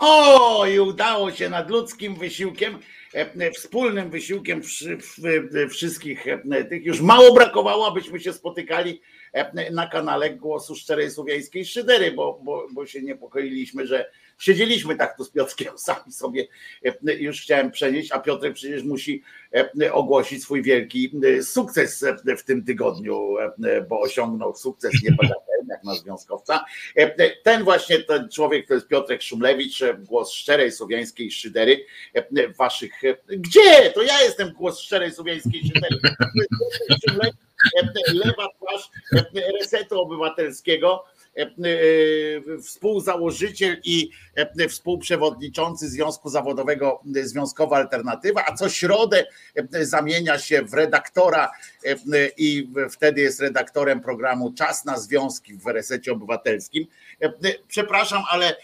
O, i udało się nad ludzkim wysiłkiem, e, wspólnym wysiłkiem wszystkich e, tych. Już mało brakowało, abyśmy się spotykali e, na kanale Głosu Szczerej Słowiańskiej Szydery, bo, bo, bo się niepokoiliśmy, że siedzieliśmy tak tu z Piotrkiem sami sobie już chciałem przenieść, a Piotrek przecież musi ogłosić swój wielki sukces w tym tygodniu, bo osiągnął sukces niebagatelny jak na związkowca. Ten właśnie ten człowiek to jest Piotrek Szumlewicz, głos szczerej słowiańskiej szydery waszych. Gdzie? To ja jestem głos szczerej słowiańskiej szydery. Lewa twarz resetu obywatelskiego E, e, współzałożyciel i e, współprzewodniczący Związku Zawodowego Związkowa Alternatywa, a co środę zamienia się w redaktora i wtedy jest redaktorem programu Czas na Związki w Resecie Obywatelskim. Przepraszam, ale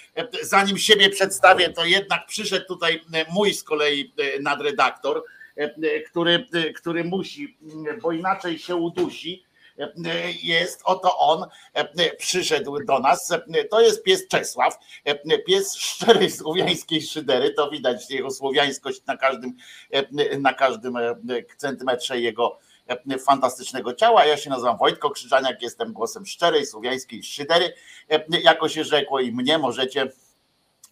zanim siebie przedstawię, to jednak przyszedł tutaj mój z kolei nadredaktor, który, który musi, bo inaczej się udusi jest, oto on przyszedł do nas. To jest pies Czesław, pies szczerej słowiańskiej szydery. To widać jego słowiańskość na każdym, na każdym centymetrze jego fantastycznego ciała. Ja się nazywam Wojtko Krzyżaniak, jestem głosem szczerej słowiańskiej szydery. Jako się rzekło i mnie możecie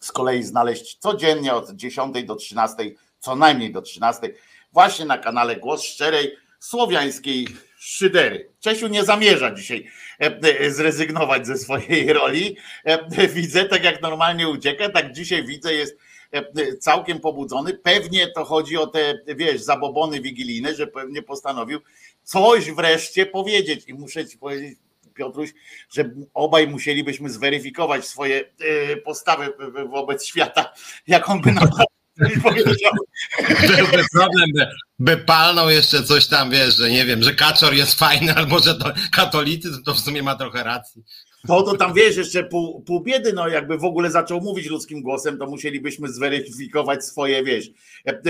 z kolei znaleźć codziennie od 10 do 13, co najmniej do 13, właśnie na kanale Głos Szczerej Słowiańskiej Szydery. Czesiu nie zamierza dzisiaj e, e, zrezygnować ze swojej roli. E, widzę, tak jak normalnie ucieka, tak dzisiaj widzę, jest całkiem pobudzony. Pewnie to chodzi o te, wiesz, zabobony wigilijne, że pewnie postanowił coś wreszcie powiedzieć. I muszę ci powiedzieć, Piotruś, że obaj musielibyśmy zweryfikować swoje postawy wobec świata, jaką by Byłby problem, by, by palnął jeszcze coś tam, wiesz, że nie wiem, że kaczor jest fajny, albo że to katolicyzm, to w sumie ma trochę racji. To, to tam wiesz, jeszcze pół, pół biedy, no jakby w ogóle zaczął mówić ludzkim głosem, to musielibyśmy zweryfikować swoje, wiesz,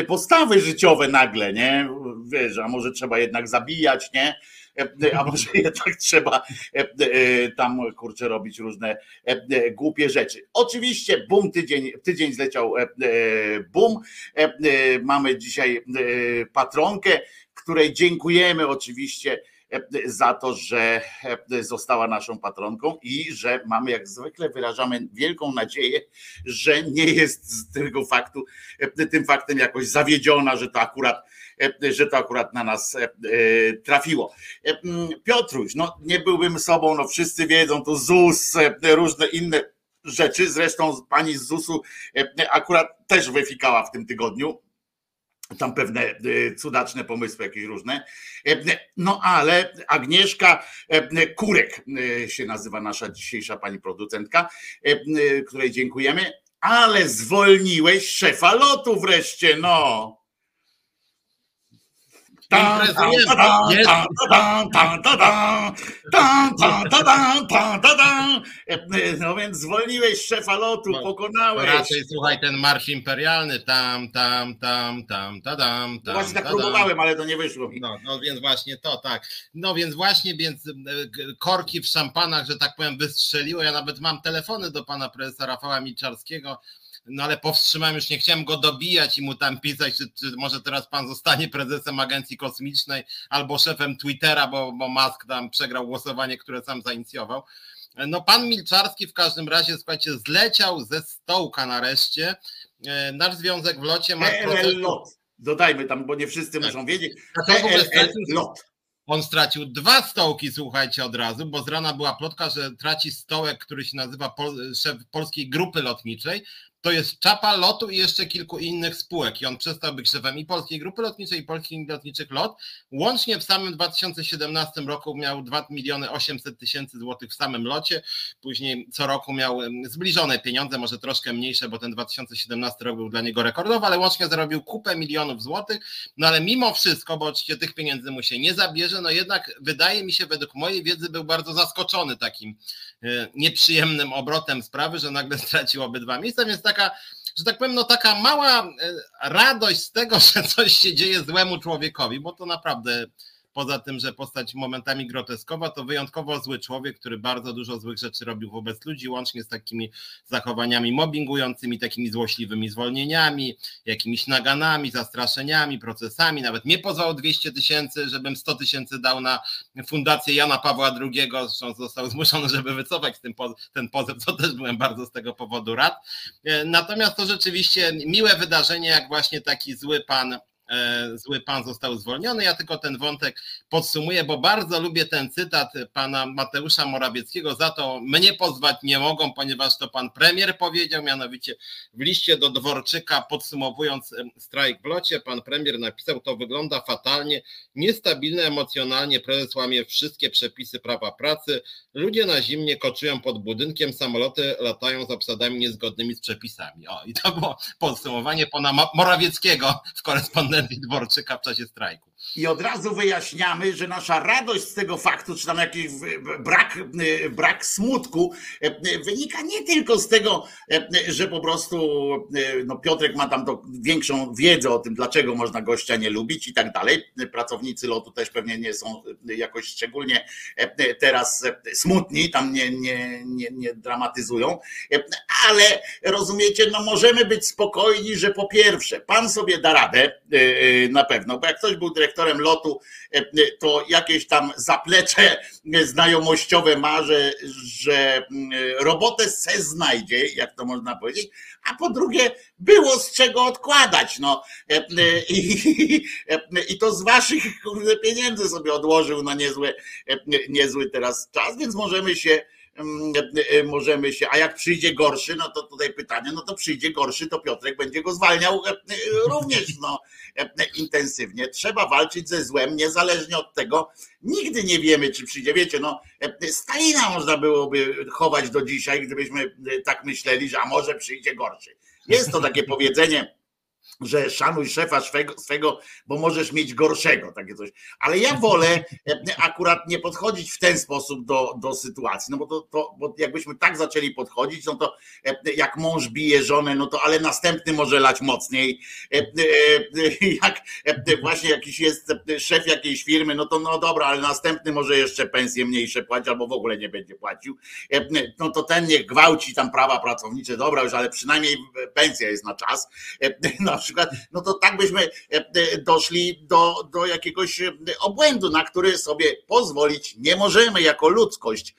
postawy życiowe nagle, nie? Wiesz, a może trzeba jednak zabijać, nie? A może jednak trzeba e, e, tam kurczę robić różne e, głupie rzeczy. Oczywiście boom tydzień, tydzień zleciał boom. Mamy dzisiaj patronkę, której dziękujemy oczywiście za to, że została naszą patronką i że mamy, jak zwykle, wyrażamy wielką nadzieję, że nie jest z tego faktu, tym faktem jakoś zawiedziona, że to akurat E, że to akurat na nas e, e, trafiło. Piotruś, no nie byłbym sobą, no wszyscy wiedzą, to ZUS, różne inne rzeczy. Zresztą pani z ZUS-u akurat też wyfikała w tym tygodniu. Tam pewne cudaczne pomysły, jakieś różne. No ale Agnieszka Kurek się nazywa nasza dzisiejsza pani producentka, której dziękujemy. Ale zwolniłeś szefa lotu wreszcie, no. No więc zwolniłeś szefa lotu, pokonałeś. Raczej słuchaj ten marsz imperialny, tam, tam, tam, tam, tam, tam. Właśnie tak próbowałem, ale to nie wyszło mi. No, no więc właśnie to, tak. No więc właśnie, więc korki w szampanach, że tak powiem, wystrzeliło. Ja nawet mam telefony do pana prezesa Rafała Milczarskiego, no ale powstrzymałem, już nie chciałem go dobijać i mu tam pisać, czy, czy może teraz pan zostanie prezesem agencji kosmicznej albo szefem Twittera, bo, bo Musk tam przegrał głosowanie, które sam zainicjował. No pan Milczarski w każdym razie, słuchajcie, zleciał ze stołka nareszcie. E, nasz związek w locie ma... PLL lot. Dodajmy tam, bo nie wszyscy tak. muszą wiedzieć. PLL lot. On stracił dwa stołki, słuchajcie, od razu, bo z rana była plotka, że traci stołek, który się nazywa Pol szef Polskiej Grupy Lotniczej to jest czapa lotu i jeszcze kilku innych spółek. I on przestał być szefem i Polskiej Grupy Lotniczej, i Polskich Lotniczych LOT. Łącznie w samym 2017 roku miał 2 miliony 800 tysięcy złotych w samym locie. Później co roku miał zbliżone pieniądze, może troszkę mniejsze, bo ten 2017 rok był dla niego rekordowy, ale łącznie zarobił kupę milionów złotych. No ale mimo wszystko, bo oczywiście tych pieniędzy mu się nie zabierze, no jednak wydaje mi się, według mojej wiedzy, był bardzo zaskoczony takim nieprzyjemnym obrotem sprawy, że nagle stracił obydwa miejsca, więc tak taka, że tak powiem, no taka mała e, radość z tego, że coś się dzieje złemu człowiekowi, bo to naprawdę poza tym, że postać momentami groteskowa, to wyjątkowo zły człowiek, który bardzo dużo złych rzeczy robił wobec ludzi, łącznie z takimi zachowaniami mobbingującymi, takimi złośliwymi zwolnieniami, jakimiś naganami, zastraszeniami, procesami. Nawet mnie pozwał 200 tysięcy, żebym 100 tysięcy dał na fundację Jana Pawła II, zresztą został zmuszony, żeby wycofać ten, ten pozew, co też byłem bardzo z tego powodu rad. E, natomiast to rzeczywiście miłe wydarzenie, jak właśnie taki zły pan zły pan został zwolniony. Ja tylko ten wątek podsumuję, bo bardzo lubię ten cytat pana Mateusza Morawieckiego. Za to mnie pozwać nie mogą, ponieważ to pan premier powiedział, mianowicie w liście do Dworczyka podsumowując e, strajk w locie, pan premier napisał, to wygląda fatalnie, niestabilny emocjonalnie, prezes łamie wszystkie przepisy prawa pracy, ludzie na zimnie koczują pod budynkiem, samoloty latają z obsadami niezgodnymi z przepisami. O, i to było podsumowanie pana Morawieckiego w korespondencji Dworczyka w czasie strajku. I od razu wyjaśniamy, że nasza radość z tego faktu, czy tam jakiś brak, y, brak smutku, e, wynika nie tylko z tego, że po prostu no Piotrek ma tam większą wiedzę o tym, dlaczego można gościa nie lubić i tak dalej. Pracownicy lotu też pewnie nie są jakoś szczególnie teraz smutni, tam nie, nie, nie, nie dramatyzują, ale rozumiecie, no możemy być spokojni, że po pierwsze, pan sobie da radę na pewno, bo jak ktoś był dyrektorem, dyrektorem lotu, e, e, to jakieś tam zaplecze znajomościowe ma, że, że mm, robotę se znajdzie, jak to można powiedzieć, a po drugie było z czego odkładać. No. E, I, i to z waszych pieniędzy sobie odłożył na niezły, niezły teraz czas, więc możemy się e, e, możemy się, a jak przyjdzie gorszy, no to tutaj pytanie, no to przyjdzie gorszy, to Piotrek będzie go zwalniał e, również no, intensywnie. Trzeba walczyć ze złem, niezależnie od tego, nigdy nie wiemy, czy przyjdzie. Wiecie, no, Stalina można byłoby chować do dzisiaj, gdybyśmy tak myśleli, że a może przyjdzie gorszy. Jest to takie powiedzenie, że szanuj szefa swego, bo możesz mieć gorszego, takie coś. Ale ja wolę e, akurat nie podchodzić w ten sposób do, do sytuacji, no bo, to, to, bo jakbyśmy tak zaczęli podchodzić, no to e, jak mąż bije żonę, no to ale następny może lać mocniej. E, jak właśnie jakiś jest szef jakiejś firmy, no to no dobra, ale następny może jeszcze pensje mniejsze płacić, albo w ogóle nie będzie płacił. No to ten niech gwałci tam prawa pracownicze, dobra już, ale przynajmniej pensja jest na czas. Przykład, no to tak byśmy e, e, doszli do, do jakiegoś e, obłędu, na który sobie pozwolić nie możemy jako ludzkość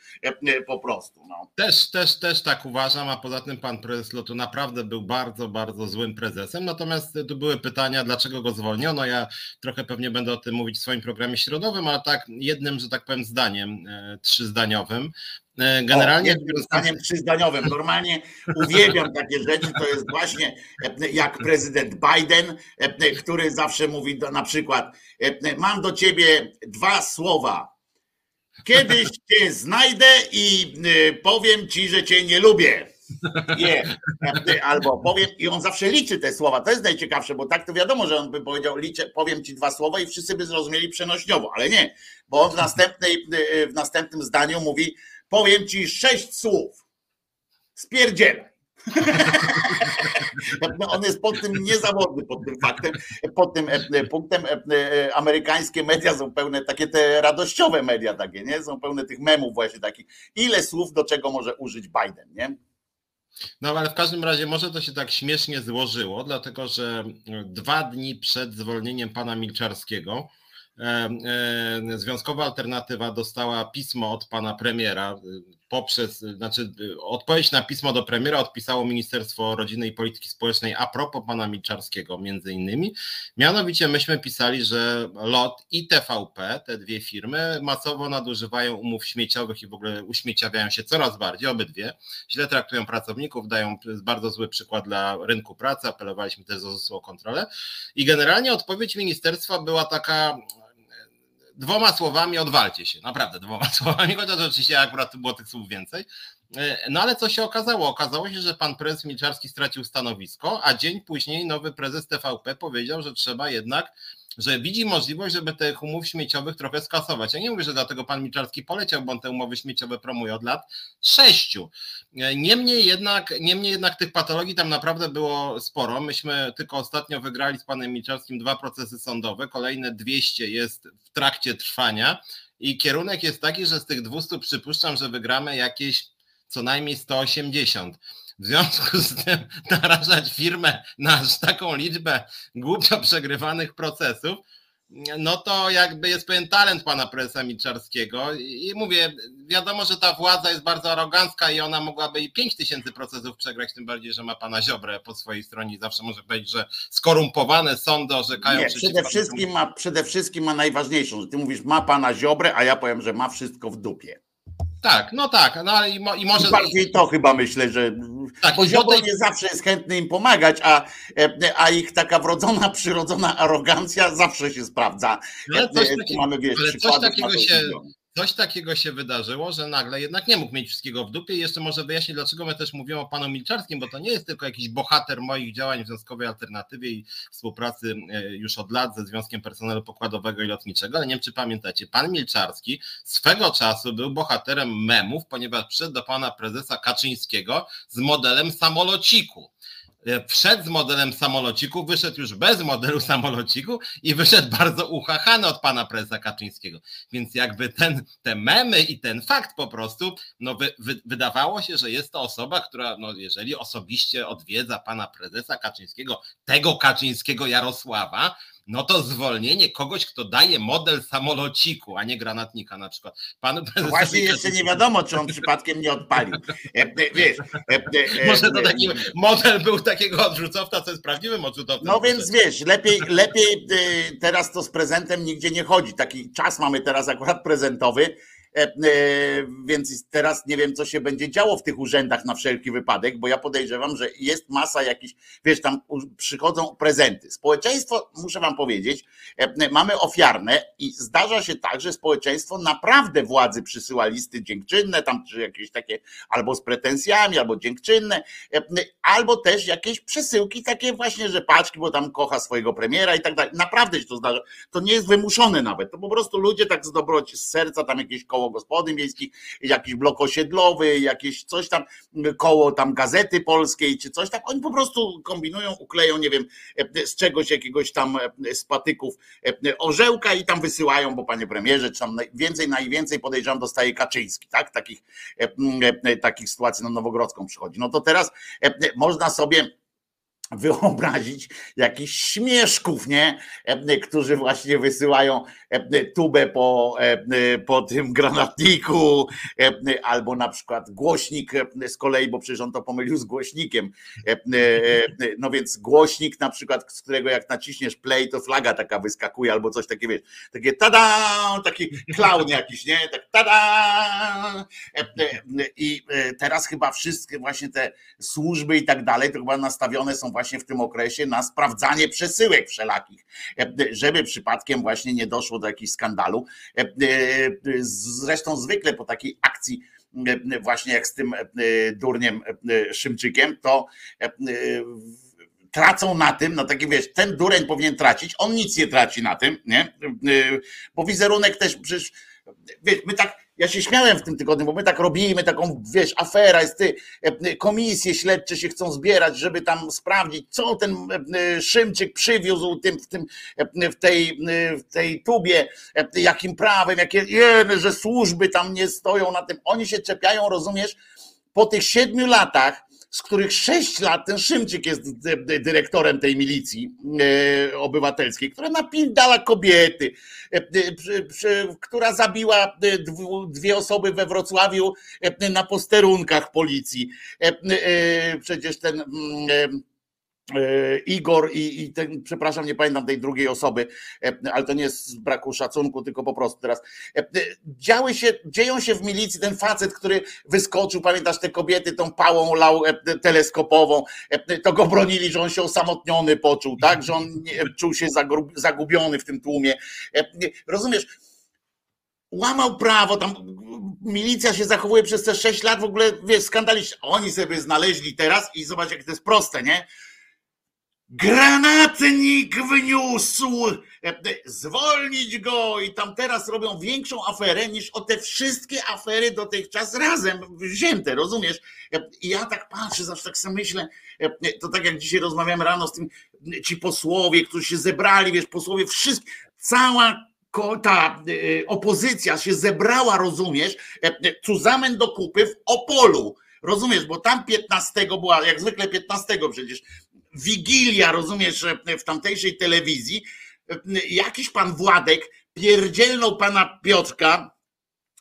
po prostu. No. Też, też, też tak uważam, a poza tym pan prezes Lotu naprawdę był bardzo, bardzo złym prezesem. Natomiast tu były pytania, dlaczego go zwolniono. Ja trochę pewnie będę o tym mówić w swoim programie środowym, ale tak jednym, że tak powiem, zdaniem, trzyzdaniowym. E, generalnie. O, zdaniem trzyzdaniowym. Normalnie uwielbiam takie rzeczy. To jest właśnie e, jak prezydent Biden, e, który zawsze mówi na przykład: Mam do ciebie dwa słowa. Kiedyś cię znajdę i powiem ci, że cię nie lubię. Nie. Albo powiem, i on zawsze liczy te słowa. To jest najciekawsze, bo tak to wiadomo, że on by powiedział, liczę, powiem ci dwa słowa i wszyscy by zrozumieli przenośniowo, ale nie, bo on w, następnej, w następnym zdaniu mówi, powiem ci sześć słów. Spierdzielaj. No, on jest pod tym niezawodny, pod tym faktem, pod tym e, punktem. E, e, amerykańskie media są pełne, takie te radościowe media takie, nie? Są pełne tych memów właśnie takich. Ile słów do czego może użyć Biden, nie? No ale w każdym razie może to się tak śmiesznie złożyło, dlatego że dwa dni przed zwolnieniem pana Milczarskiego E, e, związkowa Alternatywa dostała pismo od pana premiera poprzez, znaczy odpowiedź na pismo do premiera odpisało Ministerstwo Rodziny i Polityki Społecznej a propos pana Milczarskiego między innymi. Mianowicie myśmy pisali, że LOT i TVP, te dwie firmy masowo nadużywają umów śmieciowych i w ogóle uśmieciawiają się coraz bardziej, obydwie. Źle traktują pracowników, dają bardzo zły przykład dla rynku pracy, apelowaliśmy też o ZUS o kontrolę i generalnie odpowiedź ministerstwa była taka dwoma słowami odwalcie się, naprawdę dwoma słowami, chociaż oczywiście akurat było tych słów więcej. E, no ale co się okazało? Okazało się, że pan prezes Milczarski stracił stanowisko, a dzień później nowy prezes TVP powiedział, że trzeba jednak że widzi możliwość, żeby tych umów śmieciowych trochę skasować. Ja nie mówię, że dlatego pan Milczarski poleciał, bo on te umowy śmieciowe promuje od lat sześciu. Niemniej jednak, niemniej jednak tych patologii tam naprawdę było sporo. Myśmy tylko ostatnio wygrali z panem Milczarskim dwa procesy sądowe, kolejne 200 jest w trakcie trwania i kierunek jest taki, że z tych 200 przypuszczam, że wygramy jakieś co najmniej 180. W związku z tym narażać firmę na aż taką liczbę głupio przegrywanych procesów, no to jakby jest pewien talent pana prezesa Milczarskiego i mówię, wiadomo, że ta władza jest bardzo arogancka i ona mogłaby i 5 tysięcy procesów przegrać, tym bardziej, że ma pana Ziobrę po swojej stronie i zawsze może powiedzieć, że skorumpowane sądy orzekają Nie, przede wszystkim, ma, przede wszystkim ma najważniejszą, że ty mówisz ma pana Ziobrę, a ja powiem, że ma wszystko w dupie. Tak, no tak, no i, mo, i może... I bardziej to chyba myślę, że tak, tej... nie zawsze jest chętny im pomagać, a, a ich taka wrodzona, przyrodzona arogancja zawsze się sprawdza. Ale coś, takiego, Mamy, wiesz, ale coś takiego się... Coś takiego się wydarzyło, że nagle jednak nie mógł mieć wszystkiego w dupie i jeszcze może wyjaśnić, dlaczego my też mówimy o panu Milczarskim, bo to nie jest tylko jakiś bohater moich działań w Związkowej Alternatywie i współpracy e, już od lat ze Związkiem Personelu Pokładowego i Lotniczego, ale nie wiem, czy pamiętacie, pan Milczarski swego czasu był bohaterem memów, ponieważ przyszedł do pana prezesa Kaczyńskiego z modelem samolociku. E, wszedł z modelem samolociku, wyszedł już bez modelu samolociku i wyszedł bardzo uchachany od pana prezesa Kaczyńskiego. Więc jakby ten, te memy i ten fakt po prostu, no wy, wy, wydawało się, że jest to osoba, która, no jeżeli osobiście odwiedza pana prezesa Kaczyńskiego, tego Kaczyńskiego Jarosława, no to zwolnienie kogoś, kto daje model samolociku, a nie granatnika na przykład. Panu no właśnie jeszcze nie wiadomo, czy on przypadkiem nie odpalił. E, e, wiesz, e, Może to taki model był takiego odrzutowca, co jest prawdziwym odrzutowcem. No więc wiesz, lepiej, lepiej teraz to z prezentem nigdzie nie chodzi. Taki czas mamy teraz akurat prezentowy więc teraz nie wiem, co się będzie działo w tych urzędach na wszelki wypadek, bo ja podejrzewam, że jest masa jakichś, wiesz, tam przychodzą prezenty. Społeczeństwo, muszę wam powiedzieć, e, mamy ofiarne i zdarza się tak, że społeczeństwo naprawdę władzy przysyła listy dziękczynne, tam czy jakieś takie albo z pretensjami, albo dziękczynne, albo też jakieś przesyłki takie właśnie, że paczki, bo tam kocha swojego premiera i tak dalej. Naprawdę się to zdarza. To nie jest wymuszone nawet. To po prostu ludzie tak z dobroci, z serca tam jakieś koło koło gospodyń wiejskich, jakiś blok osiedlowy, jakieś coś tam, koło tam gazety polskiej czy coś tam. Oni po prostu kombinują, ukleją, nie wiem, z czegoś jakiegoś tam z patyków orzełka i tam wysyłają, bo panie premierze, czy tam więcej, najwięcej podejrzewam dostaje Kaczyński, tak? Takich, takich sytuacji na Nowogrodzką przychodzi. No to teraz można sobie wyobrazić jakichś śmieszków, nie? E, którzy właśnie wysyłają e, tubę po, e, po tym granatniku, albo na przykład głośnik z kolei, bo przecież on to pomylił z głośnikiem. No więc głośnik na przykład, z którego jak naciśniesz play, to flaga taka wyskakuje, albo coś takiego, wiesz, takie tada, taki klaun jakiś, nie? Tak tada. I teraz chyba wszystkie właśnie te służby i tak dalej, to chyba nastawione są właśnie w tym okresie na sprawdzanie przesyłek wszelakich, żeby przypadkiem właśnie nie doszło do jakichś skandalu. Zresztą zwykle po takiej akcji właśnie jak z tym durniem Szymczykiem, to tracą na tym, no taki wiesz, ten dureń powinien tracić, on nic nie traci na tym, nie? Bo wizerunek też przecież, wiesz, my tak ja się śmiałem w tym tygodniu, bo my tak robimy, taką, wiesz, afera jest, ty, e, komisje śledcze się chcą zbierać, żeby tam sprawdzić, co ten e, Szymczyk przywiózł tym, w, tym, e, w, tej, w tej tubie, jakim prawem, jakie, że służby tam nie stoją na tym. Oni się czepiają, rozumiesz, po tych siedmiu latach z których sześć lat ten Szymczyk jest dyrektorem tej milicji e, obywatelskiej, która napindala kobiety, e, która zabiła dwie osoby we Wrocławiu e, na posterunkach policji. Przecież ten mm, E, Igor i, i ten, przepraszam, nie pamiętam tej drugiej osoby, e, ale to nie jest z braku szacunku, tylko po prostu teraz. E, działy się, dzieją się w milicji ten facet, który wyskoczył, pamiętasz te kobiety tą pałą lał teleskopową, to go bronili, że on się osamotniony poczuł, tak, że on czuł się zagubiony w tym tłumie. Rozumiesz? Łamał prawo, tam milicja się zachowuje przez te sześć lat, w ogóle wiesz, skandalicznie. Oni sobie znaleźli teraz i zobacz, jak to jest proste, nie? Granatnik wniósł, e, zwolnić go. I tam teraz robią większą aferę niż o te wszystkie afery dotychczas razem wzięte, rozumiesz? E, ja tak patrzę, zawsze tak sobie myślę, e, to tak jak dzisiaj rozmawiamy rano z tym, ci posłowie, którzy się zebrali, wiesz, posłowie, wszystkie, cała ta opozycja się zebrała, rozumiesz, cuzamen do kupy w Opolu, rozumiesz, bo tam 15 była, jak zwykle 15 przecież, wigilia, rozumiesz, w tamtejszej telewizji, jakiś pan Władek pierdzielnął pana Piotrka,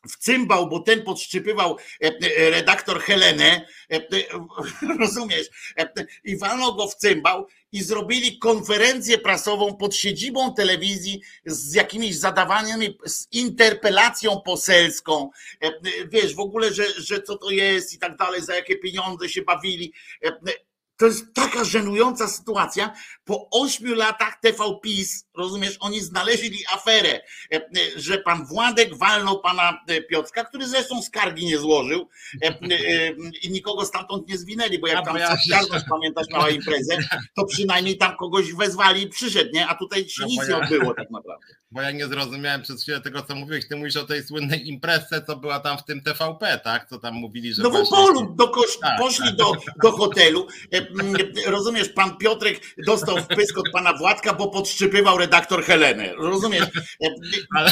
w cymbał, bo ten podszczypywał e, e, redaktor Helenę, e, rozumiesz, i walnął go w cymbał i zrobili konferencję prasową pod siedzibą telewizji z jakimiś zadawaniami, z interpelacją poselską, wiesz, w ogóle, że, że co to jest i tak dalej, za jakie pieniądze się bawili to jest taka żenująca sytuacja. Po ośmiu latach TV PiS, rozumiesz, oni znaleźli aferę, e, e, że pan Władek walnął pana e, Piotrka, który zresztą skargi nie złożył i nikogo stamtąd nie zwinęli, bo jak tam ja Solidarność, pamiętasz, mała imprezę, to przynajmniej tam kogoś wezwali i przyszedł, nie? A tutaj się no nic nie odbyło tak naprawdę bo ja nie zrozumiałem przez chwilę tego, co mówiłeś. Ty mówisz o tej słynnej imprezie, co była tam w tym TVP, tak? Co tam mówili, że. No w polu do koś... tak, poszli tak. Do, do hotelu. Rozumiesz, pan Piotrek dostał wpysk od pana Władka, bo podszczypywał redaktor Helenę. Rozumiesz? E,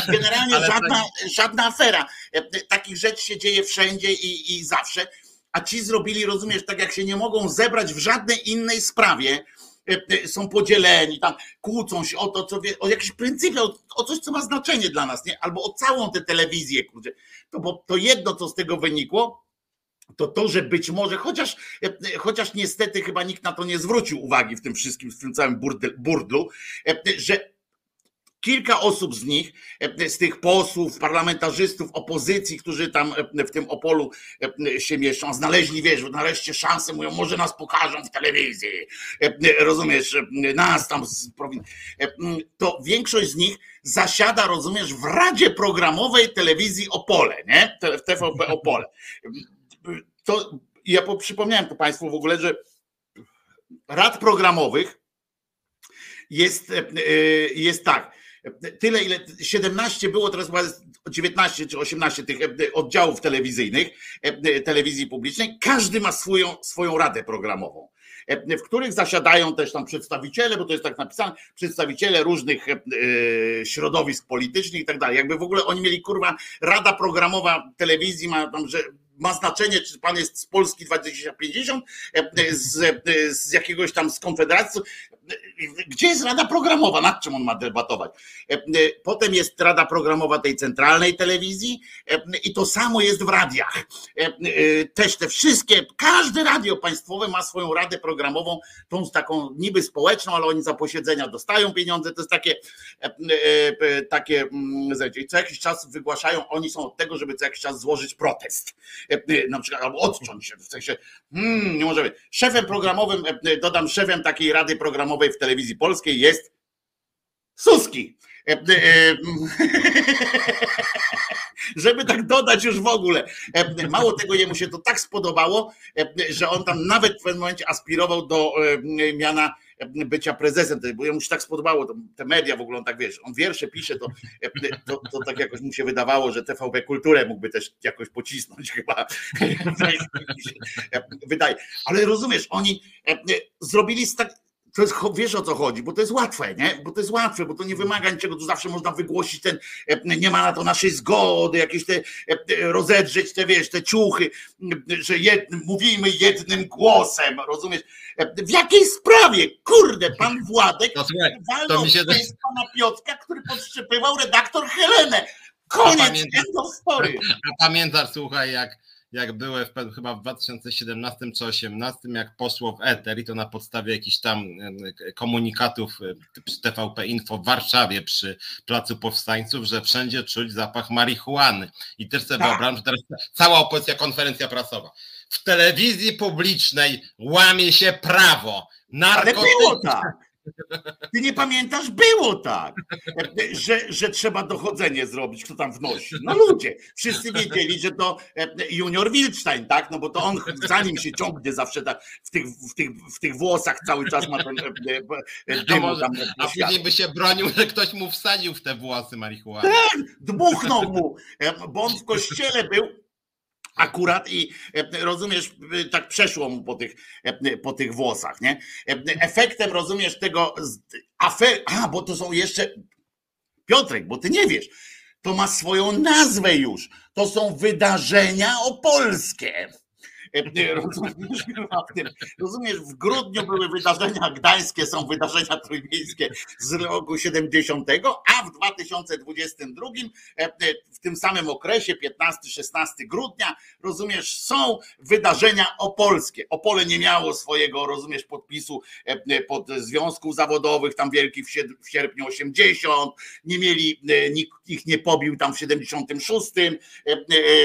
generalnie ale, żadna, tak... żadna afera. E, takich rzeczy się dzieje wszędzie i, i zawsze. A ci zrobili, rozumiesz, tak jak się nie mogą zebrać w żadnej innej sprawie e, są podzieleni, tam kłócą się o to, co wie, o jakiś pryncypie, o, o, coś, co ma znaczenie dla nas, nie? Albo o całą tę telewizję, kurczę. To, bo to jedno, co z tego wynikło, to to, że być może, chociaż, e, chociaż niestety chyba nikt na to nie zwrócił uwagi w tym wszystkim, w tym całym burdlu, że Kilka osób z nich, e, z tych posłów, parlamentarzystów, opozycji, którzy tam e, w tym Opolu e, się mieszczą, znaleźli, wiesz, nareszcie szansę, mówią, może nas pokażą w telewizji, rozumiesz, nas tam, to większość z nich zasiada, rozumiesz, w Radzie Programowej Telewizji Opole, nie? TVP Opole. To ja przypomniałem to Państwu w ogóle, że rad programowych jest, jest tak tyle, ile 17 było, teraz chyba 19 czy 18 tych e, oddziałów telewizyjnych, e, telewizji publicznej, każdy ma swoją, swoją radę programową e, w których zasiadają też tam przedstawiciele, bo to jest tak napisane, przedstawiciele różnych środowisk politycznych i tak dalej. Jakby w ogóle oni mieli kurwa, rada programowa telewizji ma tam, że ma znaczenie, czy pan jest z Polski 2050, z, z jakiegoś tam z Konfederacji, gdzie jest rada programowa, nad czym on ma debatować? E, e, potem jest rada programowa tej centralnej telewizji e, i to samo jest w radiach. Też te wszystkie, każde radio państwowe ma swoją radę programową, tą taką niby społeczną, ale oni za posiedzenia dostają pieniądze. To jest takie, takie mm, co jakiś czas wygłaszają, oni są od tego, żeby co jakiś czas złożyć protest. Na przykład, albo odciąć się, w sensie, hmm, nie możemy. Szefem programowym, dodam szefem takiej rady programowej, w telewizji polskiej jest Suski. E, e, żeby tak dodać już w ogóle. E, mało tego, jemu się to tak spodobało, że on tam nawet w pewnym momencie aspirował do miana bycia prezesem, bo jemu się tak spodobało, to, te media w ogóle, on tak wiesz, on wiersze pisze, to, to, to, tak jakoś mu się wydawało, że TVP Kulturę mógłby też jakoś pocisnąć chyba. Wydaje. Ale rozumiesz, oni zrobili tak, to jest, wiesz o co chodzi, bo to jest łatwe, nie? Bo to jest łatwe, bo to nie wymaga niczego, tu zawsze można wygłosić ten, e, nie ma na to naszej zgody, jakieś te, e, rozedrzeć te, wiesz, te ciuchy, że jed, mówimy jednym głosem, rozumiesz? E, w jakiej sprawie? Kurde, pan Władek no, słuchaj, walnął się... pana Piotka, który podszczepywał redaktor Helenę. Koniec, end of story. A pamiętasz, słuchaj, jak jak były w, chyba w 2017 czy 2018, jak poszło w Eter i to na podstawie jakichś tam komunikatów przy TVP Info w Warszawie przy Placu Powstańców, że wszędzie czuć zapach marihuany. I też sobie tak. wyobrażam, że teraz cała opozycja, konferencja prasowa. W telewizji publicznej łamie się prawo. Narkotyki, tak. Ty nie pamiętasz? Było tak, że, że trzeba dochodzenie zrobić, kto tam wnosi. No ludzie, wszyscy wiedzieli, że to junior Wilstein, tak? No bo to on zanim się ciągnie zawsze tak w tych, w tych, w tych włosach cały czas ma ten dymu tam. A później by się bronił, że ktoś mu wsadził w te włosy marihuany. Tak, dmuchnął mu, bo on w kościele był akurat i e, rozumiesz, e, tak przeszło mu po tych, e, po tych włosach, nie? Efektem, rozumiesz, tego afer, a, bo to są jeszcze, Piotrek, bo ty nie wiesz, to ma swoją nazwę już, to są wydarzenia opolskie. Rozumiesz, rozumiesz, w grudniu były wydarzenia gdańskie, są wydarzenia trójmiejskie z roku 70, a w 2022, e, e, w tym samym okresie, 15-16 grudnia, rozumiesz, są wydarzenia opolskie. Opole nie miało swojego, rozumiesz, podpisu e, pod związków zawodowych, tam wielkich w sierpniu 80, nie mieli, nikt ich nie pobił tam w 76,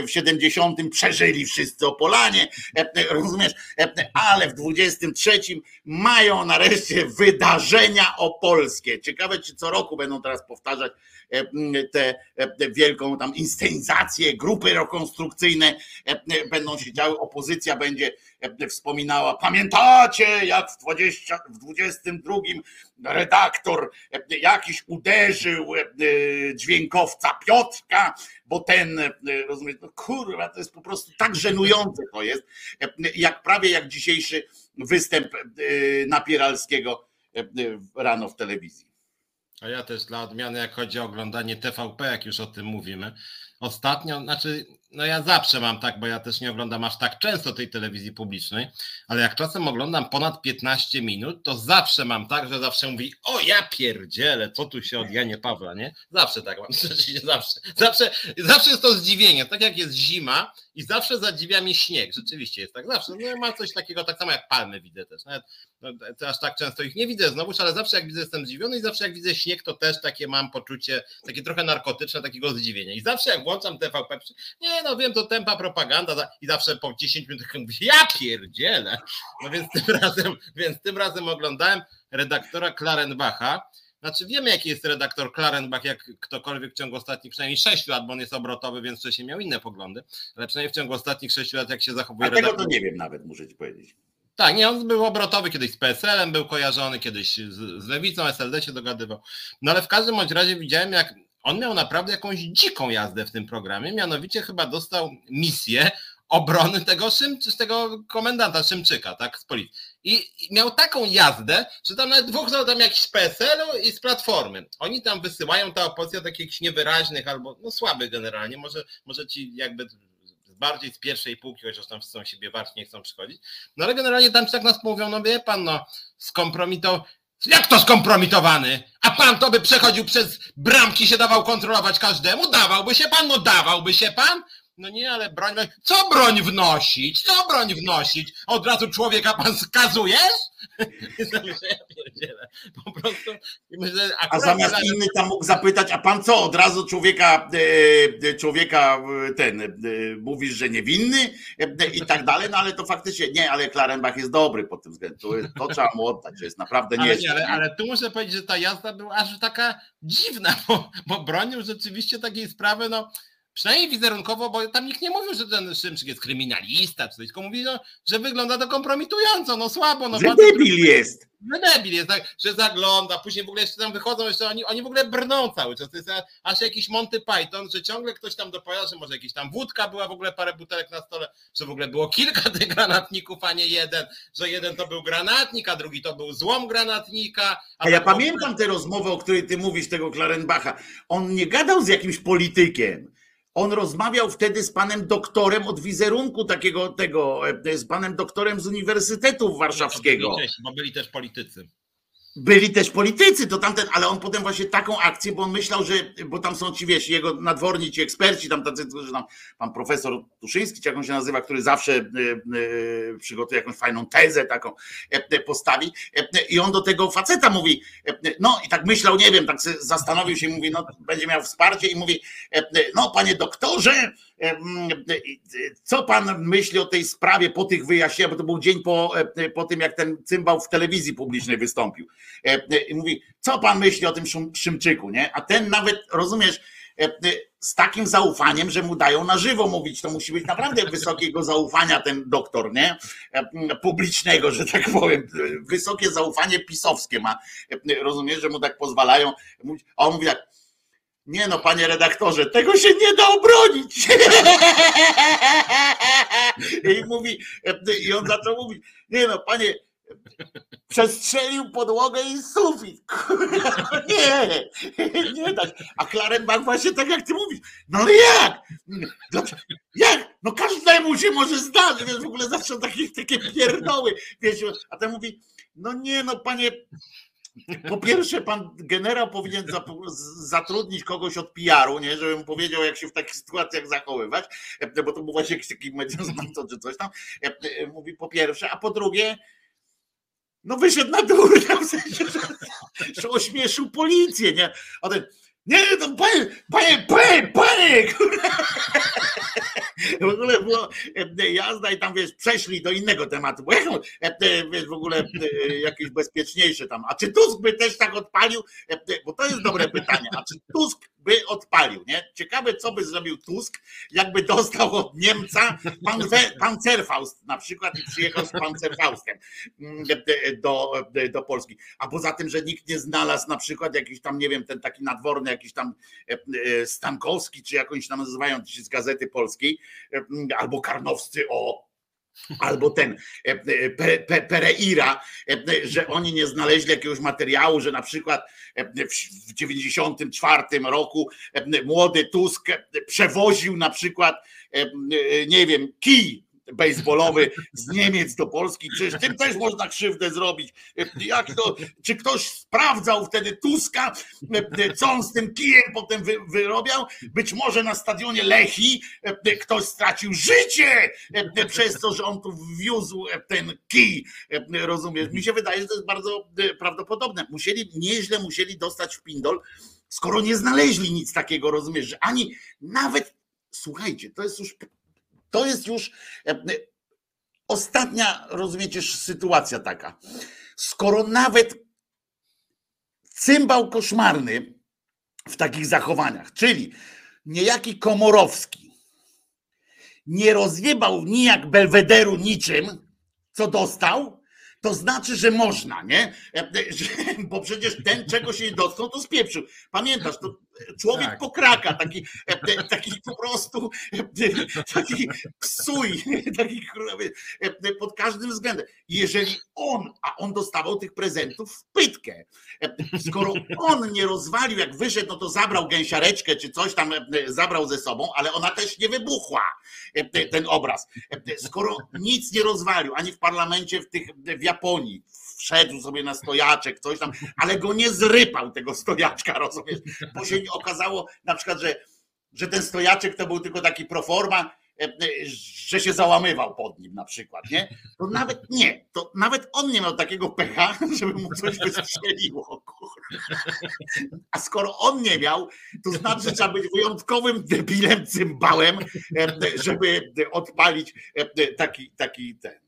w 70 przeżyli wszyscy Opolanie, rozumiesz, ale w 23 mają nareszcie wydarzenia opolskie. Ciekawe, czy co roku będą teraz powtarzać tę wielką tam inscenizację, grupy rekonstrukcyjne będą się działy, opozycja będzie wspominała, pamiętacie jak w, 20, w 22 redaktor jakiś uderzył dźwiękowca Piotrka, bo ten, rozumiesz, no kurwa, to jest po prostu tak żenujące to jest, jak prawie jak dzisiejszy występ Napieralskiego rano w telewizji. A ja też dla odmiany, jak chodzi o oglądanie TVP, jak już o tym mówimy, ostatnio, znaczy no ja zawsze mam tak, bo ja też nie oglądam aż tak często tej telewizji publicznej, ale jak czasem oglądam ponad 15 minut, to zawsze mam tak, że zawsze mówi, o ja pierdzielę, co tu się od Janie Pawła, nie? Zawsze tak mam, zawsze. Zawsze, zawsze jest to zdziwienie, tak jak jest zima i zawsze zadziwia mnie śnieg, rzeczywiście jest tak, zawsze, no ma coś takiego, tak samo jak palmy widzę też, nawet no, aż tak często ich nie widzę znowuż, ale zawsze jak widzę jestem zdziwiony i zawsze jak widzę śnieg, to też takie mam poczucie, takie trochę narkotyczne, takiego zdziwienia i zawsze jak włączam TVP, nie no wiem, to tempa propaganda i zawsze po 10 minutach mówię, ja pierdzielę. No więc tym razem, więc tym razem oglądałem redaktora Klarenbacha. Znaczy wiemy, jaki jest redaktor Klarenbach, jak ktokolwiek w ciągu ostatnich przynajmniej 6 lat, bo on jest obrotowy, więc wcześniej miał inne poglądy, ale przynajmniej w ciągu ostatnich 6 lat, jak się zachowuje A tego redaktor... to nie wiem nawet, muszę ci powiedzieć. Tak, nie, on był obrotowy, kiedyś z PSL-em był kojarzony, kiedyś z, z Lewicą, SLD się dogadywał. No ale w każdym bądź razie widziałem, jak on miał naprawdę jakąś dziką jazdę w tym programie, mianowicie chyba dostał misję obrony tego, Szym, tego komendanta Szymczyka, tak, z policji. I miał taką jazdę, że tam nawet dwóch no, tam jakiś PSL-u i z Platformy. Oni tam wysyłają ta opozycja takich niewyraźnych albo no słabych generalnie, może, może ci jakby bardziej z pierwszej półki, chociaż tam chcą siebie warć, nie chcą przychodzić. No ale generalnie tam tak nas mówią, no wie pan, no skompromitował, jak to skompromitowany? A pan to by przechodził przez bramki, się dawał kontrolować każdemu? Dawałby się pan? No dawałby się pan? No nie, ale broń. Co broń wnosić? Co broń wnosić? Od razu człowieka pan skazujesz? Po prostu. Myślę, a zamiast ale... inny tam mógł zapytać, a pan co? Od razu człowieka, e, człowieka e, ten e, mówisz, że niewinny i tak dalej, no ale to faktycznie nie, ale Klarenbach jest dobry pod tym względem. To, to trzeba mu oddać, że jest naprawdę nie, ale, ale tu muszę powiedzieć, że ta jazda była aż taka dziwna, bo, bo bronił rzeczywiście takiej sprawy, no przynajmniej wizerunkowo, bo tam nikt nie mówił, że ten Szymczyk jest kryminalista, czy coś, tylko mówi, no, że wygląda to kompromitująco, no słabo. No, że debil jest. Że debil jest, tak, że zagląda, później w ogóle jeszcze tam wychodzą, jeszcze oni, oni w ogóle brną cały czas, to jest aż jakiś Monty Python, że ciągle ktoś tam dopowiada, że może jakiś tam wódka była, w ogóle parę butelek na stole, że w ogóle było kilka tych granatników, a nie jeden, że jeden to był granatnik, a drugi to był złom granatnika. A, a ja pamiętam tę rozmowę, o której ty mówisz, tego Klarenbacha. On nie gadał z jakimś politykiem on rozmawiał wtedy z panem doktorem od wizerunku takiego tego, e, z panem doktorem z Uniwersytetu Warszawskiego. Bo byli też politycy byli też politycy, to tamten, ale on potem właśnie taką akcję, bo on myślał, że, bo tam są ci, wiesz, jego nadworni, ci eksperci, tam tacy, że tam pan profesor Tuszyński, czy jak on się nazywa, który zawsze y, y, przygotuje jakąś fajną tezę taką, y, postawi i on do tego faceta mówi, no i tak myślał, nie wiem, tak zastanowił się, mówi, no będzie miał wsparcie i mówi, no panie doktorze, co pan myśli o tej sprawie po tych wyjaśnieniach, bo to był dzień po, po tym, jak ten cymbał w telewizji publicznej wystąpił. I mówi, co pan myśli o tym Szymczyku, nie? A ten nawet, rozumiesz, z takim zaufaniem, że mu dają na żywo mówić. To musi być naprawdę wysokiego zaufania ten doktor, nie? Publicznego, że tak powiem. Wysokie zaufanie pisowskie ma. Rozumiesz, że mu tak pozwalają. A on mówi tak, nie no, panie redaktorze, tego się nie da obronić. I mówi, i on zaczął mówić, nie no, panie, przestrzelił podłogę i sufit. Nie, nie dać. A Klarenbach właśnie tak jak ty mówisz. No jak? Jak? No każdemu się może zdarzyć. Wiesz, w ogóle zawsze takie, takie pierdoły. Wiesz, a ten mówi, no nie no panie, po pierwsze, pan generał powinien zatrudnić kogoś od PR-u, nie, żeby mu powiedział, jak się w takich sytuacjach zachowywać, bo to był właśnie jakiś taki medioznawca czy coś tam. Mówi po pierwsze, a po drugie, no wyszedł na dół, w sensie, że, że ośmieszył policję, nie? A ten, nie, to panie, panie, panie, panie, W ogóle było e, jazda i tam, wiesz, przeszli do innego tematu, bo e, wiesz, w ogóle e, jakieś bezpieczniejsze tam. A czy Tusk by też tak odpalił? Bo to jest dobre pytanie. A czy Tusk by odpalił, nie? Ciekawe, co by zrobił Tusk, jakby dostał od Niemca pancerfaust na przykład i przyjechał z pancerfaustem mm, do, do Polski. A poza tym, że nikt nie znalazł na przykład jakiś tam, nie wiem, ten taki nadworny, jakiś tam Stankowski, czy jakąś tam nazywają z Gazety Polskiej, albo Karnowscy o albo ten Pereira, że oni nie znaleźli jakiegoś materiału, że na przykład w 94 roku młody Tusk przewoził na przykład, nie wiem, kij baseballowy z Niemiec do Polski. Przecież tym też można krzywdę zrobić. Jak to, czy ktoś sprawdzał wtedy Tuska, co on z tym kijem potem wy, wyrobiał? Być może na stadionie Lechi ktoś stracił życie przez to, że on tu wwiózł ten kij. Rozumiesz? Mi się wydaje, że to jest bardzo prawdopodobne. Musieli, nieźle musieli dostać w pindol, skoro nie znaleźli nic takiego, rozumiesz, że ani nawet, słuchajcie, to jest już to jest już e, e, ostatnia, rozumiecie, sytuacja taka. Skoro nawet cymbał koszmarny w takich zachowaniach, czyli niejaki Komorowski nie rozjebał nijak Belwederu niczym, co dostał, to znaczy, że można, nie? E, bo przecież ten, czego się nie dotknął, to spieprzył. Pamiętasz, to człowiek tak. pokraka, taki, e, taki po prostu taki psuj, taki e, pod każdym względem. Jeżeli on, a on dostawał tych prezentów w pytkę, skoro on nie rozwalił, jak wyszedł, no to zabrał gęsiareczkę czy coś tam zabrał ze sobą, ale ona też nie wybuchła, ten obraz. Skoro nic nie rozwalił, ani w parlamencie w tych w Japonii, wszedł sobie na stojaczek, coś tam, ale go nie zrypał tego stojaczka, rozumiesz? Bo się okazało na przykład, że, że ten stojaczek to był tylko taki proforma, e, e, że się załamywał pod nim na przykład, nie? To nawet nie, to nawet on nie miał takiego pecha, żeby mu coś wystrzeliło. A skoro on nie miał, to znaczy, że trzeba być wyjątkowym debilem, cymbałem, e, żeby odpalić taki, taki ten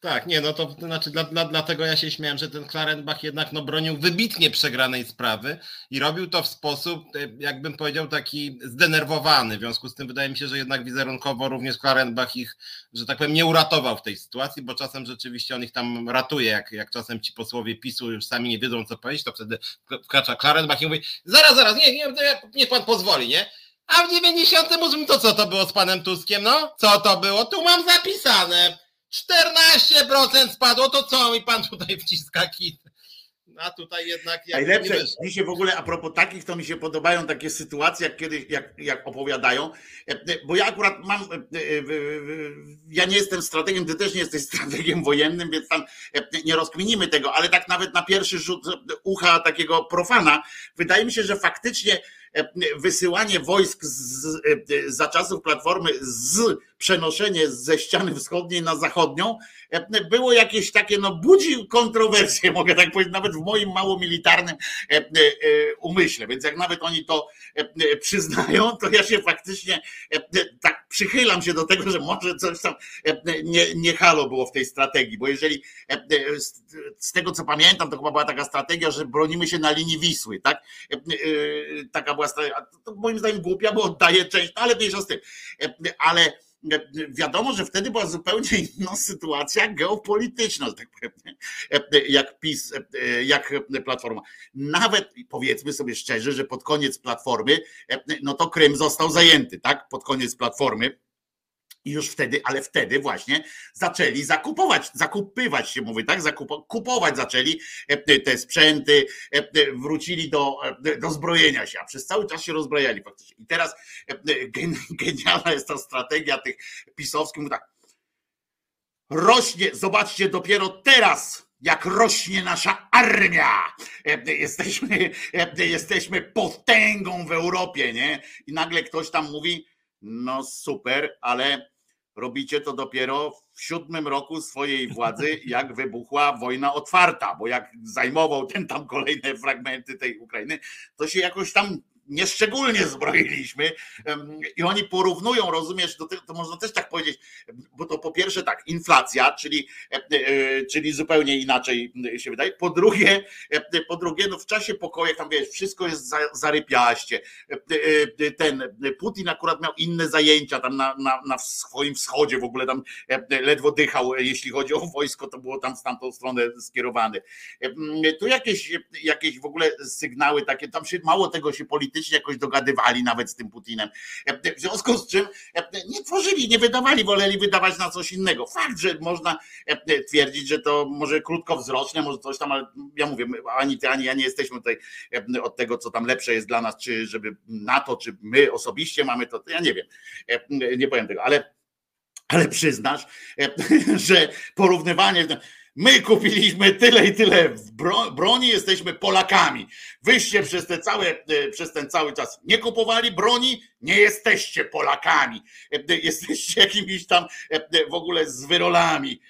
tak, nie, no to znaczy dla, dla, dlatego ja się śmiałem, że ten Klarenbach jednak no, bronił wybitnie przegranej sprawy i robił to w sposób, e, jakbym powiedział, taki zdenerwowany. W związku z tym wydaje mi się, że jednak wizerunkowo również Klarenbach ich, że tak powiem, nie uratował w tej sytuacji, bo czasem rzeczywiście on ich tam ratuje, jak, jak czasem ci posłowie PiSu już sami nie wiedzą, co powiedzieć, to wtedy wkracza Klarenbach i mówi, zaraz, zaraz, nie, nie, niech pan pozwoli, nie? A w 98 to co to było z panem Tuskiem, no? Co to było? Tu mam zapisane 14% spadło, to co mi pan tutaj wciska kit? A tutaj jednak. Jak Najlepsze, mi się w ogóle a propos takich, to mi się podobają takie sytuacje, jak kiedy, jak, jak opowiadają, e, e, bo ja akurat mam, e, ja nie jestem strategiem, ty też nie jesteś strategiem wojennym, więc tam nie rozkminimy tego, ale tak nawet na pierwszy rzut ucha takiego profana, wydaje mi się, że faktycznie wysyłanie wojsk z, za czasów Platformy z przenoszenie ze ściany wschodniej na zachodnią było jakieś takie, no budzi kontrowersje, mogę tak powiedzieć, nawet w moim mało militarnym umyśle. Więc jak nawet oni to przyznają, to ja się faktycznie tak przychylam się do tego, że może coś tam nie, nie halo było w tej strategii, bo jeżeli z tego co pamiętam, to chyba była taka strategia, że bronimy się na linii Wisły, tak? Taka była strategia, to moim zdaniem głupia, bo oddaje część, no ale mniejsza z tym. Ale wiadomo, że wtedy była zupełnie inna sytuacja geopolityczna, że tak powiem, jak PiS, jak Platforma. Nawet powiedzmy sobie szczerze, że pod koniec Platformy, no to Krym został zajęty, tak? Pod koniec Platformy i już wtedy, ale wtedy właśnie zaczęli zakupować, zakupywać się mówi, tak? Zakupo, kupować zaczęli e, te sprzęty, e, wrócili do, e, do zbrojenia się, a przez cały czas się rozbrajali faktycznie. I teraz genialna jest ta strategia tych pisowskich, tak. Rośnie, zobaczcie dopiero teraz, jak rośnie nasza armia. Jesteśmy, jesteśmy potęgą w Europie, nie? I nagle ktoś tam mówi, no super, ale robicie to dopiero w siódmym roku swojej władzy, jak wybuchła wojna otwarta, bo jak zajmował ten tam kolejne fragmenty tej Ukrainy, to się jakoś tam nieszczególnie zbroiliśmy i oni porównują, rozumiesz, to, to można też tak powiedzieć, bo to po pierwsze tak, inflacja, czyli, e, e, czyli zupełnie inaczej się wydaje, po drugie, e, po drugie, no w czasie pokoju, tam wiesz, wszystko jest zarypiaście, ten Putin akurat miał inne zajęcia tam na, na, na swoim wschodzie w ogóle tam ledwo dychał, jeśli chodzi o wojsko, to było tam w tamtą stronę skierowane. Tu jakieś, jakieś w ogóle sygnały takie, tam się mało tego się politycznie politycznie jakoś dogadywali nawet z tym Putinem. W związku z czym nie tworzyli, nie wydawali, woleli wydawać na coś innego. Fakt, że można twierdzić, że to może krótkowzroczne, może coś tam, ale ja mówię, ani ty, ani ja nie jesteśmy tutaj od tego, co tam lepsze jest dla nas, czy żeby na to, czy my osobiście mamy to, to ja nie wiem, nie powiem tego, ale ale przyznasz, że porównywanie My kupiliśmy tyle i tyle broni, jesteśmy Polakami. Wyście przez, te całe, e, przez ten cały czas nie kupowali broni, nie jesteście Polakami. E, jesteście jakimiś tam e, w ogóle z wyrolami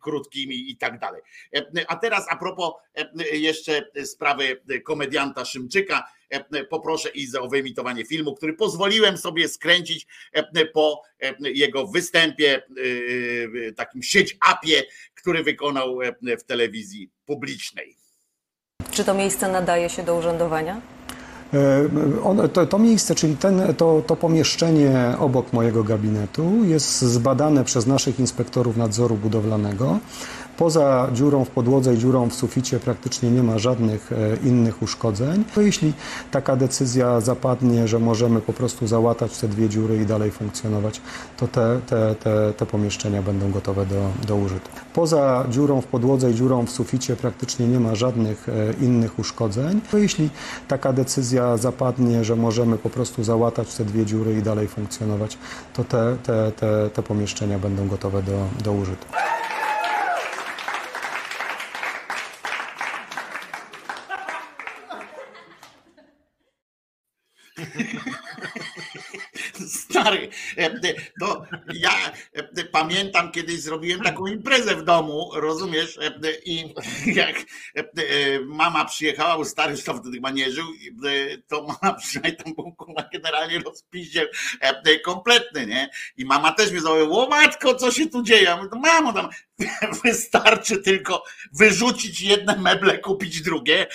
krótkimi i tak dalej. A teraz a propos jeszcze sprawy komedianta Szymczyka E, poproszę Izę o wyemitowanie filmu, który pozwoliłem sobie skręcić e, po e, jego występie, takim sieć-apie, który wykonał w telewizji publicznej. Czy to miejsce nadaje się do urzędowania? On, to, to, miejsce, czyli ten, to, to pomieszczenie obok mojego gabinetu jest zbadane przez naszych inspektorów nadzoru budowlanego. Poza dziurą w podłodze i dziurą w suficie praktycznie nie ma żadnych e, innych uszkodzeń. To jeśli taka decyzja zapadnie, że możemy po prostu załatać te dwie dziury i dalej funkcjonować, to te, te, te, te pomieszczenia będą gotowe do, do użytku. Poza dziurą w podłodze i dziurą w suficie praktycznie nie ma żadnych e, innych uszkodzeń. To jeśli taka decyzja zapadnie, że możemy po prostu załatać te dwie dziury i dalej funkcjonować, to te, te, te, te pomieszczenia będą gotowe do, do użytku. Stary, no ja pamiętam kiedyś zrobiłem taką imprezę w domu, rozumiesz? I jak mama przyjechała, bo stary już wtedy chyba nie żył, to mama i tam był generalnie rozpiździel kompletny, nie? I mama też mnie zawołała, o matko, co się tu dzieje? Ja mówię, mamo, tam wystarczy tylko wyrzucić jedne meble, kupić drugie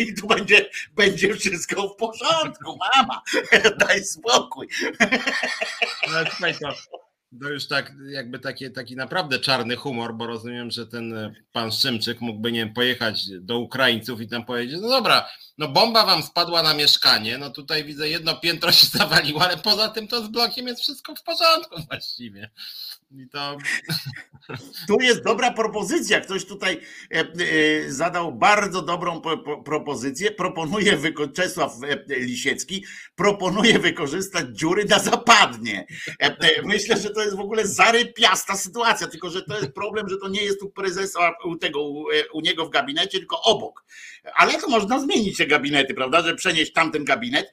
i tu będzie, będzie wszystko w porządku, mama, daj spokój. No, słuchaj, to, to już tak, jakby taki, taki naprawdę czarny humor, bo rozumiem, że ten e, pan Szymczyk mógłby, nie pojechać do Ukraińców i tam powiedzieć, no dobra, no bomba wam spadła na mieszkanie, no tutaj widzę jedno piętro się zawaliło, ale poza tym to z blokiem jest wszystko w porządku właściwie. I to... Tu jest dobra propozycja. Ktoś tutaj e, e, zadał bardzo dobrą propozycję. Proponuje, Czesław Lisiecki proponuje wykorzystać dziury na zapadnie. Myślę, że to jest w ogóle zarypiasta sytuacja, tylko że to jest problem, że to nie jest u prezesa, u tego, u niego w gabinecie, tylko obok. Ale to można zmienić te gabinety, prawda, że przenieść tamten gabinet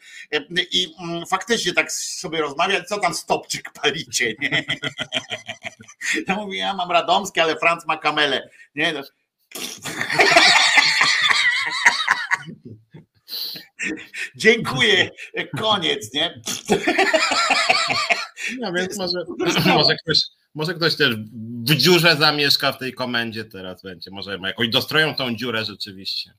i mm, faktycznie tak sobie rozmawiać, co tam stopczyk palicie, nie? Ja mówię, ja mam radomskie, ale Franc ma kamelę, nie? Dziękuję, koniec, nie? No więc może, może, ktoś, może ktoś też w dziurze zamieszka w tej komendzie teraz będzie. Może jakoś dostroją tą dziurę rzeczywiście.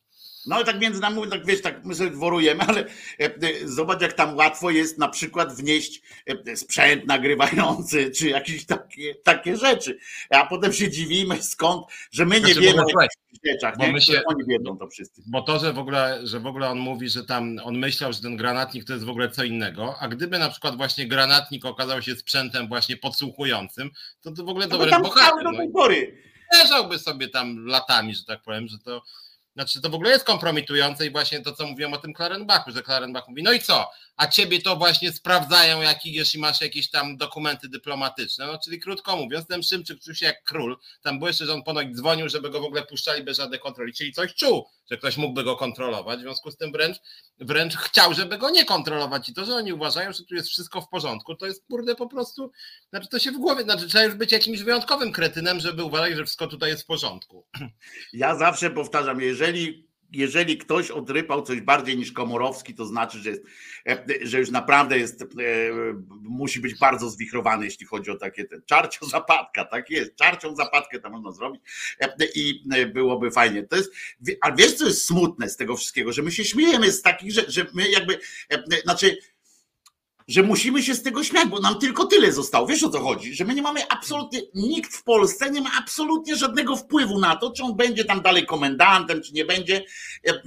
No i tak między nami, tak wiesz, tak my sobie dworujemy, ale e, e, zobacz jak tam łatwo jest na przykład wnieść e, sprzęt nagrywający, czy jakieś takie, takie rzeczy. A potem się dziwimy skąd, że my nie znaczy, wiemy o rzeczach, bo nie? Się, oni wiedzą to wszyscy. Bo to, że w, ogóle, że w ogóle on mówi, że tam on myślał, że ten granatnik to jest w ogóle co innego, a gdyby na przykład właśnie granatnik okazał się sprzętem właśnie podsłuchującym, to to w ogóle no dobry bohater. No, leżałby sobie tam latami, że tak powiem, że to znaczy, to w ogóle jest kompromitujące i właśnie to, co mówiłem o tym Klarenbachu, że Klarenbach mówi, no i co? A ciebie to właśnie sprawdzają, jak jeśli masz jakieś tam dokumenty dyplomatyczne. No, czyli krótko mówiąc, ten Szymczyk czuł się jak król. Tam było jeszcze, że on ponoć dzwonił, żeby go w ogóle puszczali bez żadnej kontroli. Czyli coś czuł, że ktoś mógłby go kontrolować. W związku z tym wręcz, wręcz chciał, żeby go nie kontrolować. I to, że oni uważają, że tu jest wszystko w porządku, to jest kurde po prostu, znaczy to się w głowie, znaczy trzeba już być jakimś wyjątkowym kretynem, żeby uważać, że wszystko tutaj jest w porządku. Ja zawsze powtarzam, jeżeli jeżeli ktoś odrypał coś bardziej niż Komorowski, to znaczy, że, jest, e, że już naprawdę jest, e, musi być bardzo zwichrowany, jeśli chodzi o takie te czarcią zapadka, tak jest, czarcią zapadkę to można zrobić e, i byłoby fajnie. To jest, a wiesz co jest smutne z tego wszystkiego, że my się śmiejemy z takich rzeczy, że my jakby, znaczy że musimy się z tego śmiać, bo nam tylko tyle zostało. Wiesz o co chodzi? Że my nie mamy absolutnie, nikt w Polsce nie ma absolutnie żadnego wpływu na to, czy on będzie tam dalej komendantem, czy nie będzie. E, e,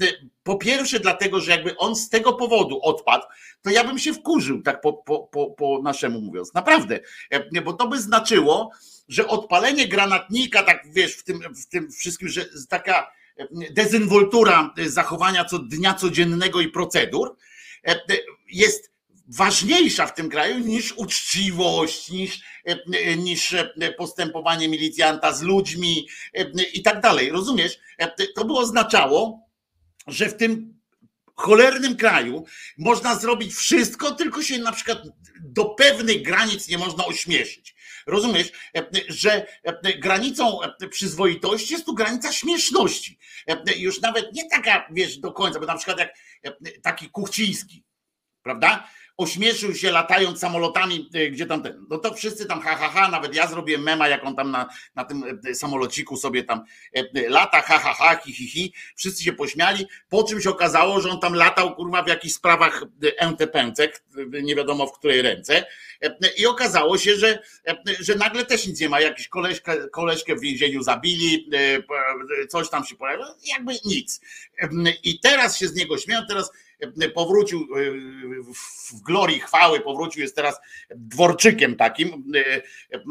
po pierwsze, dlatego, że jakby on z tego powodu odpadł, to ja bym się wkurzył, tak po, po, po, po naszemu mówiąc. Naprawdę. E, bo to by znaczyło, że odpalenie granatnika, tak wiesz, w tym, w tym wszystkim, że taka dezynwoltura zachowania co dnia codziennego i procedur jest ważniejsza w tym kraju niż uczciwość, niż, e, niż e, postępowanie milicjanta z ludźmi e, i tak dalej. Rozumiesz? To by oznaczało, że w tym cholernym kraju można zrobić wszystko, tylko się na przykład do pewnych granic nie można ośmieszyć. Rozumiesz, że granicą przyzwoitości jest tu granica śmieszności. Już nawet nie taka, wiesz, do końca, bo na przykład jak taki Kuchciński, prawda? Ośmieszył się latając samolotami, e, gdzie tam ten. No to wszyscy tam ha, ha, ha, nawet ja zrobiłem mema, jak on tam na, na tym e, samolociku sobie tam lata, ha, ha, ha, hi, hi, hi. Wszyscy się pośmiali, po czym się okazało, że on tam latał, kurwa, w jakichś sprawach entepęcek, nie wiadomo w której ręce. I okazało się, że, że nagle też nic nie ma. Jakiś koleżkę, koleżkę w więzieniu zabili, coś tam się pojawiło, jakby nic. I teraz się z niego śmieją, teraz powrócił e, w glorii chwały, powrócił, jest teraz dworczykiem takim. E, e,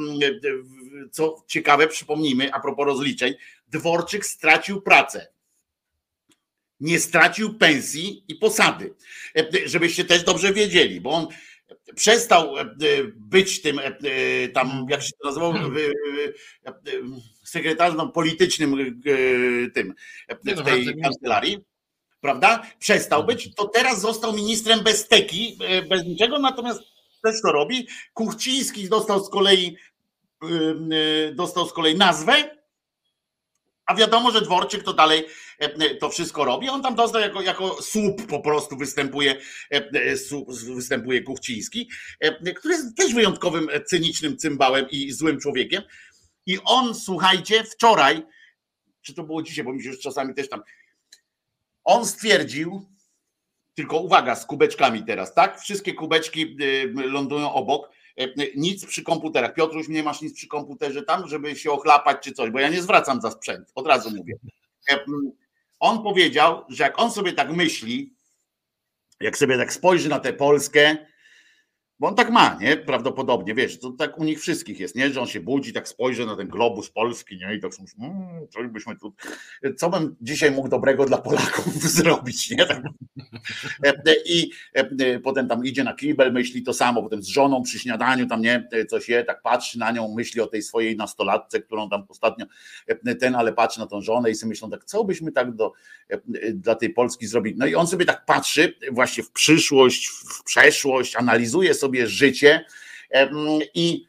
co ciekawe, przypomnijmy, a propos rozliczeń, dworczyk stracił pracę. Nie stracił pensji i posady. Żebyście też dobrze wiedzieli, bo on przestał być tym, tam, jak się to nazywał, sekretarzem politycznym tym w tej kancelarii prawda? Przestał mhm. być, to teraz został ministrem bez teki, e, bez niczego, natomiast też to robi. Kuchciński dostał z kolei e, dostał z kolei nazwę, a wiadomo, że Dworczyk to dalej e, to wszystko robi. On tam dostał jako, jako słup po prostu występuje, występuje Kuchciński, który jest też wyjątkowym cynicznym cymbałem i złym człowiekiem. I on, słuchajcie, wczoraj, czy to było dzisiaj, bo mi się już czasami też tam on stwierdził, tylko uwaga, z kubeczkami teraz, tak? Wszystkie kubeczki y, lądują obok. E, nic przy komputerach. Piotruś, nie masz nic przy komputerze tam, żeby się ochlapać czy coś, bo ja nie zwracam za sprzęt, od razu mówię. On powiedział, że jak on sobie tak myśli, jak sobie tak spojrzy na tę Polskę, Bo on tak ma, nie? Prawdopodobnie, wiesz, to tak u nich wszystkich jest, nie? Że on się budzi, tak spojrzy na ten globus polski, nie? I tak myśli, mmm, byśmy tu, co bym dzisiaj mógł dobrego dla Polaków zrobić, nie? Tak. I potem tam idzie na kibel, myśli to samo, potem z żoną przy śniadaniu tam, nie? Coś je, tak patrzy na nią, myśli o tej swojej nastolatce, którą tam ostatnio ten, ale patrzy na tą żonę i sobie myślą tak, co byśmy tak do, dla tej Polski zrobili? No i on sobie tak patrzy właśnie w przyszłość, w przeszłość, analizuje sobie sobie życie i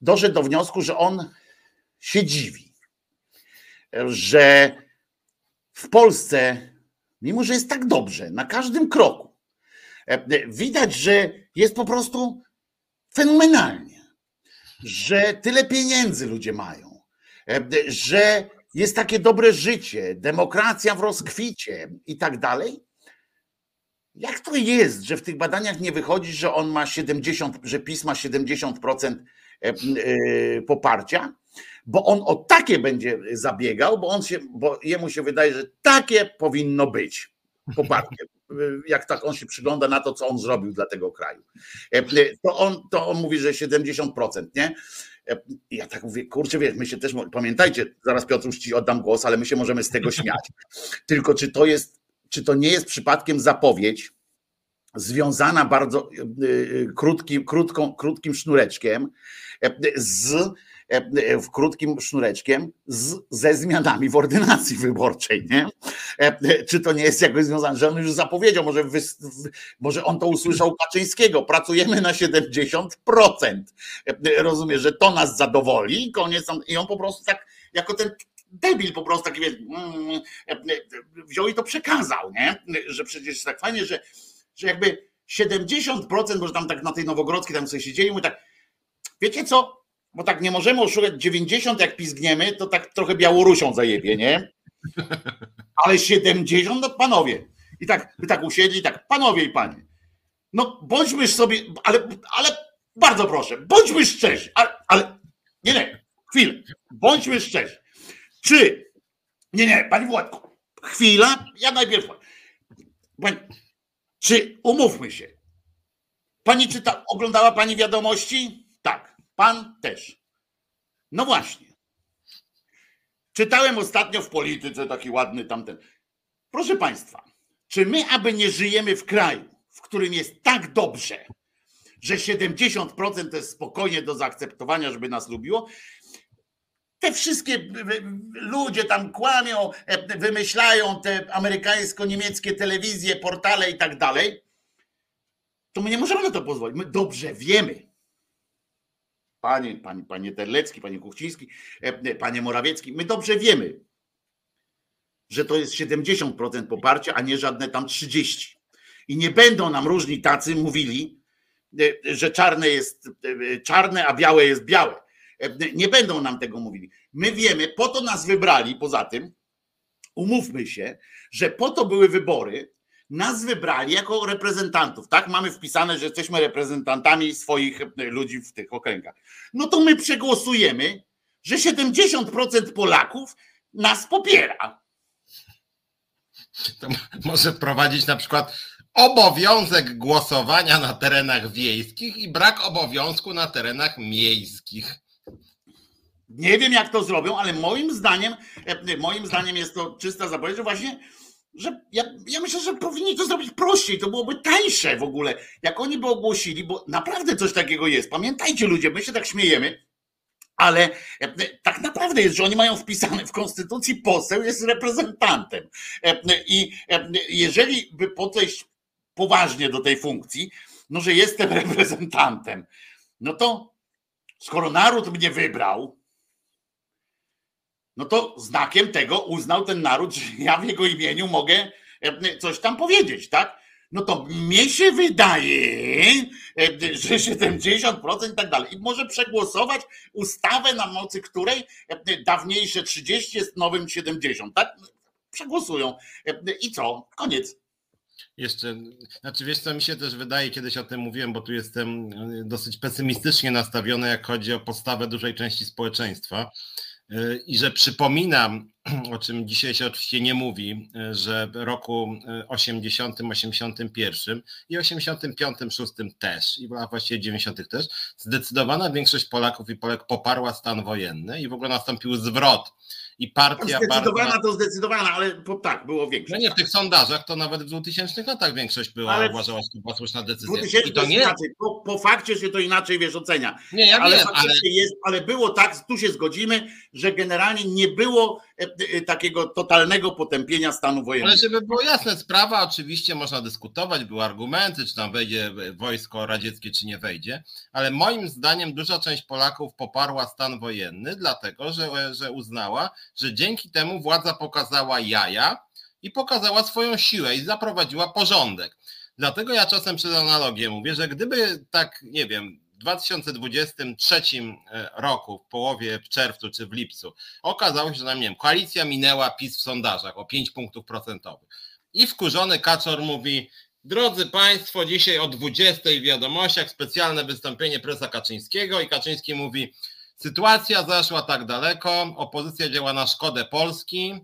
doszedł do wniosku, że on się dziwi, że w Polsce, mimo że jest tak dobrze na każdym kroku, widać, że jest po prostu fenomenalnie, że tyle pieniędzy ludzie mają, że jest takie dobre życie, demokracja w rozkwicie i tak dalej, jak to jest, że w tych badaniach nie wychodzi, że on ma 70, że PiS ma 70% e, e, poparcia? Bo on o takie będzie zabiegał, bo on się, bo jemu się wydaje, że takie powinno być poparcie. E, jak tak on się przygląda na to, co on zrobił dla tego kraju. To on, to on mówi, że 70%, nie? Ja tak mówię, kurczę, wiesz, my się też, pamiętajcie, zaraz Piotruś ci oddam głos, ale my się możemy z tego śmiać. Tylko czy to jest czy to nie jest przypadkiem zapowiedź związana bardzo e, e, krótkim, krótką, krótkim sznureczkiem e, z w krótkim sznureczkiem z, ze zmianami w ordynacji wyborczej, nie? Czy to nie jest jakoś związane, że on już zapowiedział, może, wy, może on to usłyszał Kaczyńskiego, pracujemy na 70%. Rozumiem, że to nas zadowoli, koniec, i on po prostu tak, jako ten debil po prostu taki, mm, wziął i to przekazał, nie? Że przecież tak fajnie, że, że jakby 70%, może tam tak na tej Nowogrodzkiej tam sobie siedzieli, my tak, wiecie co, bo tak nie możemy oszukać 90 jak pizgniemy, to tak trochę Białorusią zajebie, nie? Ale 70, no panowie. I tak, by tak usiedli, tak, panowie i panie, no bądźmy sobie, ale, ale bardzo proszę, bądźmy szczerzy, ale, ale nie, nie, chwilę, bądźmy szczerzy. Czy, nie, nie, pani Władku, chwila, ja najpierw, pani, czy umówmy się, pani czyta, oglądała pani wiadomości? Tak, pan też. No właśnie. Czytałem ostatnio w polityce taki ładny tamten. Proszę państwa, czy my, aby nie żyjemy w kraju, w którym jest tak dobrze, że 70% to jest spokojnie do zaakceptowania, żeby nas lubiło, te wszystkie ludzie tam kłamią, e, wymyślają te amerykańsko-niemieckie telewizje, portale i tak dalej, to my nie możemy na to pozwolić. My dobrze wiemy. Panie, panie, panie Terlecki, panie Kuchciński, e, panie Morawiecki, my dobrze wiemy, że to jest 70% poparcia, a nie żadne tam 30. I nie będą nam różni tacy mówili, e, że czarne jest czarne, a białe jest białe. Nie będą nam tego mówili. My wiemy, po to nas wybrali, poza tym, umówmy się, że po to były wybory, nas wybrali jako reprezentantów, tak? Mamy wpisane, że jesteśmy reprezentantami swoich ludzi w tych okręgach. No to my przegłosujemy, że 70% Polaków nas popiera. To może wprowadzić na przykład obowiązek głosowania na terenach wiejskich i brak obowiązku na terenach miejskich. Nie wiem, jak to zrobią, ale moim zdaniem, e, moim zdaniem jest to czysta zapowiedź, że właśnie, że ja, ja myślę, że powinni to zrobić prościej, to byłoby tańsze w ogóle, jak oni by ogłosili, bo naprawdę coś takiego jest. Pamiętajcie ludzie, my się tak śmiejemy, ale e, tak naprawdę jest, że oni mają wpisane w konstytucji poseł jest reprezentantem. E, I jeżeli by podejść poważnie do tej funkcji, no że jestem reprezentantem, no to skoro naród mnie wybrał, no to znakiem tego uznał ten naród, że ja w jego imieniu mogę e, coś tam powiedzieć, tak? No to mnie się wydaje, e, że 70% i tak dalej. I może przegłosować ustawę, na mocy której e, dawniejsze 30 jest nowym 70, tak? Przegłosują. I co? Koniec. Jeszcze, znaczy wiesz co mi się też wydaje, kiedyś o tym mówiłem, bo tu jestem dosyć pesymistycznie nastawiony, jak chodzi o postawę dużej części społeczeństwa i że przypominam, o czym dzisiaj się oczywiście nie mówi, że w roku 80, 81 i 85, 6 też, i właściwie 90 też, zdecydowana większość Polaków i Polek poparła stan wojenny i w ogóle nastąpił zwrot i partia Zdecydowana bardzo... to zdecydowana, ale tak, było większość. No nie, w tych sondażach to nawet w 2000 latach większość była, ale uważała, że to była słuszna decyzja. 2000 I to nie... Inaczej. Po, po, fakcie się to inaczej, wiesz, ocenia. Nie, ja ale wiem, ale... Jest, ale było tak, tu się zgodzimy, że generalnie nie było takiego totalnego potępienia stanu wojennego. Ale żeby było jasne, sprawa oczywiście można dyskutować, były argumenty, czy tam wejdzie wojsko radzieckie, czy nie wejdzie, ale moim zdaniem duża część Polaków poparła stan wojenny, dlatego, że, że uznała, że dzięki temu władza pokazała jaja i pokazała swoją siłę i zaprowadziła porządek. Dlatego ja czasem przez analogię mówię, że gdyby tak, nie wiem, 2023 e, roku, w połowie, w czerwcu czy w lipcu, okazało się, że nam, nie wiem, koalicja minęła PiS w sondażach o 5 punktów procentowych i wkurzony Kaczor mówi, Drodzy Państwo, dzisiaj o 20 w wiadomościach specjalne wystąpienie prezesa Kaczyńskiego i Kaczyński mówi, Sytuacja zaszła tak daleko, opozycja działa na szkodę Polski,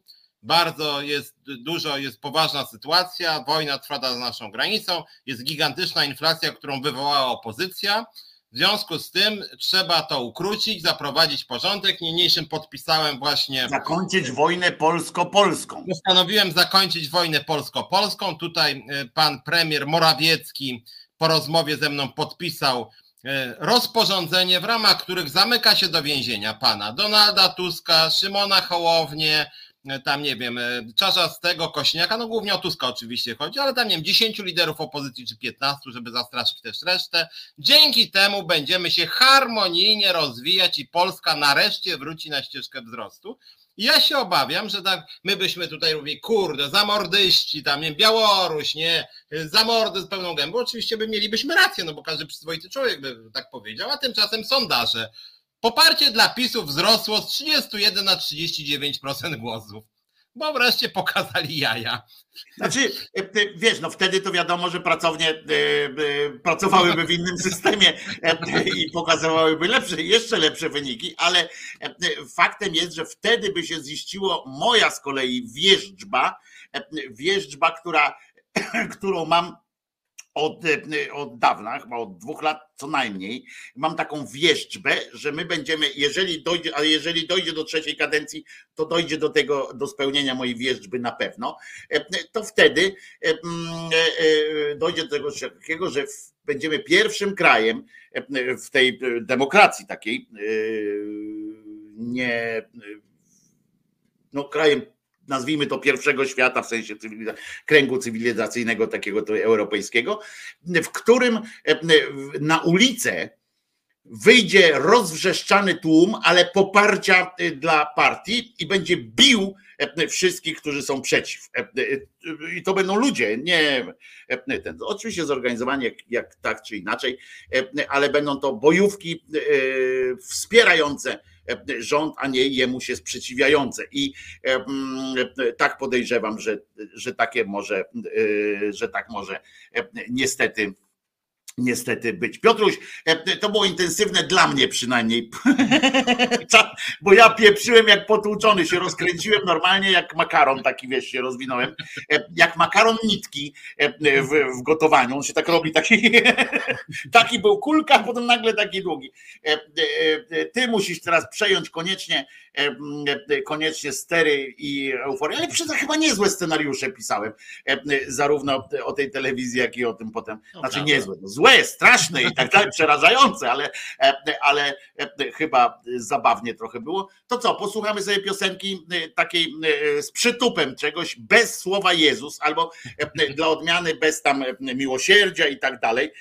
bardzo jest dużo, jest poważna sytuacja, wojna trwa za naszą granicą, jest gigantyczna inflacja, którą wywołała opozycja. W związku z tym trzeba to ukrócić, zaprowadzić porządek. Niniejszym podpisałem właśnie. Zakończyć wojnę polsko-polską. Postanowiłem zakończyć wojnę polsko-polską. Tutaj e, pan premier Morawiecki po rozmowie ze mną podpisał E, rozporządzenie, w ramach których zamyka się do więzienia pana Donalda Tuska, Szymona Hołownię, tam nie wiem, e, Czarzastego, Kośniaka, no głównie o Tuska oczywiście chodzi, ale tam nie wiem, 10 liderów opozycji czy 15, żeby zastraszyć też resztę. Dzięki temu będziemy się harmonijnie rozwijać i Polska nareszcie wróci na ścieżkę wzrostu. Ja się obawiam, że tak my byśmy tutaj mówili, kurde, zamordyści, tam nie, Białoruś, nie, zamordy z pełną gębą. Oczywiście by mielibyśmy rację, no bo każdy przyzwoity człowiek by tak powiedział, a tymczasem sondaże. Poparcie dla PiSu wzrosło z 31 na 39% głosów bo wreszcie pokazali jaja. Znaczy, e, wiesz, no wtedy to wiadomo, że pracownie e, e, pracowałyby w innym systemie i pokazywałyby lepsze, jeszcze lepsze wyniki, ale faktem jest, że wtedy by się ziściło moja z kolei wierzczba, wierzczba, która, którą mam od, e, od dawna, chyba od dwóch lat co najmniej, mam taką wierzczbę, że my będziemy, jeżeli dojdzie, ale jeżeli dojdzie do trzeciej kadencji, to dojdzie do tego, do spełnienia mojej wierzczby na pewno, e, to wtedy e, dojdzie do tego takiego, że będziemy pierwszym krajem w tej demokracji takiej, nie no krajem nazwijmy to pierwszego świata w sensie kręgu cywilizacyjnego takiego to europejskiego, w którym e, na ulicę wyjdzie rozwrzeszczany tłum, ale poparcia e, dla partii i będzie bił e, wszystkich, którzy są przeciw. I to będą ludzie, nie ten, oczywiście zorganizowani jak, jak tak czy inaczej, ale będą to bojówki wspierające rząd, a nie jemu się sprzeciwiające. I tak podejrzewam, że, że takie może, e, że tak może niestety niestety być. Piotruś, e, to było intensywne dla mnie przynajmniej, bo ja pieprzyłem jak potłuczony, się rozkręciłem normalnie jak makaron, taki wiesz, się rozwinąłem, e, jak makaron nitki e, w, gotowaniu, on się tak robi, taki, taki był kulka, a potem nagle taki długi. Ty musisz teraz przejąć koniecznie koniecznie stery i euforię, ale przecież chyba niezłe scenariusze pisałem, zarówno o tej telewizji, jak i o tym potem, znaczy niezłe, no złe, straszne i tak dalej, przerażające, ale, ale chyba zabawnie trochę było. To co, posłuchamy sobie piosenki takiej z przytupem czegoś, bez słowa Jezus, albo dla odmiany bez tam miłosierdzia i tak dalej.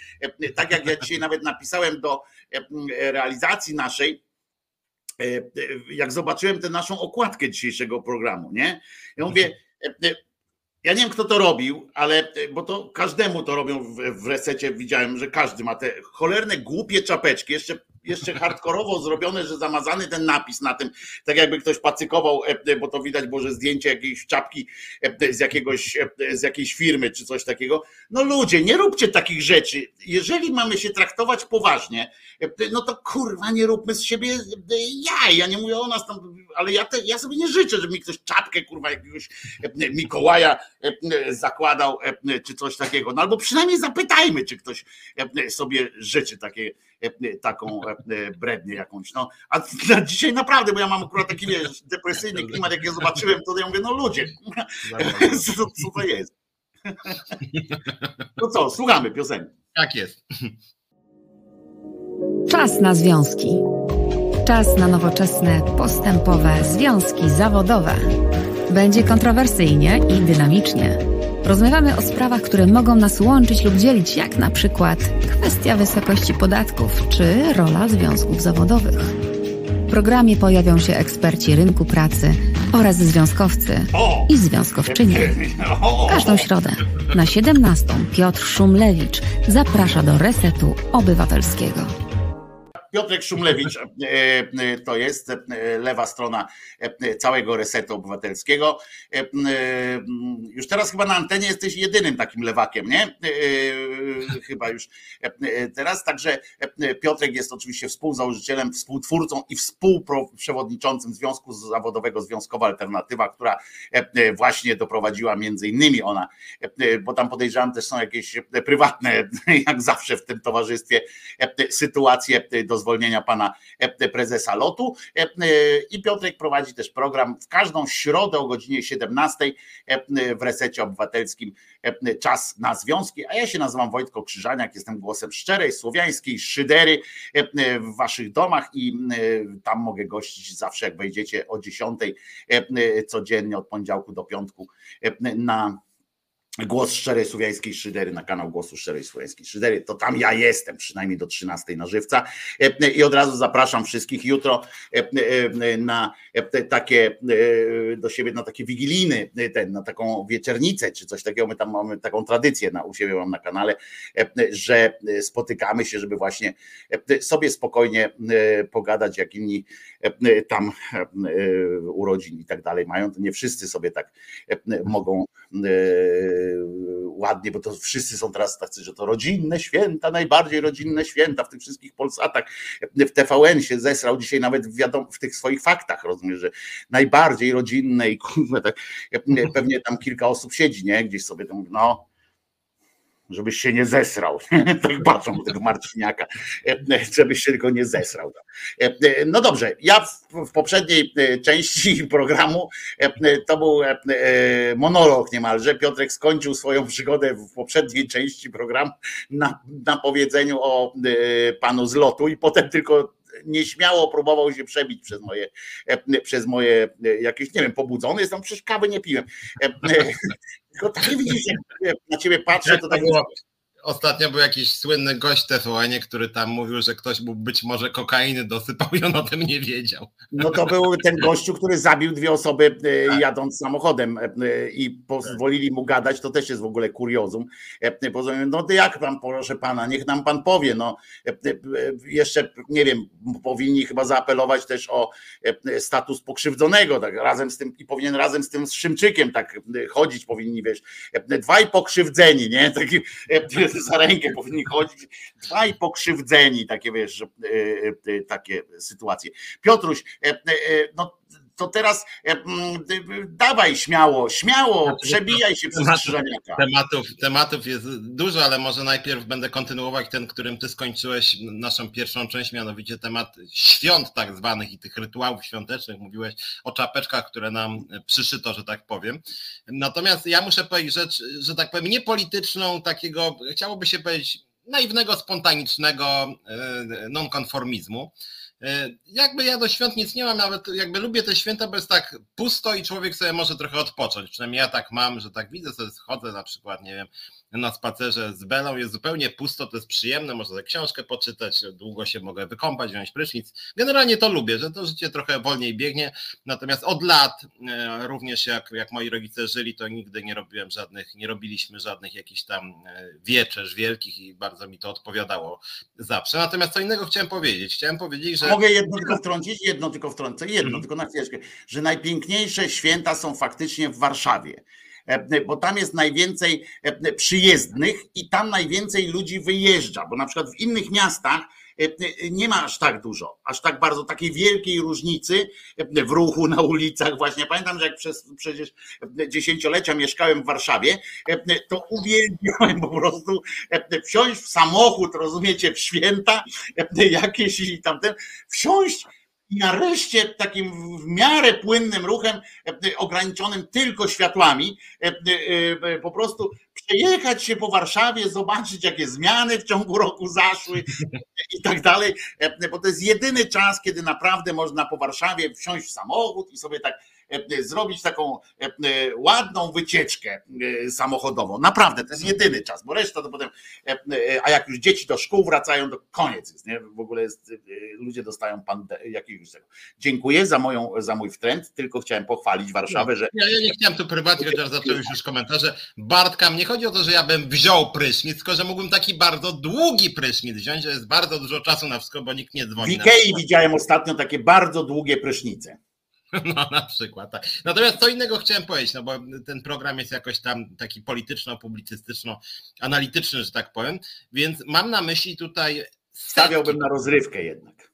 Tak jak ja dzisiaj nawet napisałem do realizacji naszej, E, jak zobaczyłem tę naszą okładkę dzisiejszego programu, nie? Ja mówię, e, e, ja nie wiem, kto to robił, ale bo to każdemu to robią w, w resecie. Widziałem, że każdy ma te cholerne, głupie czapeczki. Jeszcze jeszcze hardkorowo zrobione, że zamazany ten napis na tym, tak jakby ktoś pacykował, bo to widać może zdjęcie jakiejś czapki z jakiegoś, z jakiejś firmy czy coś takiego. No ludzie, nie róbcie takich rzeczy. Jeżeli mamy się traktować poważnie, no to kurwa nie róbmy z siebie jaj. Ja nie mówię o nas tam, ale ja, te, ja sobie nie życzę, żeby mi ktoś czapkę kurwa jakiegoś Mikołaja zakładał czy coś takiego. No albo przynajmniej zapytajmy, czy ktoś sobie życzy takie, taką brednię jakąś. No, a na dzisiaj naprawdę, bo ja mam akurat taki wiesz, depresyjny klimat, jak ja zobaczyłem, to ja mówię, no ludzie, co, co to jest? No co, słuchamy piosenki. Tak jest. Czas na związki. Czas na nowoczesne, postępowe związki zawodowe. Będzie kontrowersyjnie i dynamicznie. Rozmawiamy o sprawach, które mogą nas łączyć lub dzielić, jak na przykład kwestia wysokości podatków czy rola związków zawodowych. W programie pojawią się eksperci rynku pracy oraz związkowcy i związkowczynie. Każdą środę na 17 Piotr Szumlewicz zaprasza do Resetu Obywatelskiego. Piotrek Szumlewicz e, e, to jest e, lewa strona całego resetu obywatelskiego. Już teraz chyba na antenie jesteś jedynym takim lewakiem, nie? Chyba już teraz. Także Piotrek jest oczywiście współzałożycielem, współtwórcą i współprzewodniczącym Związku Zawodowego Związkowa Alternatywa, która właśnie doprowadziła między innymi ona, bo tam podejrzewam też są jakieś prywatne, jak zawsze w tym towarzystwie, sytuacje do zwolnienia pana e, prezesa lotu. E, e, I Piotrek prowadzi też program w każdą środę o godzinie 17 w resecie obywatelskim Czas na Związki. A ja się nazywam Wojtko Krzyżaniak, jestem głosem szczerej, słowiańskiej szydery w waszych domach i tam mogę gościć zawsze, jak wejdziecie o 10 codziennie od poniedziałku do piątku na Głos szczerej słowiańskiej szydery na kanał Głosu Szczerej Słowiańskiej Szydery. To tam ja jestem, przynajmniej do 13 na żywca. E, I od razu zapraszam wszystkich jutro e, e, na takie do siebie, na takie wigilijny, ten, na taką wieczernicę, czy coś takiego. My tam mamy taką tradycję na, u siebie mam na kanale, że spotykamy się, żeby właśnie sobie spokojnie pogadać, jak inni tam urodzin i tak dalej mają. To nie wszyscy sobie tak mogą ładnie, bo to wszyscy są teraz tacy, że to rodzinne święta, najbardziej rodzinne święta w tych wszystkich Polsatach. W TVN się zesrał dzisiaj nawet wiadomo, w tych swoich faktach, rozumiem, że najbardziej rodzinne i kurwa, tak, pewnie tam kilka osób siedzi, nie? Gdzieś sobie tam, no żebyś się nie zesrał. tak patrzą tego Marciniaka, żebyś się tylko nie zesrał. No dobrze, ja w, poprzedniej e, części programu to był e, monolog niemalże. Piotrek skończył swoją przygodę w poprzedniej części programu na, na powiedzeniu o e, panu z lotu i potem tylko nieśmiało próbował się przebić przez moje, przez moje jakieś, nie wiem, pobudzony jestem, przecież kawy nie piłem. Tylko tak widzisz, jak na ciebie patrzę, to tak. Było, Ostatnio był jakiś słynny gość TVN, który tam mówił, że ktoś mu być może kokainy dosypał i on o tym nie wiedział. No to był ten gościu, który zabił dwie osoby e, tak. jadąc samochodem e, i pozwolili mu gadać, to też jest w ogóle kuriozum. E, no to jak pan, proszę pana, niech nam pan powie, no jeszcze, nie wiem, powinni chyba zaapelować też o status pokrzywdzonego, tak razem z tym i powinien razem z tym z Szymczykiem tak chodzić powinni, wiesz, dwaj pokrzywdzeni, nie, taki za rękę powinni chodzić, dwaj pokrzywdzeni, takie wiesz, e, e, takie sytuacje. Piotruś, e, no to teraz dawaj śmiało, śmiało, przebijaj się przez krzyżaniaka. Tematów, tematów jest dużo, ale może najpierw będę kontynuować ten, którym ty skończyłeś naszą pierwszą część, mianowicie temat świąt tak zwanych i tych rytuałów świątecznych. Mówiłeś o czapeczkach, które nam przyszyto, że tak powiem. Natomiast ja muszę powiedzieć rzecz, że tak powiem, niepolityczną, takiego, chciałoby się powiedzieć, naiwnego, spontanicznego e, nonkonformizmu. E, jakby ja do świąt nic nie mam, nawet jakby lubię te święta, bo jest tak pusto i człowiek sobie może trochę odpocząć. Przynajmniej ja tak mam, że tak widzę, sobie schodzę na przykład, nie wiem, na spacerze z Belą, jest zupełnie pusto, to jest przyjemne, można sobie książkę poczytać, długo się mogę wykąpać, wziąć prysznic. Generalnie to lubię, że to życie trochę wolniej biegnie, natomiast od lat, e, również jak, jak moi rodzice żyli, to nigdy nie robiłem żadnych, nie robiliśmy żadnych jakichś tam e, wieczerz wielkich i bardzo mi to odpowiadało zawsze. Natomiast co innego chciałem powiedzieć. Chciałem powiedzieć, że... Mogę jedno tylko wtrącić? Jedno tylko wtrącę, jedno Mhm. tylko na chwileczkę, że najpiękniejsze święta są faktycznie w Warszawie. E, Bo tam jest najwięcej e, przyjezdnych i tam najwięcej ludzi wyjeżdża, bo na przykład w innych miastach e, e, nie ma aż tak dużo, aż tak bardzo takiej wielkiej różnicy e, w ruchu na ulicach. Właśnie pamiętam, że jak przez przecież dziesięciolecia mieszkałem w Warszawie, e, to uwielbiałem po prostu e, wsiąść w samochód, rozumiecie, w święta e, jakieś i tamten, wsiąść i nareszcie takim w miarę płynnym ruchem, e, ograniczonym tylko światłami, e, e, po prostu przejechać się po Warszawie, zobaczyć, jakie zmiany w ciągu roku zaszły i tak dalej, e, bo to jest jedyny czas, kiedy naprawdę można po Warszawie wsiąść w samochód i sobie tak e, zrobić taką e, e, ładną wycieczkę e, samochodową. Naprawdę, to jest jedyny czas, bo reszta to potem, e, e, a jak już dzieci do szkół wracają, to koniec jest, nie? W ogóle jest, e, ludzie dostają pande- jakiegoś tego. Dziękuję za, moją, za mój wtręt, tylko chciałem pochwalić Warszawę, że Ja, ja nie chciałem tu prywatnie, chociaż zacząłem już komentarze. Bartka, nie chodzi o to, że ja bym wziął prysznic, tylko że mógłbym taki bardzo długi prysznic wziąć, że jest bardzo dużo czasu na wszystko, bo nikt nie w dzwoni. na Ikei widziałem ostatnio takie bardzo długie prysznice. No na przykład, tak. Natomiast co innego chciałem powiedzieć, no bo ten program jest jakoś tam taki polityczno-publicystyczno-analityczny, że tak powiem, więc mam na myśli tutaj Stawiałbym na rozrywkę jednak.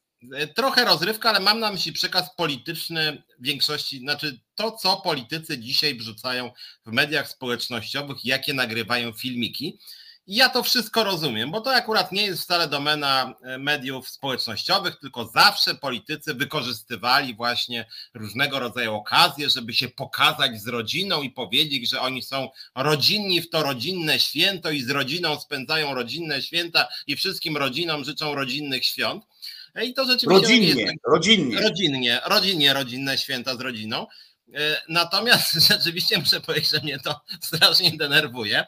trochę rozrywka, ale mam na myśli przekaz polityczny większości, znaczy to, co politycy dzisiaj wrzucają w mediach społecznościowych, jakie nagrywają filmiki. Ja to wszystko rozumiem, bo to akurat nie jest wcale domena e, mediów społecznościowych, tylko zawsze politycy wykorzystywali właśnie różnego rodzaju okazje, żeby się pokazać z rodziną i powiedzieć, że oni są rodzinni w to rodzinne święto i z rodziną spędzają rodzinne święta i wszystkim rodzinom życzą rodzinnych świąt. E, I to rzeczywiście nie jest Rodzinnie, rodzinnie. rodzinnie, rodzinnie, rodzinne święta z rodziną. E, Natomiast rzeczywiście muszę powiedzieć, że mnie to strasznie denerwuje.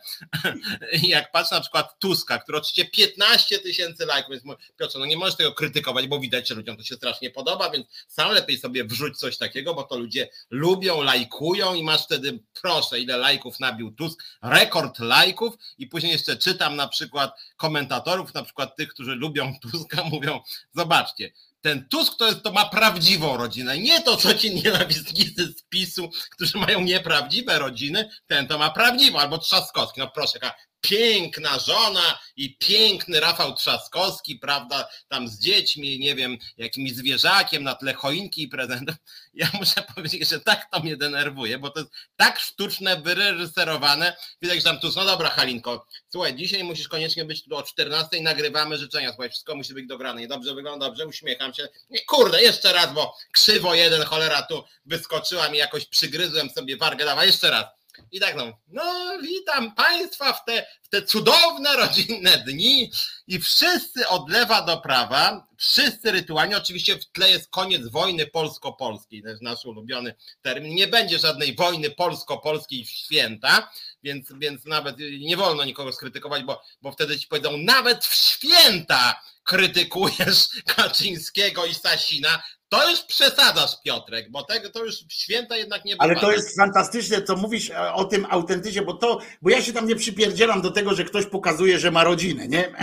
Jak patrzę na przykład Tuska, który oczywiście 15 tysięcy lajków, więc Piotrze, no nie możesz tego krytykować, bo widać, że ludziom to się strasznie podoba, więc sam lepiej sobie wrzuć coś takiego, bo to ludzie lubią, lajkują i masz wtedy, proszę, ile lajków nabił Tusk, rekord lajków i później jeszcze czytam na przykład komentatorów, na przykład tych, którzy lubią Tuska, mówią, zobaczcie, ten Tusk to, jest, to ma prawdziwą rodzinę, nie to, co ci nienawistnicy z PiSu, którzy mają nieprawdziwe rodziny, ten to ma prawdziwą, albo Trzaskowski, no proszę, piękna żona i piękny Rafał Trzaskowski, prawda, tam z dziećmi, nie wiem, jakimś zwierzakiem na tle choinki i prezentów. Ja muszę powiedzieć, że tak to mnie denerwuje, bo to jest tak sztuczne, wyreżyserowane. Widać, że tam tu, no dobra Halinko, słuchaj, dzisiaj musisz koniecznie być tu o 14, nagrywamy życzenia, słuchaj, wszystko musi być dograne, dobrze wygląda, dobrze, uśmiecham się. Nie, kurde, jeszcze raz, bo krzywo jeden, cholera tu wyskoczyła mi, jakoś przygryzłem sobie wargę, dawaj jeszcze raz. I tak no, no witam Państwa w te, w te cudowne rodzinne dni. I wszyscy od lewa do prawa, wszyscy rytualnie, oczywiście w tle jest koniec wojny polsko-polskiej, to jest nasz ulubiony termin, nie będzie żadnej wojny polsko-polskiej w święta, więc, więc nawet nie wolno nikogo skrytykować, bo, bo wtedy ci powiedzą, nawet w święta krytykujesz Kaczyńskiego i Sasina, to już przesadzasz, Piotrek, bo tego to już święta jednak nie Ale bywa. to jest fantastyczne, co mówisz e, o tym autentycznie, bo to, bo ja się tam nie przypierdzielam do tego, że ktoś pokazuje, że ma rodzinę, nie?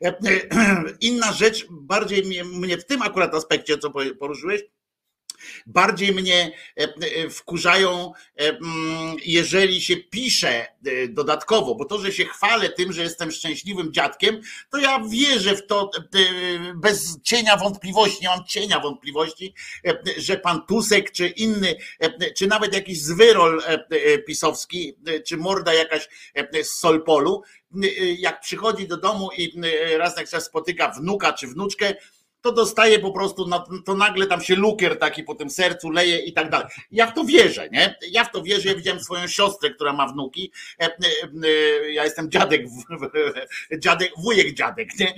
Inna rzecz, bardziej mnie, mnie w tym akurat aspekcie, co poruszyłeś, bardziej mnie e, e, wkurzają, e, mm, jeżeli się pisze dodatkowo, bo to, że się chwalę tym, że jestem szczęśliwym dziadkiem, to ja wierzę w to bez cienia wątpliwości, nie mam cienia wątpliwości, że pan Tusek czy inny, czy nawet jakiś zwyrol pisowski, czy morda jakaś z Solpolu, jak przychodzi do domu i raz na jakiś czas spotyka wnuka czy wnuczkę, to dostaje po prostu, to nagle tam się lukier taki po tym sercu leje i tak dalej. Ja w to wierzę, nie? Ja w to wierzę, ja widziałem swoją siostrę, która ma wnuki, e, e, e, ja jestem dziadek, dziadek wujek dziadek, nie?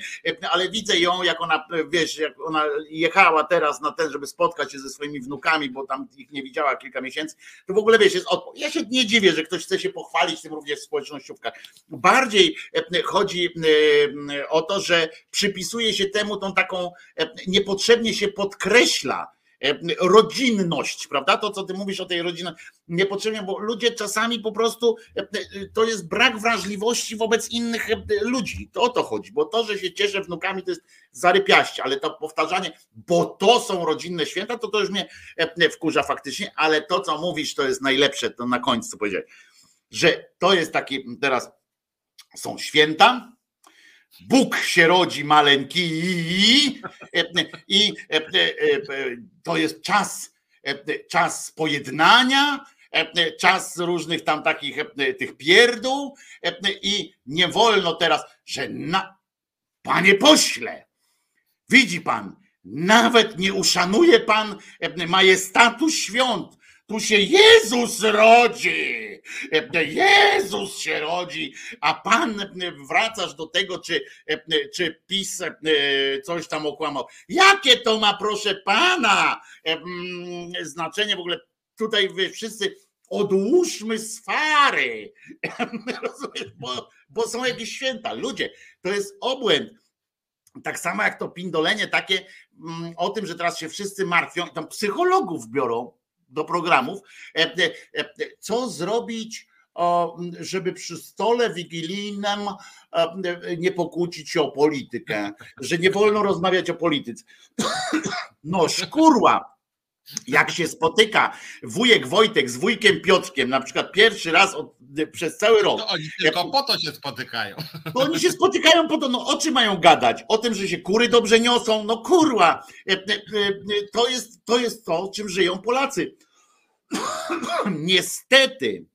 Ale widzę ją, jak ona, wiesz, jak ona jechała teraz na ten, żeby spotkać się ze swoimi wnukami, bo tam ich nie widziała kilka miesięcy, to w ogóle wiesz, jest odpowiedź. Ja się nie dziwię, że ktoś chce się pochwalić tym również w społecznościówkach. Bardziej chodzi o to, że przypisuje się temu tą taką niepotrzebnie się podkreśla e, rodzinność, prawda? To, co ty mówisz o tej rodzinie, niepotrzebnie, bo ludzie czasami po prostu e, to jest brak wrażliwości wobec innych ludzi. To o to chodzi, bo to, że się cieszę wnukami, to jest zarypiaście, ale to powtarzanie, bo to są rodzinne święta, to to już mnie wkurza faktycznie, ale to, co mówisz, to jest najlepsze, to na końcu powiedziałeś, że to jest taki teraz są święta, Bóg się rodzi maleńki i to jest czas, czas pojednania, czas różnych tam takich tych pierdół i nie wolno teraz, że na, panie pośle, widzi pan, nawet nie uszanuje pan majestatu świąt, tu się Jezus rodzi. Jezus się rodzi, a Pan wracasz do tego, czy, czy PiS coś tam okłamał. Jakie to ma, proszę Pana, znaczenie w ogóle tutaj wy wszyscy odłóżmy swary, bo, bo są jakieś święta. Ludzie, to jest obłęd. Tak samo jak to pindolenie takie o tym, że teraz się wszyscy martwią tam psychologów biorą, do programów. E, e, e, co zrobić, żeby przy stole wigilijnym nie pokłócić się o politykę, że nie wolno rozmawiać o polityce. No szkurła, jak się spotyka wujek Wojtek z wujkiem Piotrkiem, na przykład pierwszy raz od, przez cały rok. To oni tylko jak, po to się spotykają. To oni się spotykają po to, no o czym mają gadać? O tym, że się kury dobrze niosą, no kurwa. E, e, e, to jest to, jest to czym żyją Polacy. Niestety,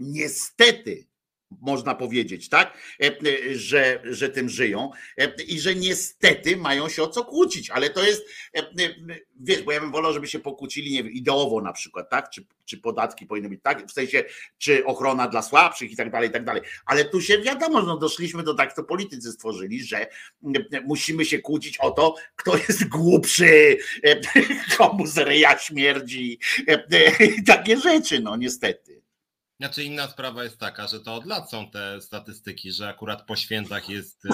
niestety, można powiedzieć, tak, e, e, że, że tym żyją. E, i że niestety mają się o co kłócić, ale to jest, wiesz, bo ja bym wolał, żeby się pokłócili, nie wiem, ideowo na przykład, tak, czy, czy podatki powinny być tak, w sensie, czy ochrona dla słabszych i tak dalej, i tak dalej, ale tu się wiadomo, no doszliśmy do tak, to politycy stworzyli, że musimy się kłócić o to, kto jest głupszy, komu z ryja śmierdzi, takie rzeczy, no niestety. Znaczy inna sprawa jest taka, że to od lat są te statystyki, że akurat po świętach jest y,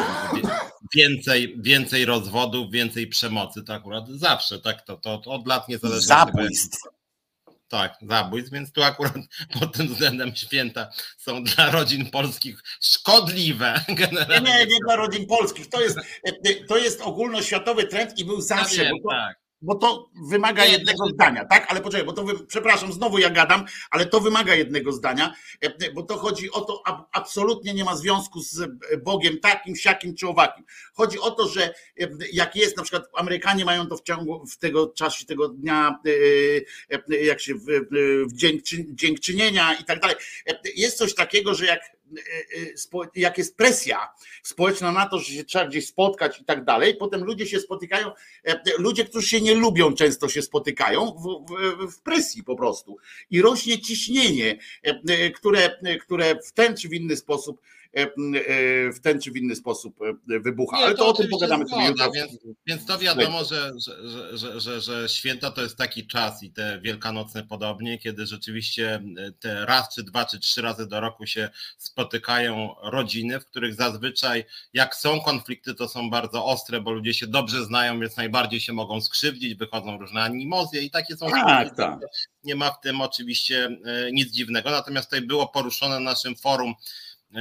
więcej, więcej rozwodów, więcej przemocy, to akurat zawsze, tak, to, to, to od lat niezależnie Zabójstw. tak, zabójstw, więc tu akurat pod tym względem święta są dla rodzin polskich szkodliwe. Generalnie. Nie, nie dla rodzin polskich. To jest, to jest ogólnoświatowy trend i był zawsze. Ja wiem, tak bo to wymaga jednego zdania, tak? Ale poczekaj, bo to, wy, przepraszam, znowu ja gadam, ale to wymaga jednego zdania, e, bo to chodzi o to, absolutnie nie ma związku z Bogiem takim, siakim czy owakim. Chodzi o to, że e, jak jest, na przykład Amerykanie mają to w ciągu w tego czasie, tego dnia, e, jak się w, w dziękczynienia i tak dalej. Jest coś takiego, że jak E, e, jak jest presja społeczna na to, że się trzeba gdzieś spotkać i tak dalej, potem ludzie się spotykają, e, ludzie, którzy się nie lubią, często się spotykają w, w, w presji po prostu. I rośnie ciśnienie, które, które w ten czy w inny sposób E, e, w ten czy w inny sposób e, wybucha. Ale to, o tym pogadamy sobie jutro. Więc, to wiadomo, że, że, że, że, że święta to jest taki czas i te wielkanocne podobnie, kiedy rzeczywiście te raz, czy dwa, czy trzy razy do roku się spotykają rodziny, w których zazwyczaj jak są konflikty, to są bardzo ostre, bo ludzie się dobrze znają, więc najbardziej się mogą skrzywdzić, wychodzą różne animozje i takie są tak, tak. Nie ma w tym oczywiście nic dziwnego. Natomiast tutaj było poruszone na naszym forum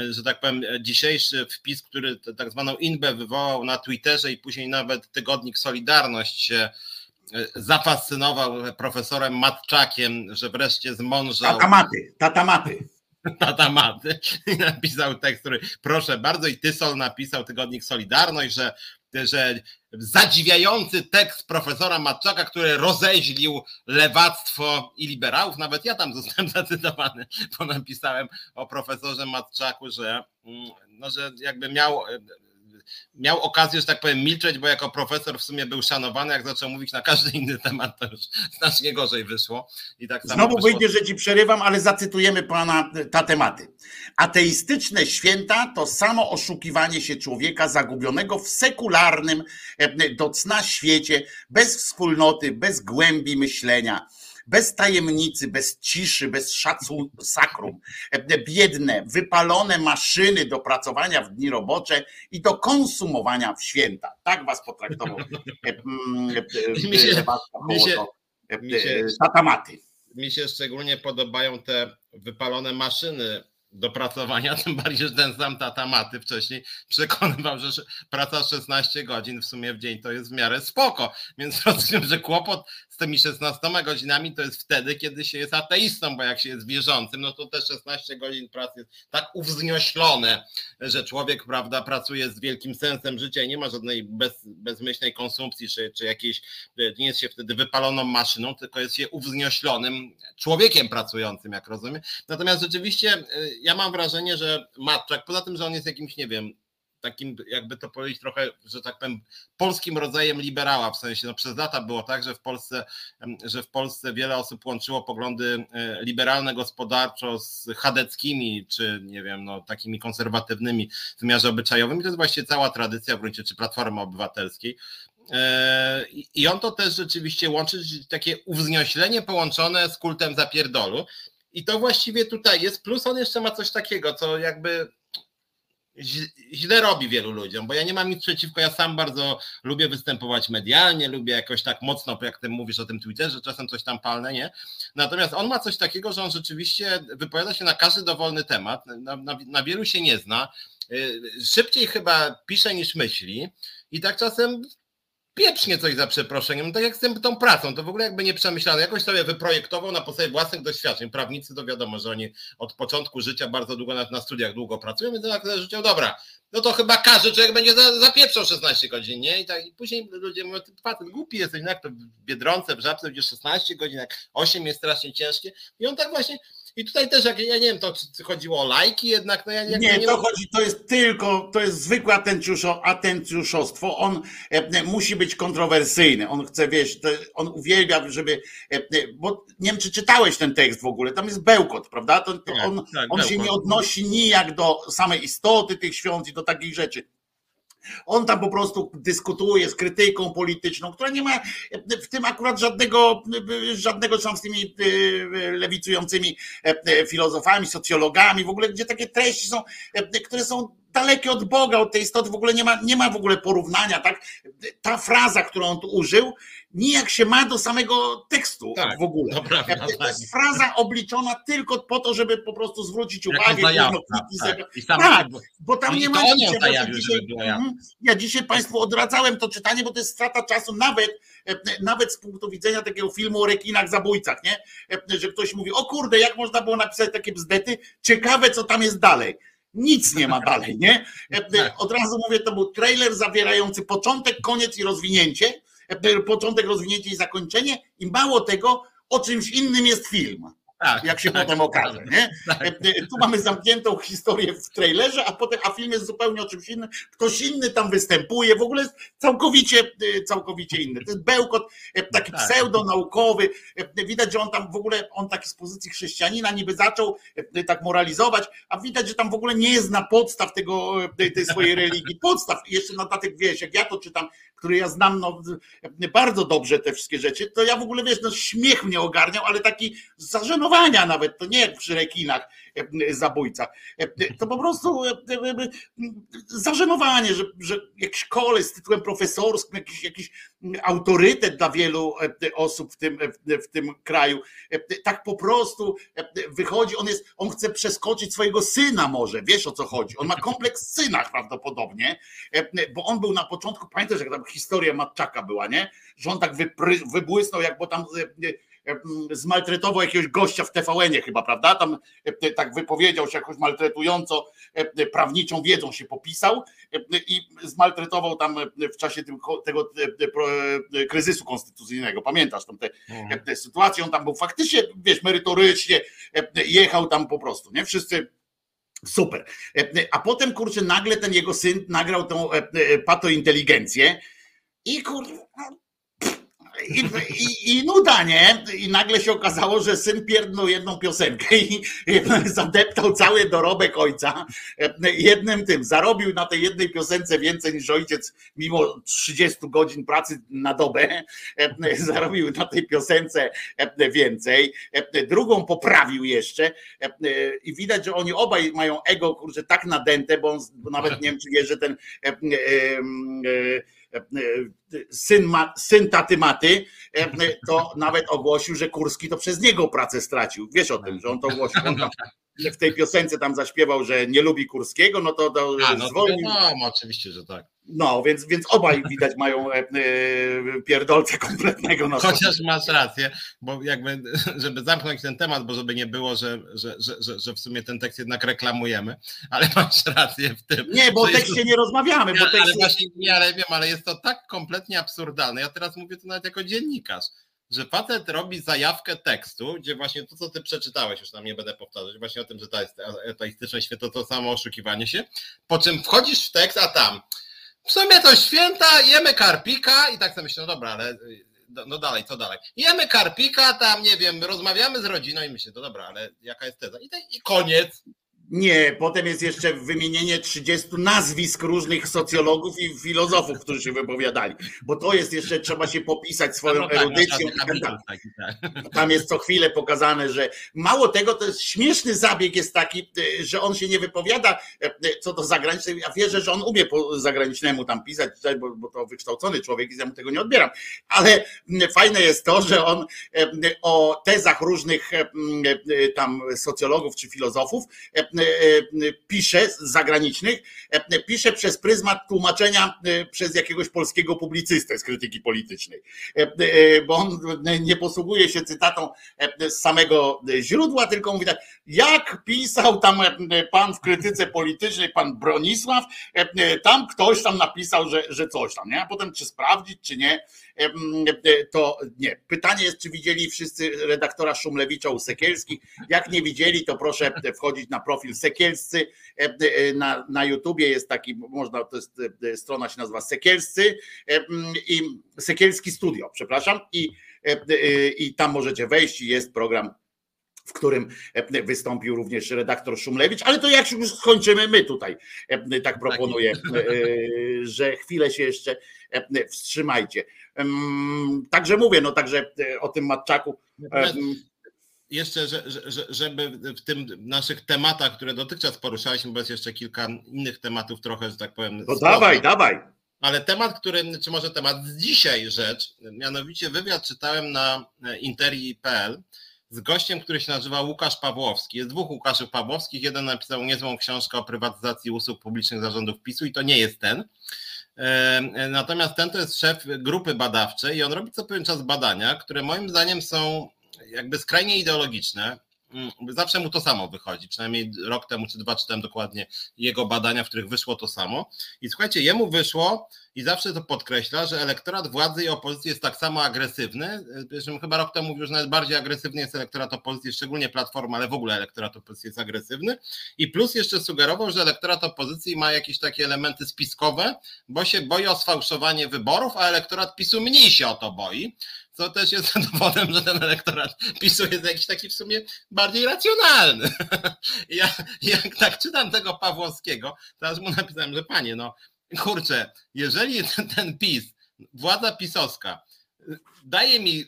że tak powiem, dzisiejszy wpis, który tak zwaną inbę wywołał na Twitterze i później nawet tygodnik Solidarność się e, zafascynował profesorem Matczakiem, że wreszcie zmążał. Tatamaty, tatamaty. Tatamaty. I napisał tekst, który proszę bardzo, i Tysol napisał tygodnik Solidarność, że że zadziwiający tekst profesora Matczaka, który rozeźlił lewactwo i liberałów. Nawet ja tam zostałem zacytowany, bo napisałem o profesorze Matczaku, że, mm, no, że jakby miał miał okazję, że tak powiem, milczeć, bo jako profesor w sumie był szanowany, jak zaczął mówić na każdy inny temat, to już znacznie gorzej wyszło. I tak Znowu wyszło... wyjdzie, że ci przerywam, ale zacytujemy pana ta tematy. Ateistyczne święta to samo oszukiwanie się człowieka zagubionego w sekularnym do cna świecie, bez wspólnoty, bez głębi myślenia bez tajemnicy, bez ciszy, bez szacunku, sakrum, biedne, wypalone maszyny do pracowania w dni robocze i do konsumowania w święta. Tak was potraktował mi się, mi się, mi się, tatamaty. Mi się szczególnie podobają te wypalone maszyny do pracowania, tym bardziej, że ten sam tata Maty wcześniej przekonywał, że praca 16 godzin w sumie w dzień to jest w miarę spoko, więc rozumiem, że kłopot tymi 16 godzinami to jest wtedy, kiedy się jest ateistą, bo jak się jest wierzącym, no to te 16 godzin pracy jest tak uwznioślone, że człowiek, prawda, pracuje z wielkim sensem życia i nie ma żadnej bez, bezmyślnej konsumpcji, czy, czy jakiejś, nie jest się wtedy wypaloną maszyną, tylko jest się uwznioślonym człowiekiem pracującym, jak rozumiem. Natomiast rzeczywiście y, ja mam wrażenie, że Matczak, poza tym, że on jest jakimś, nie wiem, takim, jakby to powiedzieć, trochę, że tak powiem, polskim rodzajem liberała, w sensie, no przez lata było tak, że w Polsce, że w Polsce wiele osób łączyło poglądy e, liberalne gospodarczo z chadeckimi, czy nie wiem, no takimi konserwatywnymi w wymiarze obyczajowym i to jest właściwie cała tradycja w gruncie, czy Platformy Obywatelskiej. E, I on to też rzeczywiście łączy takie uwznioślenie połączone z kultem zapierdolu. I to właściwie tutaj jest. Plus on jeszcze ma coś takiego, co jakby źle robi wielu ludziom, bo ja nie mam nic przeciwko, ja sam bardzo lubię występować medialnie, lubię jakoś tak mocno, jak ty mówisz o tym Twitterze, czasem coś tam palne, nie? Natomiast on ma coś takiego, że on rzeczywiście wypowiada się na każdy dowolny temat, na, na, na wielu się nie zna, y, szybciej chyba pisze niż myśli i tak czasem pieprznie coś za przeproszeniem, no tak jak z tym, tą pracą, to w ogóle jakby nie przemyślane, jakoś sobie wyprojektował na podstawie własnych doświadczeń. Prawnicy to wiadomo, że oni od początku życia bardzo długo na, na studiach długo pracują, więc tak życie, dobra, no to chyba każdy człowiek będzie za, zapieprzał 16 godzin, nie? I, tak, i później ludzie mówią, ty facet głupi jesteś, no jak to w Biedronce, w Żabce będzie 16 godzin, jak 8 jest strasznie ciężkie i on tak właśnie i tutaj też, jak ja nie wiem, to czy chodziło o lajki jednak, no ja, nie, nie, to chodzi, to jest tylko, to jest zwykłe atencjuszo, atencjuszostwo. On e, musi być kontrowersyjny. On chce, wiesz, to, on uwielbia, żeby, e, bo nie wiem, czy czytałeś ten tekst w ogóle, tam jest bełkot, prawda? To, to on, tak, on się nie odnosi nijak do samej istoty tych świąt i do takich rzeczy. On tam po prostu dyskutuje z krytyką polityczną, która nie ma w tym akurat żadnego, żadnego tam z tymi e, lewicującymi e, filozofami, socjologami, w ogóle, gdzie takie treści są, e, które są dalekie od Boga, od tej istoty, w ogóle nie ma, nie ma w ogóle porównania, tak? Ta fraza, którą on tu użył, nijak się ma do samego tekstu tak, w ogóle. To, to tak. jest fraza obliczona tylko po to, żeby po prostu zwrócić uwagę. Zajawka, tak, tak bo tam nie ma nic. Ja, dzisiaj, mhm. ja dzisiaj Państwu odradzałem to czytanie, bo to jest strata czasu nawet, e, nawet z punktu widzenia takiego filmu o rekinach zabójcach, nie? E, że ktoś mówi, o kurde, jak można było napisać takie bzdety, ciekawe co tam jest dalej nic nie ma dalej, nie? Tak. Od razu mówię, to był trailer zawierający początek, koniec i rozwinięcie, początek, rozwinięcie i zakończenie i mało tego, o czymś innym jest film. Tak, jak się tak, potem okaże. Tak, nie? Tak. Tu mamy zamkniętą historię w trailerze, a potem a film jest zupełnie o czymś innym. Ktoś inny tam występuje, w ogóle jest całkowicie, całkowicie inny. To jest bełkot taki tak. pseudonaukowy. Widać, że on tam w ogóle, on taki z pozycji chrześcijanina niby zaczął tak moralizować, a widać, że tam w ogóle nie jest na podstaw tego, tej, swojej religii. Podstaw, jeszcze na dodatek wiesz, jak ja to czytam, który ja znam no, bardzo dobrze te wszystkie rzeczy, to ja w ogóle wiesz, no śmiech mnie ogarniał, ale taki zażenowania nawet, to nie jak przy rekinach e, zabójcach. E, to po prostu e, zażenowanie, że, że jakiś koleś z tytułem profesorskim, jakiś, jakiś autorytet dla wielu osób w tym, w tym kraju, tak po prostu wychodzi, on jest, on chce przeskoczyć swojego syna może, wiesz o co chodzi, on ma kompleks syna prawdopodobnie, bo on był na początku, pamiętasz jak tam historia Matczaka była, nie? Że on tak wybłysnął, jak bo tam e, e, zmaltretował jakiegoś gościa w TVN-ie chyba, prawda? Tam e, tak wypowiedział się jakoś maltretująco, prawniczą wiedzą się popisał i zmaltretował tam w czasie tego kryzysu konstytucyjnego. Pamiętasz tam te, mhm. te sytuacje? On tam był faktycznie, wiesz, merytorycznie jechał tam po prostu, nie? Wszyscy Super. A potem, kurczę, nagle ten jego syn nagrał tą patointeligencję i kurwa, i, i, I nuda, nie? I nagle się okazało, że syn pierdnął jedną piosenkę i, i zadeptał cały dorobek ojca jednym tym. Zarobił na tej jednej piosence więcej niż ojciec, mimo 30 godzin pracy na dobę. Zarobił na tej piosence więcej. Drugą poprawił jeszcze i widać, że oni obaj mają ego, kurczę, tak nadęte, bo, on, bo nawet nie wiem, czy wie, że ten syn, ma, syn taty maty, to nawet ogłosił, że Kurski to przez niego pracę stracił. Wiesz o tym, że on to ogłosił. On tam w tej piosence tam zaśpiewał, że nie lubi Kurskiego, no to, to A, no zwolnił. No, oczywiście, że tak. No, więc, więc obaj widać mają e, e, pierdolce kompletnego. Na Chociaż masz rację, bo jakby, żeby zamknąć ten temat, bo żeby nie było, że, że, że, że w sumie ten tekst jednak reklamujemy, ale masz rację w tym. Nie, bo o tekście jest... nie rozmawiamy. Bo tekście... Ale właśnie, nie, ale wiem, ale jest to tak kompletnie absurdalne. Ja teraz mówię to nawet jako dziennikarz że facet robi zajawkę tekstu, gdzie właśnie to, co ty przeczytałeś, już tam nie będę powtarzać, właśnie o tym, że to jest ateistyczne święto, to samo oszukiwanie się, po czym wchodzisz w tekst, a tam w sumie to święta, jemy karpika i tak sobie myślę, no dobra, ale no, no dalej, co dalej? Jemy karpika, tam nie wiem, rozmawiamy z rodziną i myślę, no dobra, ale jaka jest teza? I, i koniec. Nie, potem jest jeszcze wymienienie 30 nazwisk różnych socjologów i filozofów, którzy się wypowiadali, bo to jest jeszcze, trzeba się popisać swoją no tak, erudycją. Tak, tak. Tam jest co chwilę pokazane, że mało tego, to jest śmieszny zabieg jest taki, że on się nie wypowiada co do zagranicznej, ja wierzę, że on umie po zagranicznemu tam pisać, bo, to wykształcony człowiek i ja mu tego nie odbieram, ale fajne jest to, że on o tezach różnych tam socjologów czy filozofów E, e, pisze z zagranicznych, e, pisze przez pryzmat tłumaczenia przez jakiegoś polskiego publicystę z krytyki politycznej, bo on nie posługuje się cytatą z samego źródła, tylko mówi tak, jak pisał tam pan w krytyce politycznej, pan Bronisław, tam ktoś tam napisał, że, że coś tam, nie? A potem czy sprawdzić, czy nie, to nie. Pytanie jest, czy widzieli wszyscy redaktora Szumlewicza u Sekielskich. Jak nie widzieli, to proszę wchodzić na profil Sekielscy. Na, na YouTubie jest taki, można, to jest strona się nazywa Sekielscy i Sekielski Studio, przepraszam, i, i tam możecie wejść i jest program w którym wystąpił również redaktor Szumlewicz, ale to jak już skończymy my tutaj, tak proponuję, że chwilę się jeszcze wstrzymajcie. Także mówię, no także e, o tym Matczaku. Jeszcze, że, że, żeby w tym naszych tematach, które dotychczas poruszaliśmy, bo jest jeszcze kilka innych tematów trochę, że tak powiem. No dawaj, dawaj. Ale temat, który, czy może temat z dzisiaj rzecz, mianowicie wywiad czytałem na e, interi.pl z gościem, który się nazywa Łukasz Pawłowski. Jest dwóch Łukaszów Pawłowskich. Jeden napisał niezłą książkę o prywatyzacji usług publicznych zarządów PiSu i to nie jest ten. Natomiast ten to jest szef grupy badawczej i on robi co pewien czas badania, które moim zdaniem są jakby skrajnie ideologiczne. Mm, zawsze mu to samo wychodzi, przynajmniej rok temu czy dwa czy temu dokładnie jego badania, w których wyszło to samo. I słuchajcie, jemu wyszło, i zawsze to podkreśla, że elektorat władzy i opozycji jest tak samo agresywny. Zresztą chyba rok temu mówił, że nawet bardziej agresywny jest elektorat opozycji, szczególnie Platforma, ale w ogóle elektorat opozycji jest agresywny. I plus jeszcze sugerował, że elektorat opozycji ma jakieś takie elementy spiskowe, bo się boi o sfałszowanie wyborów, a elektorat PiSu mniej się o to boi co też jest dowodem, że ten elektorat PiSu jest jakiś taki w sumie bardziej racjonalny. Ja, jak tak czytam tego Pawłowskiego, teraz mu napisałem, że panie, no kurczę, jeżeli ten, PiS, władza pisowska daje mi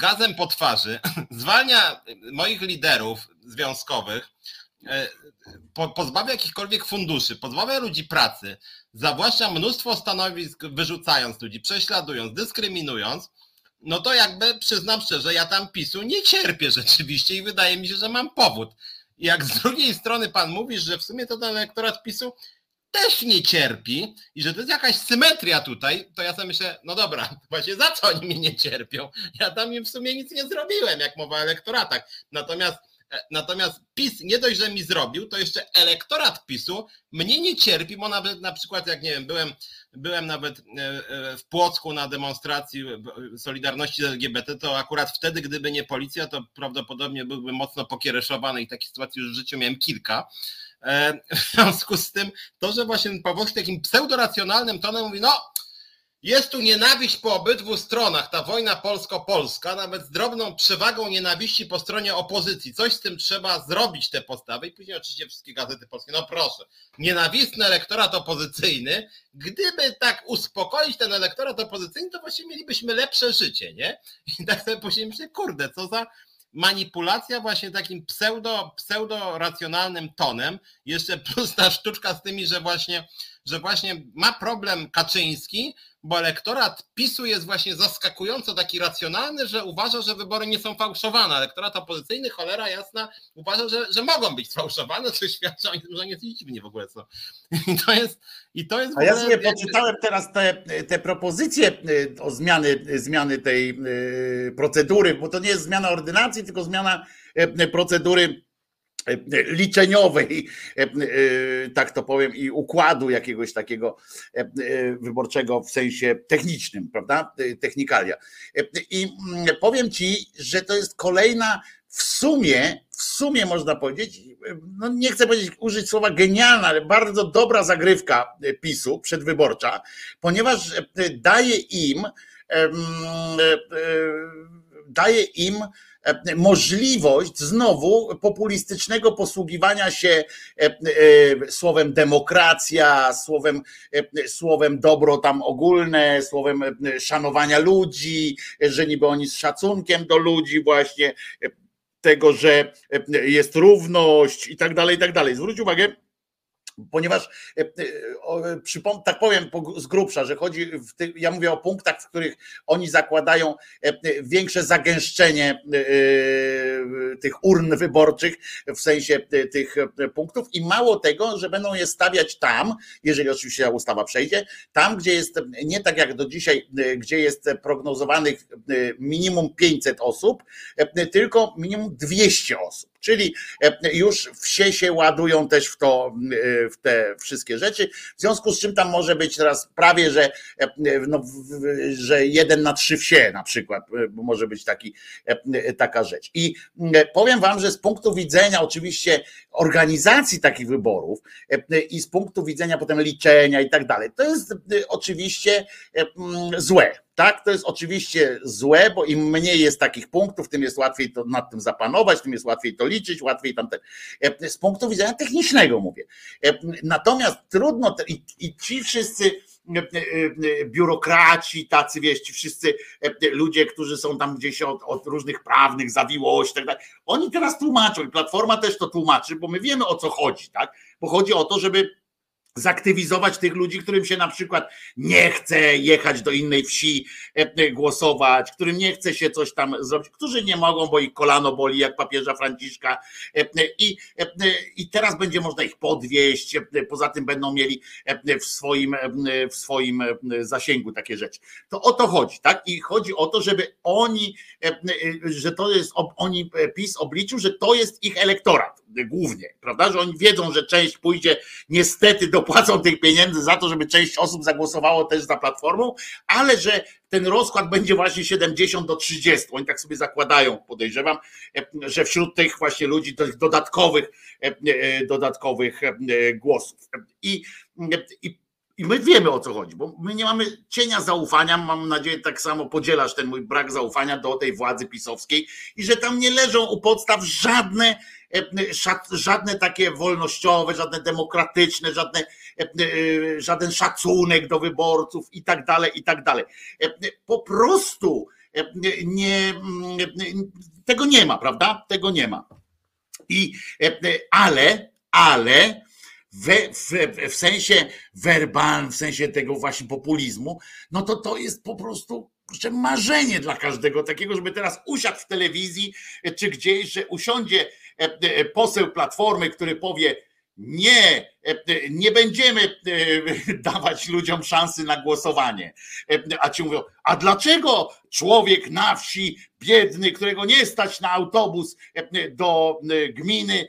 gazem po twarzy, zwalnia moich liderów związkowych, e, po, pozbawia jakichkolwiek funduszy, pozbawia ludzi pracy, zawłaszcza mnóstwo stanowisk, wyrzucając ludzi, prześladując, dyskryminując, no to jakby przyznam szczerze, ja tam PiSu nie cierpię rzeczywiście i wydaje mi się, że mam powód. Jak z drugiej strony pan mówi, że w sumie to ten elektorat PiSu też nie cierpi i że to jest jakaś symetria tutaj, to ja sobie myślę, no dobra, właśnie za co oni mnie nie cierpią? Ja tam im w sumie nic nie zrobiłem, jak mowa o elektoratach. Natomiast e, Natomiast PiS nie dość, że mi zrobił, to jeszcze elektorat PiSu mnie nie cierpi, bo nawet na przykład jak nie wiem, byłem, byłem nawet e, e, w Płocku na demonstracji Solidarności z LGBT, to akurat wtedy, gdyby nie policja, to prawdopodobnie byłbym mocno pokiereszowany i takich sytuacji już w życiu miałem kilka. W związku z tym, to, że właśnie Pawłowski takim pseudoracjonalnym tonem mówi, no jest tu nienawiść po obydwu stronach, ta wojna polsko-polska, nawet z drobną przewagą nienawiści po stronie opozycji. Coś z tym trzeba zrobić, te postawy. I później oczywiście wszystkie gazety polskie. No proszę, nienawistny elektorat opozycyjny, gdyby tak uspokoić ten elektorat opozycyjny, to właśnie mielibyśmy lepsze życie, nie? I tak sobie później myślę, kurde, co za manipulacja właśnie takim pseudo, pseudo-racjonalnym tonem, jeszcze plus ta sztuczka z tymi, że właśnie, że właśnie ma problem Kaczyński, bo elektorat PiSu jest właśnie zaskakująco taki racjonalny, że uważa, że wybory nie są fałszowane. Elektorat opozycyjny, cholera jasna, uważa, że, że mogą być sfałszowane, co świadczy o tym, że nie jest dziwnie w ogóle co. I to jest, i to jest A ja sobie poczytałem teraz te, te propozycje y, o zmiany, zmiany tej y, procedury, bo to nie jest zmiana ordynacji, tylko zmiana y, procedury liczeniowej, e, e, tak to powiem, i układu jakiegoś takiego e, wyborczego w sensie technicznym, prawda? Technikalia. I mm, powiem ci, że to jest kolejna w sumie, w sumie można powiedzieć, no nie chcę powiedzieć, użyć słowa genialna, ale bardzo dobra zagrywka PiSu przedwyborcza, ponieważ daje im daje im możliwość znowu populistycznego posługiwania się e, e, słowem demokracja, słowem, słowem dobro tam ogólne, słowem szanowania ludzi, że niby oni z szacunkiem do ludzi właśnie tego, że jest równość i tak dalej, i tak dalej. Zwróć uwagę, ponieważ e, e, tak powiem z grubsza, że chodzi, ja mówię o punktach, w których oni zakładają e, większe zagęszczenie tych urn wyborczych w sensie tych punktów i mało tego, że będą je stawiać tam, jeżeli oczywiście ta ustawa przejdzie, tam gdzie jest nie tak jak do dzisiaj, gdzie jest prognozowanych minimum 500 osób, tylko minimum 200 osób. Czyli e, już wsie się ładują też w to, e, w te wszystkie rzeczy, w związku z czym tam może być teraz prawie, że, e, no, że jeden na trzy wsie na przykład, może być taki, taka rzecz. I powiem wam, że z punktu widzenia oczywiście organizacji takich wyborów i z punktu widzenia potem liczenia i tak dalej, to jest oczywiście złe tak, to jest oczywiście złe, bo im mniej jest takich punktów, tym jest łatwiej to, nad tym zapanować, tym jest łatwiej to liczyć, łatwiej tam te, z punktu widzenia technicznego mówię. Natomiast trudno, i, i ci wszyscy e, e, biurokraci, tacy wiesz, ci wszyscy ludzie, którzy są tam gdzieś od, od różnych prawnych zawiłości, tak dalej, oni teraz tłumaczą i Platforma też to tłumaczy, bo my wiemy o co chodzi, tak? Bo chodzi o to, żeby zaktywizować tych ludzi, którym się na przykład nie chce jechać do innej wsi e, e, głosować, którym nie chce się coś tam zrobić, którzy nie mogą, bo ich kolano boli jak papieża Franciszka e, i, i teraz będzie można ich podwieźć, poza tym będą mieli w swoim, w swoim zasięgu takie rzeczy. To o to chodzi, tak? I chodzi o to, żeby oni, że to jest, oni PiS obliczył, że to jest ich elektorat głównie, prawda? Że oni wiedzą, że część pójdzie niestety do dopłacą tych pieniędzy za to, żeby część osób zagłosowało też za platformą, ale że ten rozkład będzie właśnie 70 do 30. Oni tak sobie zakładają, podejrzewam, że wśród tych właśnie ludzi, tych dodatkowych, dodatkowych głosów. I, i i my wiemy o co chodzi, bo my nie mamy cienia zaufania. Mam nadzieję, tak samo podzielasz ten mój brak zaufania do tej władzy pisowskiej i że tam nie leżą u podstaw żadne, e, żadne takie wolnościowe, żadne demokratyczne, żadne, e, e, żaden szacunek do wyborców i tak dalej, i tak dalej. Po prostu nie, tego nie ma, prawda? Tego nie ma. I, ale, ale w, w, sensie werbalnym, w sensie tego właśnie populizmu, no to to jest po prostu marzenie dla każdego takiego, żeby teraz usiadł w telewizji czy gdzieś, że usiądzie e, e, poseł Platformy, który powie nie, e, nie będziemy e, dawać ludziom szansy na głosowanie. E, a ci mówią, a dlaczego człowiek na wsi, biedny, którego nie stać na autobus do gminy,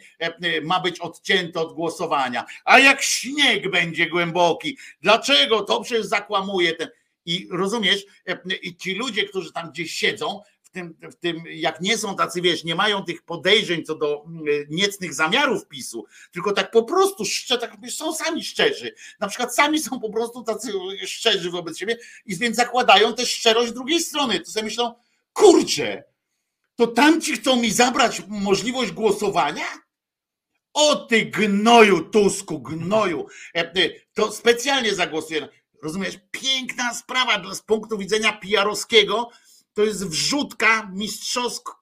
ma być odcięty od głosowania? A jak śnieg będzie głęboki, dlaczego to przecież zakłamuje ten. I rozumiesz, i ci ludzie, którzy tam gdzieś siedzą, w tym, w tym, jak nie są tacy, wiesz, nie mają tych podejrzeń co do mm, niecnych zamiarów PiSu, tylko tak po prostu szczerze, tak są sami szczerzy. Na przykład sami są po prostu tacy szczerzy wobec siebie i więc zakładają też szczerość drugiej strony. To sobie myślą, kurczę, to tamci chcą mi zabrać możliwość głosowania? O ty gnoju, Tusku, gnoju. E, e, to specjalnie zagłosuję. Rozumiesz? Piękna sprawa z punktu widzenia PR-owskiego. To jest wrzutka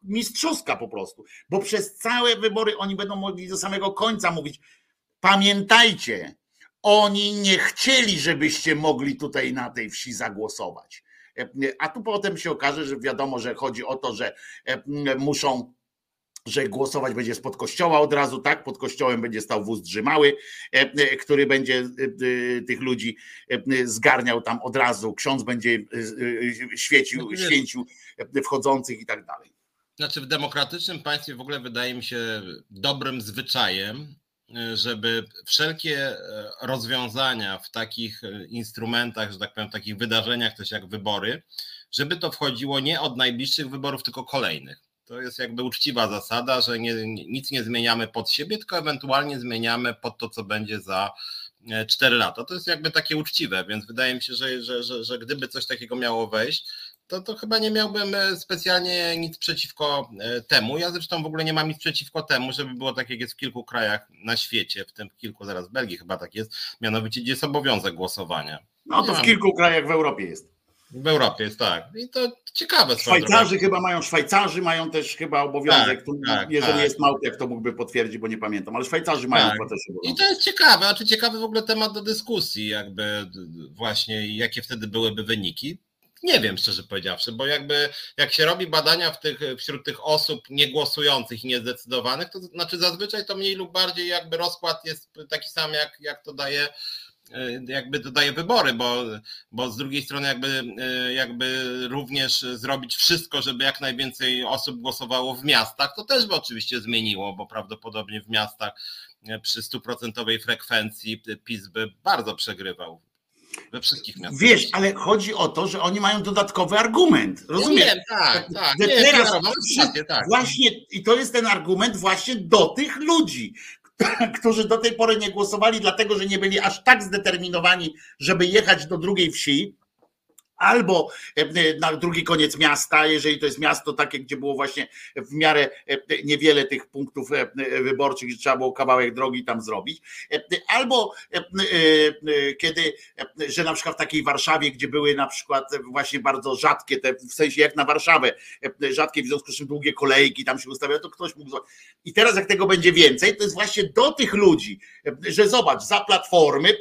mistrzowska, po prostu, bo przez całe wybory oni będą mogli do samego końca mówić. Pamiętajcie, oni nie chcieli, żebyście mogli tutaj na tej wsi zagłosować. E, a tu potem się okaże, że wiadomo, że chodzi o to, że muszą że głosować będzie spod kościoła od razu, tak? Pod kościołem będzie stał wóz drzymały, e, e, który będzie e, tych ludzi zgarniał tam od razu. Ksiądz będzie świecił, no święcił wchodzących i tak dalej. Znaczy, w demokratycznym państwie w ogóle wydaje mi się dobrym zwyczajem, żeby wszelkie rozwiązania w takich instrumentach, że tak powiem, takich wydarzeniach, też jak wybory, żeby to wchodziło nie od najbliższych wyborów, tylko kolejnych. To jest jakby uczciwa zasada, że nie, nic nie zmieniamy pod siebie, tylko ewentualnie zmieniamy pod to, co będzie za 4 e, lata. To jest jakby takie uczciwe, więc wydaje mi się, że, że, że, że gdyby coś takiego miało wejść, to, to chyba nie miałbym e, specjalnie nic przeciwko e, temu. Ja zresztą w ogóle nie mam nic przeciwko temu, żeby było tak, jak jest w kilku krajach na świecie, w tym kilku, zaraz w Belgii chyba tak jest, mianowicie gdzie jest obowiązek głosowania. No to w kilku krajach w Europie jest. W Europie jest tak. I to ciekawe. Szwajcarzy chyba mają, Szwajcarzy mają też chyba obowiązek. Tak, tak, jeżeli tak. jest Małpiak, to mógłby potwierdzić, bo nie pamiętam, ale Szwajcarzy mają tak. chyba też obowiązek. I to jest ciekawe, a czy ciekawy w ogóle temat do dyskusji, jakby właśnie jakie wtedy byłyby wyniki. Nie wiem, szczerze powiedziawszy, bo jakby jak się robi badania w tych, wśród tych osób niegłosujących i niezdecydowanych, to znaczy zazwyczaj to mniej lub bardziej jakby rozkład jest taki sam, jak, jak to daje jakby dodaje wybory, bo, bo z drugiej strony jakby, e, jakby również zrobić wszystko, żeby jak najwięcej osób głosowało w miastach, to też by oczywiście zmieniło, bo prawdopodobnie w miastach e, przy stuprocentowej frekwencji PiS by bardzo przegrywał. We wszystkich miastach. Wiesz, ale chodzi o to, że oni mają dodatkowy argument. Rozumiesz? Nie, tak, tak. Nie, teraz, tak. Właśnie, i to jest ten argument właśnie do tych ludzi, którzy do tej pory nie głosowali, dlatego że nie byli aż tak zdeterminowani, żeby jechać do drugiej wsi, albo e, na drugi koniec miasta, jeżeli to jest miasto takie, gdzie było właśnie w miarę e, niewiele tych punktów e, wyborczych, że trzeba było kawałek drogi tam zrobić, albo kiedy, że na przykład w takiej Warszawie, gdzie były na przykład właśnie bardzo rzadkie, te, w sensie jak na Warszawę, rzadkie w związku z czym długie kolejki tam się ustawiają, to ktoś mógł. I teraz jak tego będzie więcej, to jest właśnie do tych ludzi, że zobacz, za platformy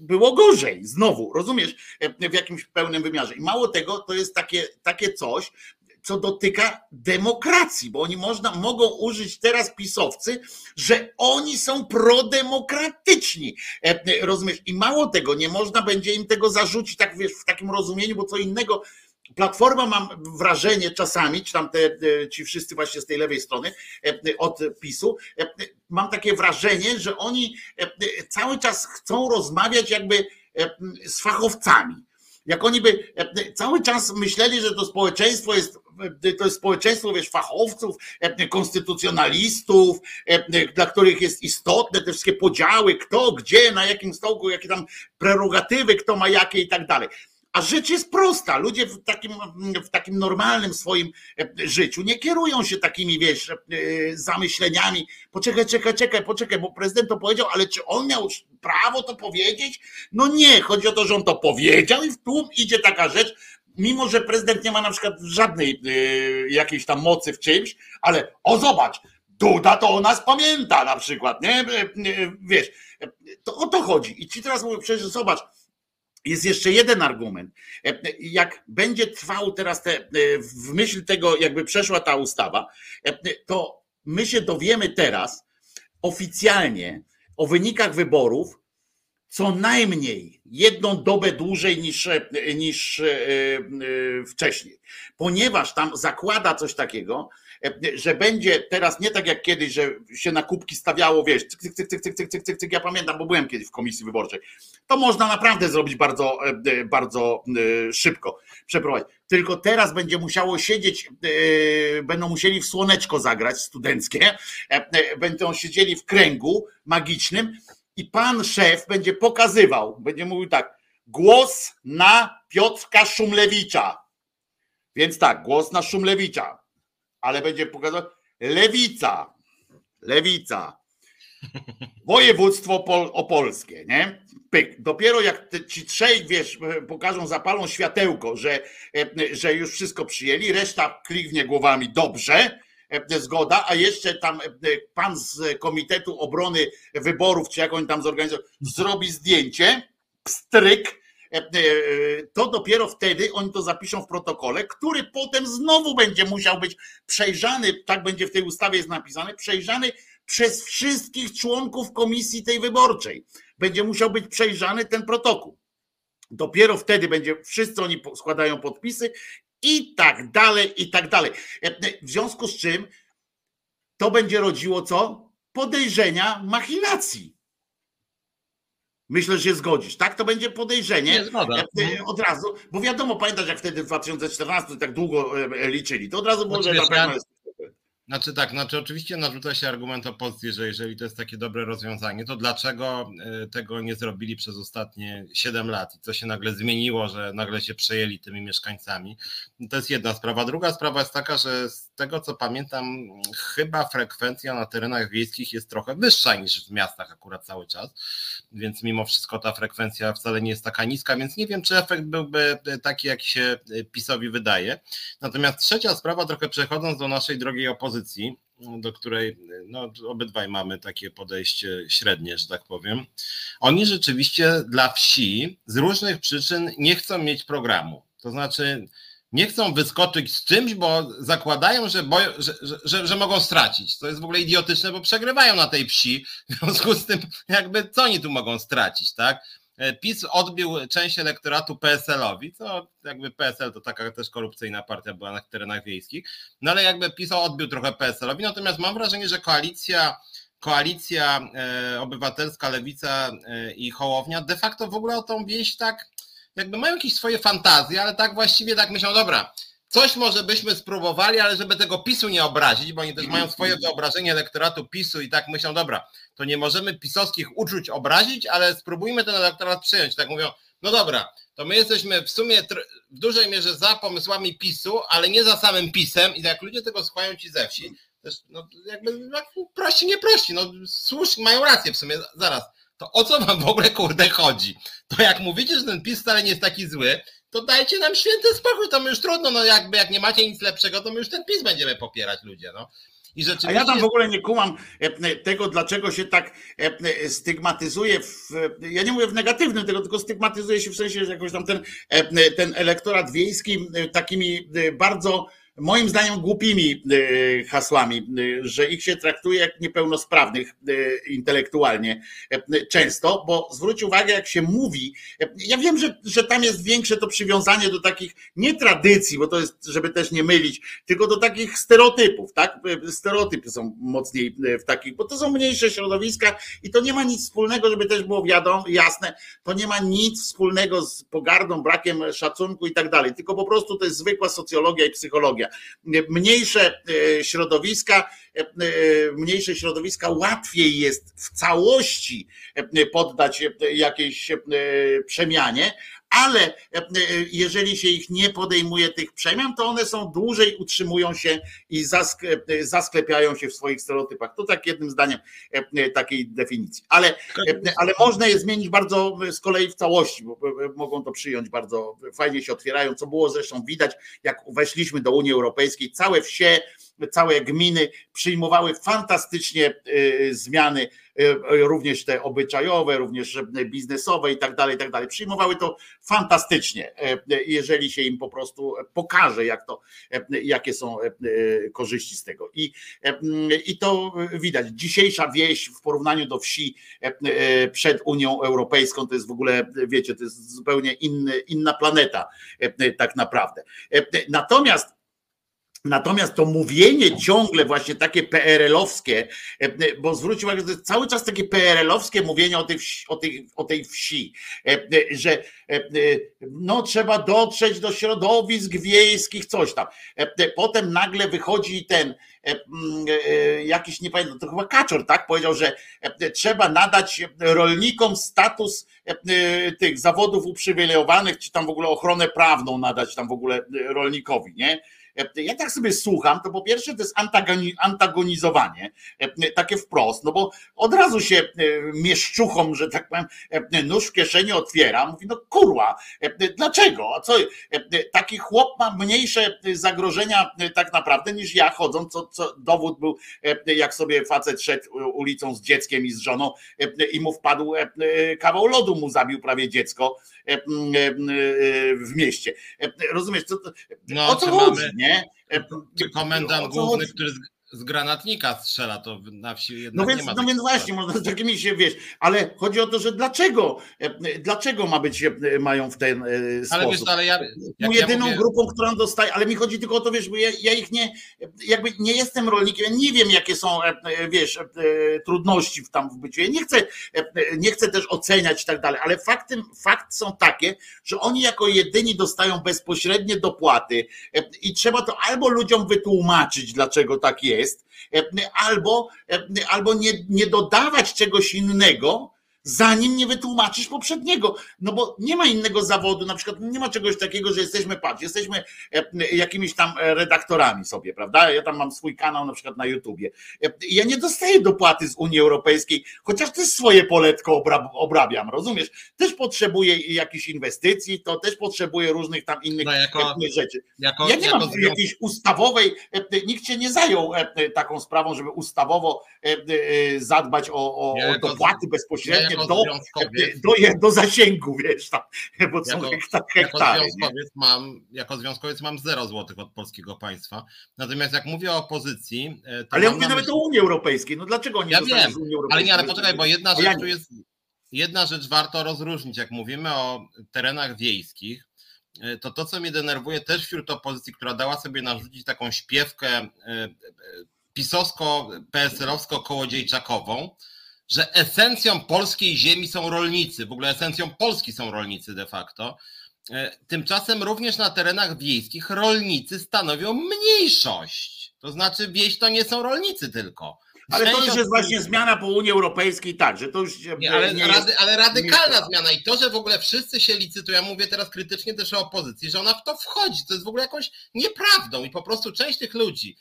było gorzej, znowu, rozumiesz, w jakimś pełnym wymiarze. I mało tego, to jest takie, takie coś, co dotyka demokracji, bo oni można, mogą użyć teraz pisowcy, że oni są prodemokratyczni. Rozumiesz? I mało tego, nie można będzie im tego zarzucić tak wiesz, w takim rozumieniu, bo co innego Platforma mam wrażenie czasami, czy tam te, ci wszyscy właśnie z tej lewej strony e, od PiSu, e, mam takie wrażenie, że oni e, cały czas chcą rozmawiać jakby z fachowcami. Jak oni by cały czas myśleli, że to społeczeństwo jest to jest społeczeństwo wiesz, fachowców, konstytucjonalistów, dla których jest istotne te wszystkie podziały, kto, gdzie, na jakim stołku, jakie tam prerogatywy, kto ma jakie i tak dalej. A rzecz jest prosta. Ludzie w takim, w takim normalnym swoim e, życiu nie kierują się takimi, wiesz, e, zamyśleniami. Poczekaj, czekaj, czekaj, poczekaj, bo prezydent to powiedział, ale czy on miał prawo to powiedzieć? No nie, chodzi o to, że on to powiedział i w tłum idzie taka rzecz, mimo że prezydent nie ma na przykład żadnej y, jakiejś tam mocy w czymś, ale o zobacz, Duda to o nas pamięta na przykład, nie? Wiesz, to o to chodzi. I ci teraz mówię, przecież zobacz, jest jeszcze jeden argument. E, jak będzie trwał teraz te, e, w myśl tego, jakby przeszła ta ustawa, e, to my się dowiemy teraz oficjalnie o wynikach wyborów co najmniej jedną dobę dłużej niż, niż wcześniej, ponieważ tam zakłada coś takiego, że będzie teraz nie tak jak kiedyś, że się na kubki stawiało, wiesz, cyk, cyk, cyk, cyk, cyk, cyk, cyk, cyk, ja pamiętam, bo byłem kiedyś w komisji wyborczej. To można naprawdę zrobić bardzo, bardzo szybko, przeprowadzić. Tylko teraz będzie musiało siedzieć, będą musieli w słoneczko zagrać studenckie, będą siedzieli w kręgu magicznym i pan szef będzie pokazywał, będzie mówił tak, głos na Piotrka Szumlewicza. Więc tak, głos na Szumlewicza ale będzie pokazał lewica, lewica, województwo pol, opolskie, nie? Pyk. Dopiero jak ci trzej, wiesz, pokażą, zapalą światełko, że, że już wszystko przyjęli, reszta kliknie głowami dobrze, zgoda, a jeszcze tam pan z Komitetu Obrony Wyborów, czy jak oni tam zorganizują, zrobi zdjęcie, pstryk, E, e, to dopiero wtedy oni to zapiszą w protokole, który potem znowu będzie musiał być przejrzany, tak będzie w tej ustawie jest napisane, przejrzany przez wszystkich członków komisji tej wyborczej. Będzie musiał być przejrzany ten protokół. Dopiero wtedy będzie, wszyscy oni składają podpisy i tak dalej, i tak dalej. E, w związku z czym to będzie rodziło co? Podejrzenia machinacji Myślę, że się zgodzisz, tak? To będzie podejrzenie Nie. E, od razu, bo wiadomo, pamiętasz, jak wtedy w 2014 tak długo e, liczyli, to od razu było, że na pewno jest znaczy tak, znaczy oczywiście narzuca się argument opozycji, że jeżeli to jest takie dobre rozwiązanie, to dlaczego e, tego nie zrobili przez ostatnie 7 lat i co się nagle zmieniło, że nagle się przejęli tymi mieszkańcami. To jest jedna sprawa. Druga sprawa jest taka, że z tego co pamiętam, chyba frekwencja na terenach wiejskich jest trochę wyższa niż w miastach akurat cały czas, więc mimo wszystko ta frekwencja wcale nie jest taka niska, więc nie wiem, czy efekt byłby taki, jak się PiSowi wydaje. Natomiast trzecia sprawa, trochę przechodząc do naszej drogiej opozycji, do której no, obydwaj mamy takie podejście średnie, że tak powiem. Oni rzeczywiście dla wsi z różnych przyczyn nie chcą mieć programu. To znaczy, nie chcą wyskoczyć z czymś, bo zakładają, że, boją, że, że, że, mogą stracić. To jest w ogóle idiotyczne, bo przegrywają na tej wsi. W związku z tym, jakby co oni tu mogą stracić, tak? E, PiS odbił część elektoratu PSL-owi, co jakby PSL to taka też korupcyjna partia była na terenach wiejskich, no ale jakby PiS odbił trochę PSL-owi, natomiast mam wrażenie, że koalicja koalicja e, obywatelska, lewica e, i Hołownia de facto w ogóle o tą wieś tak jakby mają jakieś swoje fantazje, ale tak właściwie tak myślą, dobra, coś może byśmy spróbowali, ale żeby tego PiSu nie obrazić, bo oni też mają swoje wyobrażenie elektoratu PiSu i tak myślą, dobra, to nie możemy pisowskich uczuć obrazić, ale spróbujmy ten elektorat przyjąć. Tak mówią, no dobra, to my jesteśmy w sumie w dużej mierze za pomysłami PiSu, ale nie za samym PiSem i jak ludzie tego słuchają ci ze wsi, też no, jakby no, prości, nie prości, no słusznie, mają rację w sumie, zaraz, to o co wam w ogóle kurde chodzi? To jak mówicie, że ten PiS wcale nie jest taki zły, to dajcie nam święty spokój, to my już trudno, no jakby jak nie macie nic lepszego, to my już ten PiS będziemy popierać ludzie, no. I rzeczywiście... A ja tam w ogóle nie kumam e, tego, dlaczego się tak e, stygmatyzuje, w, ja nie mówię w negatywnym tego, tylko stygmatyzuje się w sensie, że jakoś tam ten, e, ten elektorat wiejski takimi bardzo moim zdaniem głupimi e, hasłami, e, że ich się traktuje jak niepełnosprawnych e, intelektualnie często, bo zwróć uwagę, jak się mówi, ja wiem, że, że tam jest większe to przywiązanie do takich nie tradycji, bo to jest, żeby też nie mylić, tylko do takich stereotypów, tak? Stereotypy są mocniej w takich, bo to są mniejsze środowiska i to nie ma nic wspólnego, żeby też było wiadomo, jasne, to nie ma nic wspólnego z pogardą, brakiem szacunku i tak dalej, tylko po prostu to jest zwykła socjologia i psychologia. Mniejsze e, środowiska, e, e, mniejsze środowiska łatwiej jest w całości poddać jakiejś przemianie, ale jeżeli się ich nie podejmuje tych przemian, to one są dłużej utrzymują się i zasklepiają się w swoich stereotypach. To tak jednym zdaniem takiej definicji. Ale, ale można je zmienić bardzo z kolei w całości, bo mogą to przyjąć bardzo fajnie się otwierają, co było zresztą widać, jak weszliśmy do Unii Europejskiej, całe wsie, całe gminy przyjmowały fantastycznie zmiany również te obyczajowe, również biznesowe i tak dalej, i tak dalej. Przyjmowały to fantastycznie, jeżeli się im po prostu pokaże, jak to, jakie są korzyści z tego. I, i to widać. Dzisiejsza wieś w porównaniu do wsi przed Unią Europejską to jest w ogóle, wiecie, to jest zupełnie inny, inna planeta tak naprawdę. Natomiast Natomiast to mówienie ciągle właśnie takie PRL-owskie, e, bo zwróć uwagę, że cały czas takie PRL-owskie mówienie o tej, wsi, o tej, o tej wsi, e, e, że no trzeba dotrzeć do środowisk wiejskich, coś tam. Potem nagle wychodzi ten jakiś, nie pamiętam, to chyba Kaczor, tak? Powiedział, że trzeba nadać rolnikom status tych zawodów uprzywilejowanych, czy tam w ogóle ochronę prawną nadać tam w ogóle rolnikowi, nie? Ja tak sobie słucham, to po pierwsze to jest antagonizowanie, takie wprost, no bo od razu się e, mieszczuchom, że tak powiem, e, nóż w kieszeni otwiera, mówi, no kurwa, e, dlaczego? A co, taki chłop ma mniejsze zagrożenia tak naprawdę niż ja chodząc, co, co dowód był, jak sobie facet szedł ulicą z dzieckiem i z żoną i mu wpadł kawał lodu, mu zabił prawie dziecko w mieście. Rozumiesz, co, no, o co chodzi, nie? nie? Komendant główny, który z granatnika strzela, to na wsi jednak No więc, nie ma no więc właśnie, można z takimi się wiesz, ale chodzi o to, że dlaczego, e, dlaczego ma być, e, mają w ten sposób. Ale wiesz, ale ja, jedyną ja mówię... grupą, którą dostaje, ale mi chodzi tylko o to, wiesz, bo ja, ja, ich nie, jakby nie jestem rolnikiem, ja nie wiem, jakie są, e, wiesz, trudności w tam w byciu. Ja nie chcę, nie chcę też oceniać i tak dalej, ale faktem, fakt są takie, że oni jako jedyni dostają bezpośrednie dopłaty i trzeba to albo ludziom wytłumaczyć, dlaczego tak jest, jest, e, albo, e, albo nie, nie dodawać czegoś innego, zanim nie wytłumaczysz poprzedniego. No bo nie ma innego zawodu, na przykład nie ma czegoś takiego, że jesteśmy, patrz, jesteśmy e, jakimiś tam redaktorami sobie, prawda? Ja tam mam swój kanał na przykład na YouTubie. Ja nie dostaję dopłaty z Unii Europejskiej, chociaż też swoje poletko obrabiam, rozumiesz? Też potrzebuję jakichś inwestycji, to też potrzebuję różnych tam innych no jako, rzeczy. Jako, ja nie jako mam jakiejś ustawowej, nikt się nie zajął taką sprawą, żeby ustawowo zadbać o, o, o dopłaty bezpośrednie do, do, do zasięgu, wiesz, tam, bo są jako, hektary. Jako związkowiec, mam, jako związkowiec mam 0 złotych od polskiego państwa. Natomiast jak mówię o opozycji. E, ale ja mówię nawet o Unii Europejskiej. No dlaczego oni ja wiem, z Unii Europejskiej? Ale nie, ale poczekaj, bo jedna rzecz ja tu jest. Jedna rzecz warto rozróżnić, jak mówimy o terenach wiejskich, e, to to, co mnie denerwuje też wśród opozycji, która dała sobie narzucić taką śpiewkę e, pisowsko-PSL-owsko-kołodziejczakową, że esencją polskiej ziemi są rolnicy, w ogóle esencją Polski są rolnicy de facto. E, tymczasem również na terenach wiejskich rolnicy stanowią mniejszość. To znaczy wieś to nie są rolnicy tylko. Ale to już jest właśnie zmiana po Unii Europejskiej, tak, że to już nie, ale, nie rady, jest, ale radykalna nie zmiana i to, że w ogóle wszyscy się licytują, ja mówię teraz krytycznie też o opozycji, że ona w to wchodzi, to jest w ogóle jakąś nieprawdą i po prostu część tych ludzi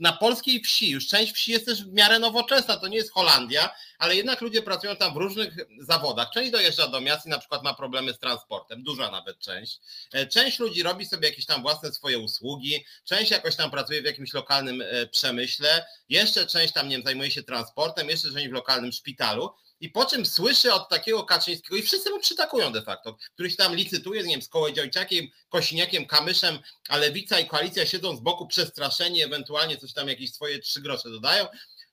na polskiej wsi, już część wsi jest też w miarę nowoczesna, to nie jest Holandia, ale jednak ludzie pracują tam w różnych zawodach. Część dojeżdża do miast i na przykład ma problemy z transportem, duża nawet część. E, część ludzi robi sobie jakieś tam własne swoje usługi, część jakoś tam pracuje w jakimś lokalnym e, przemyśle, jeszcze część tam, nie wiem, zajmuje się transportem, jeszcze część w lokalnym szpitalu i po czym słyszy od takiego Kaczyńskiego, i wszyscy mu przytakują de facto, któryś tam licytuje, nie wiem, z Kołodziejczakiem, Kosiniakiem, Kamyszem, a Lewica i Koalicja siedzą z boku przestraszeni, ewentualnie coś tam jakieś swoje trzy grosze dodają,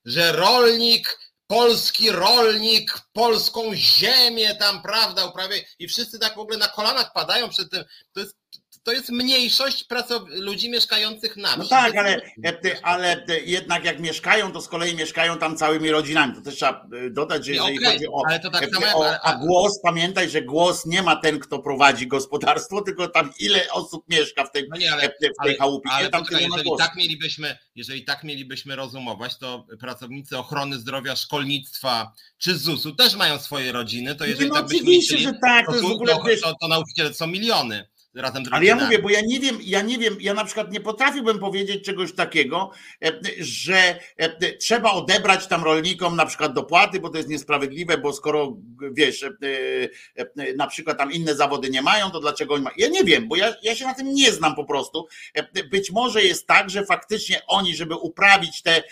że rolnik polski rolnik, polską ziemię tam, prawda, uprawia i wszyscy tak w ogóle na kolanach padają przed tym. To jest to jest mniejszość pracow- ludzi mieszkających na wsi. No tak, ale, ale jednak jak mieszkają, to z kolei mieszkają tam całymi rodzinami. To też trzeba e, dodać, że jeżeli okay, chodzi o, tak samo, o a głos, pamiętaj, że głos nie ma ten, kto prowadzi gospodarstwo, tylko tam ile osób mieszka w tej, no nie, ale, w tej ale, chałupie. Ale, tam poczekaj, jeżeli, tak mielibyśmy, jeżeli tak mielibyśmy rozumować, to pracownicy ochrony zdrowia, szkolnictwa czy ZUS-u też mają swoje rodziny, to jeżeli no, tak byśmy oczywiście, że tak, to, to, to, to nauczyciele są miliony razem Ale ja mówię, bo ja nie wiem, ja nie wiem, ja na przykład nie potrafiłbym powiedzieć czegoś takiego, e, że e, trzeba odebrać tam rolnikom na przykład dopłaty, bo to jest niesprawiedliwe, bo skoro wiesz, e, na przykład tam inne zawody nie mają, to dlaczego oni mają? Ja nie wiem, bo ja, ja się na tym nie znam po prostu. Być może jest tak, że faktycznie oni, żeby uprawić te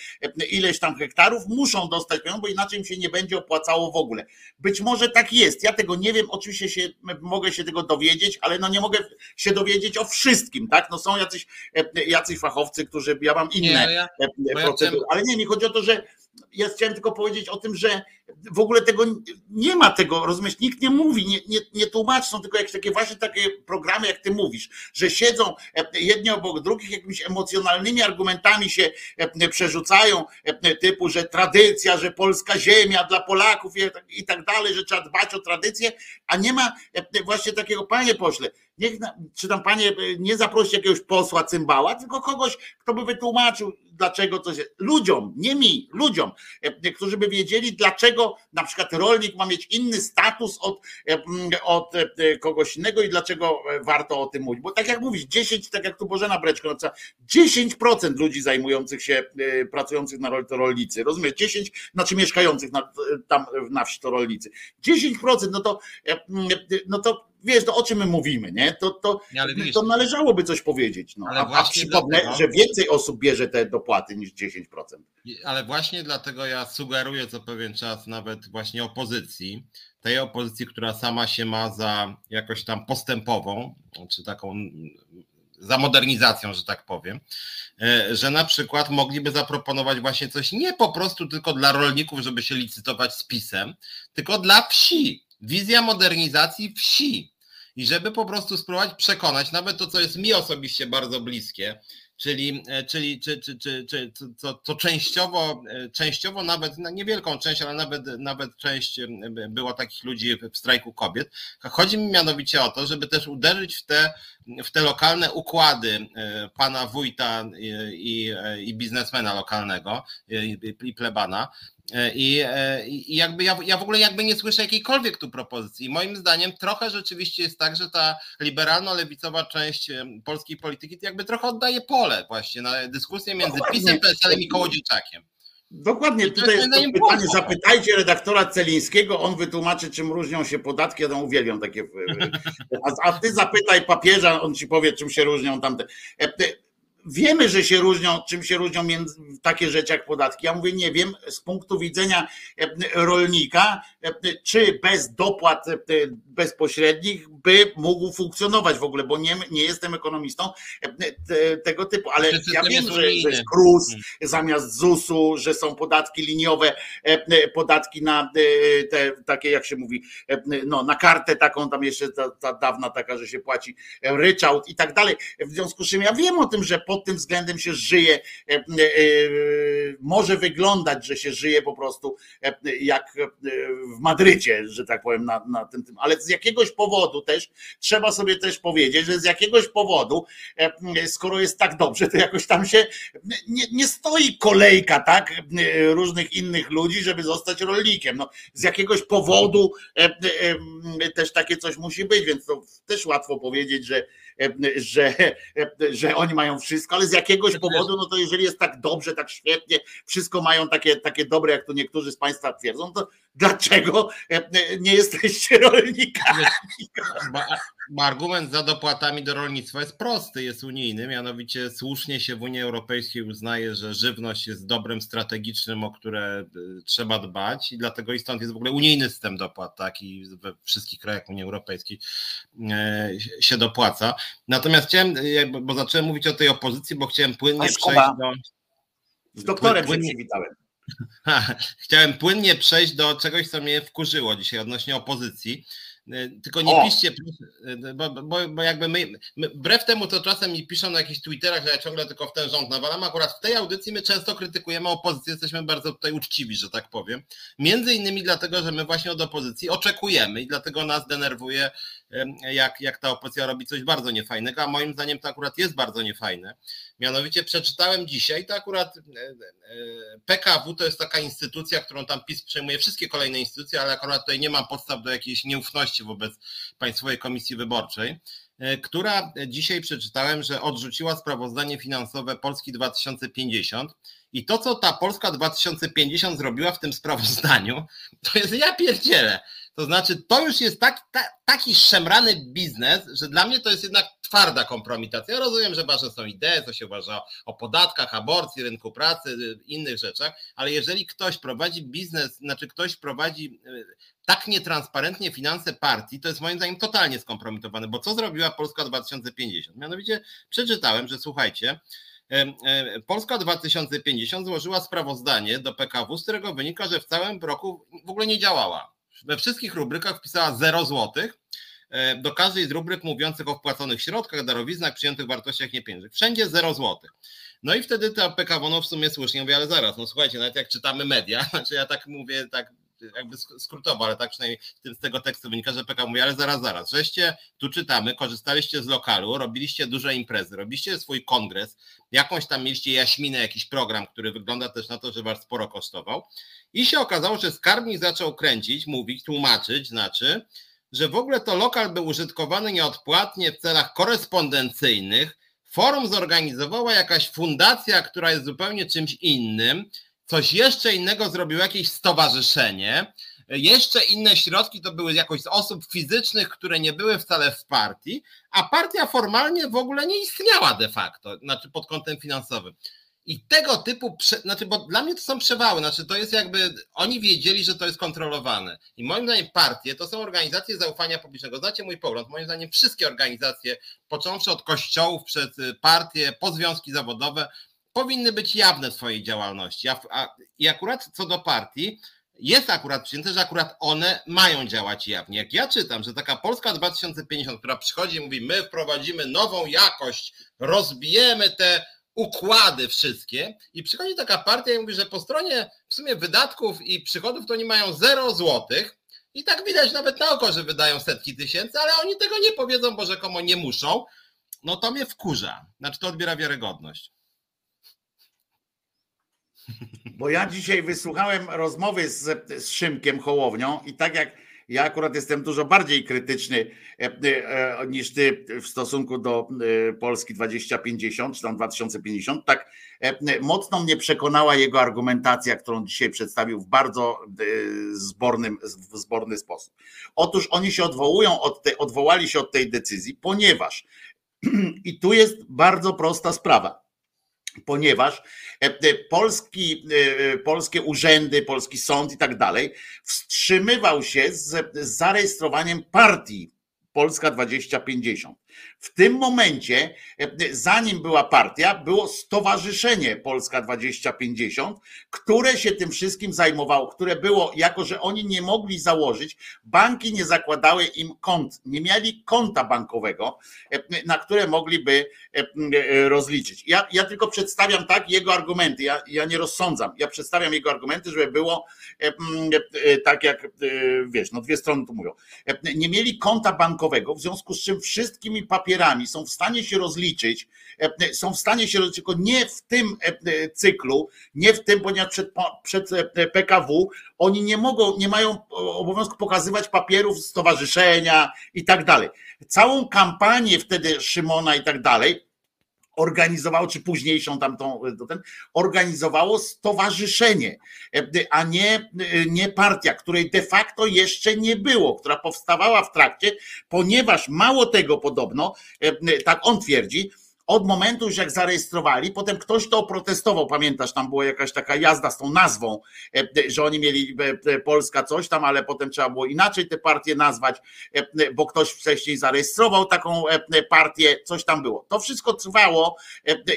ileś tam hektarów, muszą dostać pieniądze, bo inaczej im się nie będzie opłacało w ogóle. Być może tak jest. Ja tego nie wiem, oczywiście się, mogę się tego dowiedzieć, ale no nie mogę się dowiedzieć o wszystkim, tak? No są jacyś, e, jacyś fachowcy, którzy, ja mam inne nie, ja, procedury, ale nie, mi chodzi o to, że ja chciałem tylko powiedzieć o tym, że w ogóle tego nie ma tego, rozumiesz, nikt nie mówi, nie, nie, nie tłumaczy, są tylko jakieś takie właśnie takie programy, jak ty mówisz, że siedzą e, jedni obok drugich, jakimiś emocjonalnymi argumentami się przerzucają, typu, że tradycja, że polska ziemia dla Polaków i tak dalej, że trzeba dbać o tradycję, a nie ma właśnie takiego, panie pośle, niech, czy tam panie nie zaprosi jakiegoś posła cymbała, tylko kogoś, kto by wytłumaczył, dlaczego coś. Ludziom, nie mi, ludziom, e, którzy by wiedzieli, dlaczego na przykład rolnik ma mieć inny status od, e, od e, kogoś innego i dlaczego warto o tym mówić. Bo tak jak mówisz, 10, tak jak tu Bożena Breczko, 10% ludzi zajmujących się, pracujących na roli to rolnicy, rozumiesz? 10, znaczy mieszkających na, tam na wsi to rolnicy. 10%, no to, no to wiesz, to o czym my mówimy, nie? To, to, to należałoby coś powiedzieć. No. a, a przypomnę, dlatego... że więcej osób bierze te dopłaty niż 10%. Ale właśnie dlatego ja sugeruję co pewien czas nawet właśnie opozycji, tej opozycji, która sama się ma za jakoś tam postępową, czy taką za modernizacją, że tak powiem, e, że na przykład mogliby zaproponować właśnie coś nie po prostu tylko dla rolników, żeby się licytować z pisem, tylko dla wsi wizja modernizacji wsi. I żeby po prostu spróbować przekonać, nawet to, co jest mi osobiście bardzo bliskie, czyli, e, czyli czy, czy, czy, czy to, to częściowo, e, częściowo nawet, na niewielką część, ale nawet, nawet część e, było takich ludzi w strajku kobiet. Chodzi mi mianowicie o to, żeby też uderzyć w te, w te lokalne układy pana wójta i, i biznesmena lokalnego i, plebana, I, e, I, jakby ja, ja w ogóle jakby nie słyszę jakiejkolwiek tu propozycji. Moim zdaniem trochę rzeczywiście jest tak, że ta liberalno-lewicowa część polskiej polityki jakby trochę oddaje pole właśnie na dyskusję między PiSem, PSL-em i Kołodziejczakiem. Dokładnie, tutaj jest to pytanie, zapytajcie redaktora Celińskiego, on wytłumaczy, czym różnią się podatki, ja uwielbiam takie, a, a ty zapytaj papieża, on ci powie, czym się różnią tamte. Wiemy, że się różnią, czym się różnią takie rzeczy jak podatki. Ja mówię, nie wiem, z punktu widzenia e, rolnika, e, czy bez dopłat e, bezpośrednich by mógł funkcjonować w ogóle, bo nie, nie jestem ekonomistą tego typu, ale ja wiem, że, że jest KRUS hmm. zamiast ZUS-u, że są podatki liniowe, podatki na te takie, jak się mówi, no, na kartę taką, tam jeszcze ta, ta dawna taka, że się płaci ryczałt i tak dalej. W związku z czym ja wiem o tym, że pod tym względem się żyje, e, e, może wyglądać, że się żyje po prostu e, jak w Madrycie, że tak powiem, na, na tym, tym, ale z jakiegoś powodu też, trzeba sobie też powiedzieć, że z jakiegoś powodu, skoro jest tak dobrze, to jakoś tam się nie, nie stoi kolejka, tak, różnych innych ludzi, żeby zostać rolnikiem. No, z jakiegoś powodu też takie coś musi być, więc to też łatwo powiedzieć, że że, że oni mają wszystko, ale z jakiegoś powodu, no to jeżeli jest tak dobrze, tak świetnie, wszystko mają takie, takie dobre, jak to niektórzy z Państwa twierdzą, to dlaczego nie jesteście rolnikami? argument za dopłatami do rolnictwa jest prosty, jest unijny, mianowicie słusznie się w Unii Europejskiej uznaje, że żywność jest dobrem strategicznym, o które y, trzeba dbać i dlatego i stąd jest w ogóle unijny system dopłat, tak, i we wszystkich krajach Unii Europejskiej e, się dopłaca. Natomiast chciałem, bo zacząłem mówić o tej opozycji, bo chciałem płynnie przejść do... Z doktorem płynnie, się przywitałem. Chciałem płynnie przejść do czegoś, co mnie wkurzyło dzisiaj odnośnie opozycji. E, tylko nie o. piszcie, e, bo, bo, bo jakby my, my, wbrew temu, co czasem mi piszą na jakichś Twitterach, że ja ciągle tylko w ten rząd nawalam, akurat w tej audycji my często krytykujemy opozycję, jesteśmy bardzo tutaj uczciwi, że tak powiem. Między innymi dlatego, że my właśnie od opozycji oczekujemy i dlatego nas denerwuje jak, jak ta opozycja robi coś bardzo niefajnego, a moim zdaniem to akurat jest bardzo niefajne. Mianowicie przeczytałem dzisiaj, to akurat PKW to jest taka instytucja, którą tam PiS przejmuje wszystkie kolejne instytucje, ale akurat tutaj nie mam podstaw do jakiejś nieufności wobec Państwowej Komisji Wyborczej, e, która dzisiaj przeczytałem, że odrzuciła sprawozdanie finansowe Polski 2050 i to, co ta Polska 2050 zrobiła w tym sprawozdaniu, to jest ja pierdzielę. To znaczy, to już jest tak, ta, taki szemrany biznes, że dla mnie to jest jednak twarda kompromitacja. Ja rozumiem, że ważne są idee, co się uważa o podatkach, aborcji, rynku pracy, innych rzeczach, ale jeżeli ktoś prowadzi biznes, znaczy ktoś prowadzi y, tak nietransparentnie finanse partii, to jest moim zdaniem totalnie skompromitowane, bo co zrobiła Polska 2050? Mianowicie przeczytałem, że słuchajcie, Polska 2050 złożyła sprawozdanie do PKW, z którego wynika, że w całym roku w ogóle nie działała. We wszystkich rubrykach wpisała 0 złotych do każdej z rubryk mówiących o wpłaconych środkach, darowiznach, przyjętych wartościach niepieniężnych. Wszędzie 0 złotych. No i wtedy ta PKW no w sumie słusznie mówi, ale zaraz, no słuchajcie, nawet jak czytamy media, znaczy ja tak mówię, tak jakby skrótowo, ale tak przynajmniej z tego tekstu wynika, że PK mówi, ale zaraz, zaraz, żeście tu czytamy, korzystaliście z lokalu, robiliście duże imprezy, robiliście swój kongres, jakąś tam mieliście jaśminę, jakiś program, który wygląda też na to, że was sporo kosztował i się okazało, że skarbnik zaczął kręcić, mówić, tłumaczyć, znaczy, że w ogóle to lokal był użytkowany nieodpłatnie w celach korespondencyjnych, forum zorganizowała jakaś fundacja, która jest zupełnie czymś innym, coś jeszcze innego zrobiło jakieś stowarzyszenie, jeszcze inne środki to były jakoś z osób fizycznych, które nie były wcale w partii, a partia formalnie w ogóle nie istniała de facto, znaczy pod kątem finansowym. I tego typu, znaczy, bo dla mnie to są przewały, znaczy to jest jakby, oni wiedzieli, że to jest kontrolowane. I moim zdaniem partie to są organizacje zaufania publicznego. Znacie mój pogląd, moim zdaniem wszystkie organizacje, począwszy od kościołów, przez partie, po związki zawodowe, powinny być jawne w swojej działalności. A, a, I akurat co do partii, jest akurat przyjęte, że akurat one mają działać jawnie. Jak ja czytam, że taka Polska 2050, która przychodzi i mówi, my wprowadzimy nową jakość, rozbijemy te układy wszystkie i przychodzi taka partia i mówi, że po stronie w sumie wydatków i przychodów to oni mają 0 złotych i tak widać nawet na oko, że wydają setki tysięcy, ale oni tego nie powiedzą, bo rzekomo nie muszą, no to mnie wkurza. Znaczy to odbiera wiarygodność. Bo ja dzisiaj wysłuchałem rozmowy z, z Szymkiem Hołownią i tak jak ja akurat jestem dużo bardziej krytyczny e, e, niż ty w stosunku do e, Polski 2050 czy tam 2050. Tak mocno mnie przekonała jego argumentacja, którą dzisiaj przedstawił w bardzo zbornym, w zborny sposób. Otóż oni się odwołują od te, odwołali się od tej decyzji, ponieważ i tu jest bardzo prosta sprawa ponieważ e, e, polski, e, polskie urzędy, polski sąd i tak dalej wstrzymywał się z, zarejestrowaniem partii Polska 2050. W tym momencie, e, zanim była partia, było Stowarzyszenie Polska 2050, które się tym wszystkim zajmowało, które było, jako że oni nie mogli założyć, banki nie zakładały im kont, nie mieli konta bankowego, e, na które mogliby e, rozliczyć. Ja, ja tylko przedstawiam tak jego argumenty, ja, ja nie rozsądzam, ja przedstawiam jego argumenty, żeby było tak jak, wiesz, no dwie strony tu mówią. Nie mieli konta bankowego, w związku z czym wszystkimi papierami są w stanie się rozliczyć, e, są w stanie się rozliczyć, tylko nie w tym e, e, cyklu, nie w tym, ponieważ przed, przed PKW oni nie mogą, nie mają obowiązku pokazywać papierów stowarzyszenia i tak dalej. Całą kampanię wtedy Szymona i tak dalej organizowało, czy późniejszą tamtą, ten, organizowało stowarzyszenie, a nie, nie partia, której de facto jeszcze nie było, która powstawała w trakcie, ponieważ mało tego podobno, tak on twierdzi, od momentu już jak zarejestrowali, potem ktoś to oprotestował, pamiętasz, tam była jakaś taka jazda z tą nazwą, e, że oni mieli e, e, Polska coś tam, ale potem trzeba było inaczej te partie nazwać, bo ktoś wcześniej zarejestrował taką partię, coś tam było. To wszystko trwało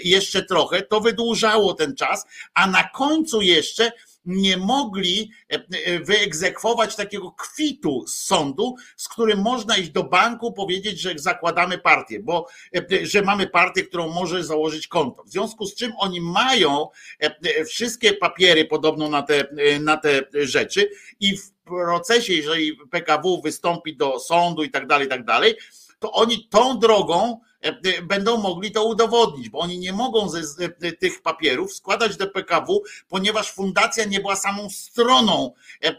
jeszcze trochę, to wydłużało ten czas, a na końcu jeszcze nie mogli e, e, wyegzekwować takiego kwitu z sądu, z którym można iść do banku, powiedzieć, że zakładamy partię, bo e, że mamy partię, którą może założyć konto. W związku z czym oni mają wszystkie papiery podobno na te, na te rzeczy i w procesie, jeżeli PKW wystąpi do sądu i tak dalej, i tak dalej, to oni tą drogą będą mogli to udowodnić, bo oni nie mogą ze tych papierów składać do PKW, ponieważ fundacja nie była samą stroną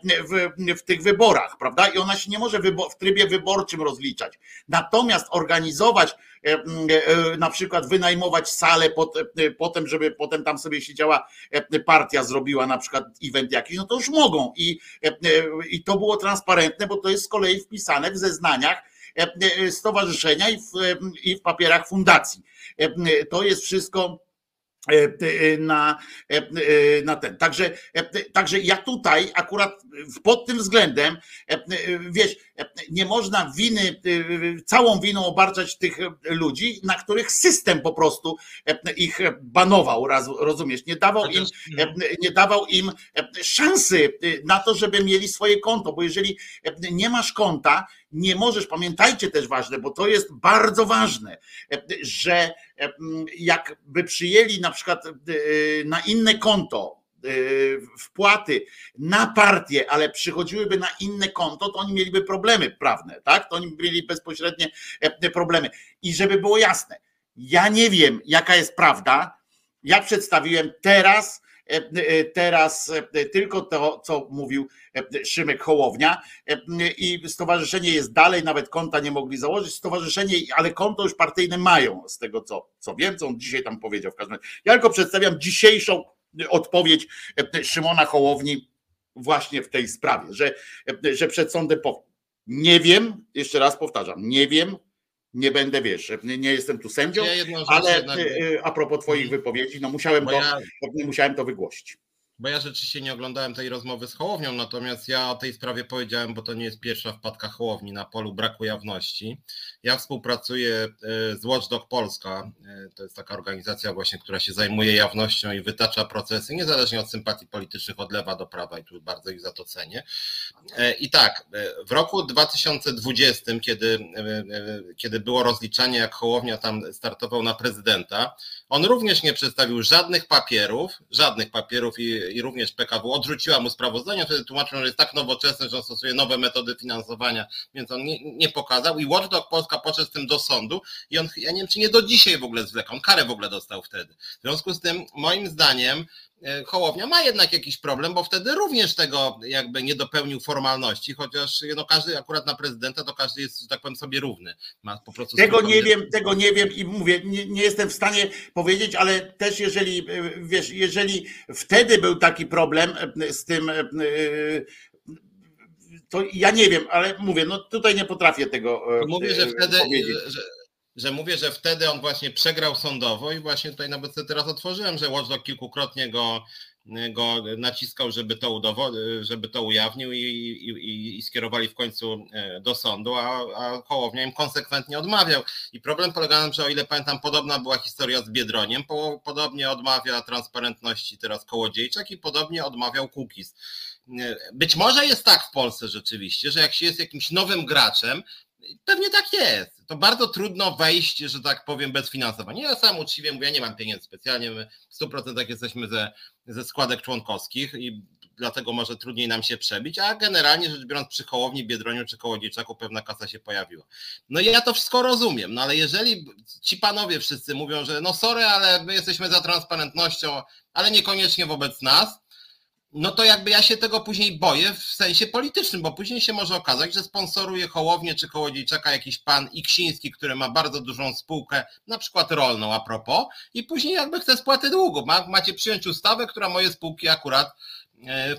w, w tych wyborach, prawda? I ona się nie może w trybie wyborczym rozliczać. Natomiast organizować E, e, na przykład wynajmować salę e, potem, żeby potem tam sobie siedziała partia, zrobiła na przykład event jakiś, no to już mogą. I, i to było transparentne, bo to jest z kolei wpisane w zeznaniach stowarzyszenia i w, i w papierach fundacji. To jest wszystko na, na ten. Także, także ja tutaj akurat pod tym względem, wiesz, nie można winy, całą winą obarczać tych ludzi, na których system po prostu ich banował, rozumiesz, nie dawał im, nie dawał im szansy na to, żeby mieli swoje konto, bo jeżeli nie masz konta, nie możesz, pamiętajcie też ważne, bo to jest bardzo ważne, że jakby przyjęli na przykład na inne konto wpłaty na partię, ale przychodziłyby na inne konto, to oni mieliby problemy prawne, tak? To oni mieli bezpośrednie e, problemy. I żeby było jasne, ja nie wiem, jaka jest prawda. Ja przedstawiłem teraz, e, e, teraz tylko to, co mówił Szymek Hołownia i stowarzyszenie jest dalej, nawet konta nie mogli założyć, stowarzyszenie, ale konto już partyjne mają, z tego co, co wiem, co on dzisiaj tam powiedział w każdym razie. Ja tylko przedstawiam dzisiejszą odpowiedź e, Szymona Hołowni właśnie w tej sprawie, że, e, że przed sądem powie. Nie wiem, jeszcze raz powtarzam, nie wiem, nie będę, wiesz, nie, jestem tu sędzią, ja ale. E, a propos twoich mhm. wypowiedzi, no musiałem to, ja... musiałem to wygłosić bo ja rzeczywiście nie oglądałem tej rozmowy z Hołownią, natomiast ja o tej sprawie powiedziałem, bo to nie jest pierwsza wpadka Hołowni na polu braku jawności. Ja współpracuję e, z Watchdog Polska, e, to jest taka organizacja właśnie, która się zajmuje jawnością i wytacza procesy, niezależnie od sympatii politycznych od lewa do prawa i tu bardzo ich za to cenię. E, I tak, w roku 2020, kiedy, kiedy było rozliczanie, jak Hołownia tam startował na prezydenta, on również nie przedstawił żadnych papierów, żadnych papierów i, i również PKW odrzuciła mu sprawozdanie, wtedy tłumaczył, że jest tak nowoczesny, że on stosuje nowe metody finansowania, więc on nie, nie pokazał i Watchdog Polska poszedł z tym do sądu i on, ja nie wiem, czy nie do dzisiaj w ogóle zwlekał, on karę w ogóle dostał wtedy. W związku z tym, moim zdaniem, Hołownia ma jednak jakiś problem, bo wtedy również tego jakby nie dopełnił formalności, chociaż no każdy akurat na prezydenta to każdy jest, że tak powiem, sobie równy. Ma po prostu tego nie wiem, tego nie wiem i mówię, nie, nie, jestem w stanie powiedzieć, ale też jeżeli e, wiesz, jeżeli wtedy był taki problem e, z tym to ja nie wiem, ale mówię, no tutaj nie potrafię tego mówię, że wtedy, powiedzieć. Że, że mówię, że wtedy on właśnie przegrał sądowo i właśnie tutaj nawet teraz otworzyłem, że Watchdog kilkukrotnie go, go naciskał, żeby to, udowod- żeby to ujawnił i, i, i, skierowali w końcu e, do sądu, a, a Hołownia im konsekwentnie odmawiał. I problem polega na tym, że o ile pamiętam, podobna była historia z Biedroniem, po, podobnie odmawia transparentności teraz Kołodziejczak i podobnie odmawiał Kukiz. E, być może jest tak w Polsce rzeczywiście, że jak się jest jakimś nowym graczem, Pewnie tak jest. To bardzo trudno wejść, że tak powiem, bez finansowania. Ja sam uczciwie mówię, ja nie mam pieniędzy specjalnie, my w 100% jesteśmy ze, ze składek członkowskich i dlatego może trudniej nam się przebić, a generalnie rzecz biorąc przy Hołowni, Biedroniu czy Kołodziejczaku pewna kasa się pojawiła. No i ja to wszystko rozumiem, no ale jeżeli ci panowie wszyscy mówią, że no sorry, ale my jesteśmy za transparentnością, ale niekoniecznie wobec nas, no to jakby ja się tego później boję w sensie politycznym, bo później się może okazać, że sponsoruje Hołownię czy Kołodziejczaka jakiś pan Iksiński, który ma bardzo dużą spółkę, na przykład rolną a propos, i później jakby chce spłaty długu. macie przyjąć ustawę, która moje spółki akurat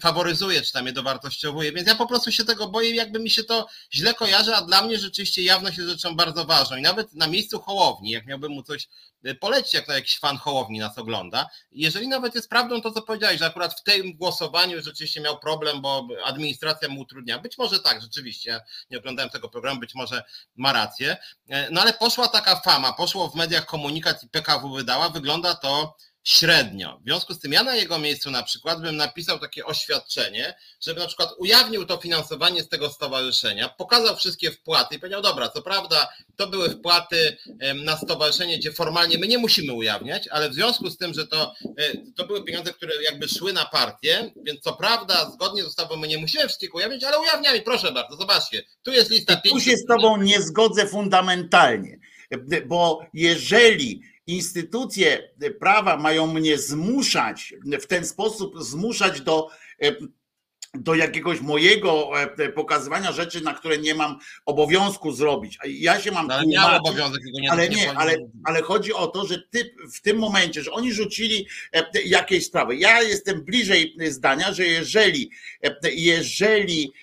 faworyzuje, czy tam je dowartościowuje, więc ja po prostu się tego boję, jakby mi się to źle kojarzy, a dla mnie rzeczywiście jawność jest rzeczą bardzo ważną. I nawet na miejscu Hołowni, jak miałbym mu coś e, polecić, jak na jakiś fan Hołowni nas ogląda, jeżeli nawet jest prawdą to, co powiedziałeś, że akurat w tym głosowaniu rzeczywiście miał problem, bo administracja mu utrudnia, być może tak, rzeczywiście, ja nie oglądałem tego programu, być może ma rację, e, no ale poszła taka fama, poszło w mediach komunikat i PKW wydała, wygląda to średnio. W związku z tym ja na jego miejscu na przykład bym napisał takie oświadczenie, żeby na przykład ujawnił to finansowanie z tego stowarzyszenia, pokazał wszystkie wpłaty i powiedział, dobra, co prawda to były wpłaty na stowarzyszenie, gdzie formalnie my nie musimy ujawniać, ale w związku z tym, że to, e, to były pieniądze, które jakby szły na partię, więc co prawda zgodnie z ustawą my nie musimy wszystkiego ujawniać, ale ujawniamy, proszę bardzo, zobaczcie, tu jest lista pięciu. Tu się z tobą nie zgodzę fundamentalnie, bo jeżeli instytucje prawa mają mnie zmuszać, w ten sposób zmuszać do do jakiegoś mojego e, pokazywania rzeczy, na które nie mam obowiązku zrobić. Ja się mam ale miał obowiązek, nie ale nie, ale, ale chodzi o to, że ty w tym momencie, że oni rzucili e, jakieś sprawy. Ja jestem bliżej zdania, że jeżeli, e, jeżeli E, e,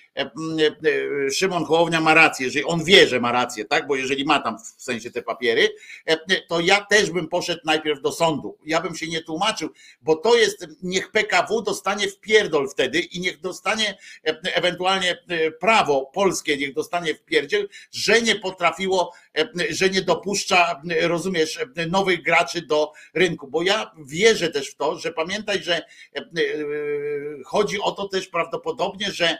Szymon Hołownia ma rację, jeżeli on wie, że ma rację, tak? Bo jeżeli ma tam w sensie te papiery, e, to ja też bym poszedł najpierw do sądu. Ja bym się nie tłumaczył, bo to jest, niech PKW dostanie w pierdol wtedy i niech dostanie ewentualnie prawo polskie, niech dostanie w pierdziel, że nie potrafiło, że nie dopuszcza, rozumiesz, nowych graczy do rynku. Bo ja wierzę też w to, że pamiętaj, że chodzi o to też prawdopodobnie, że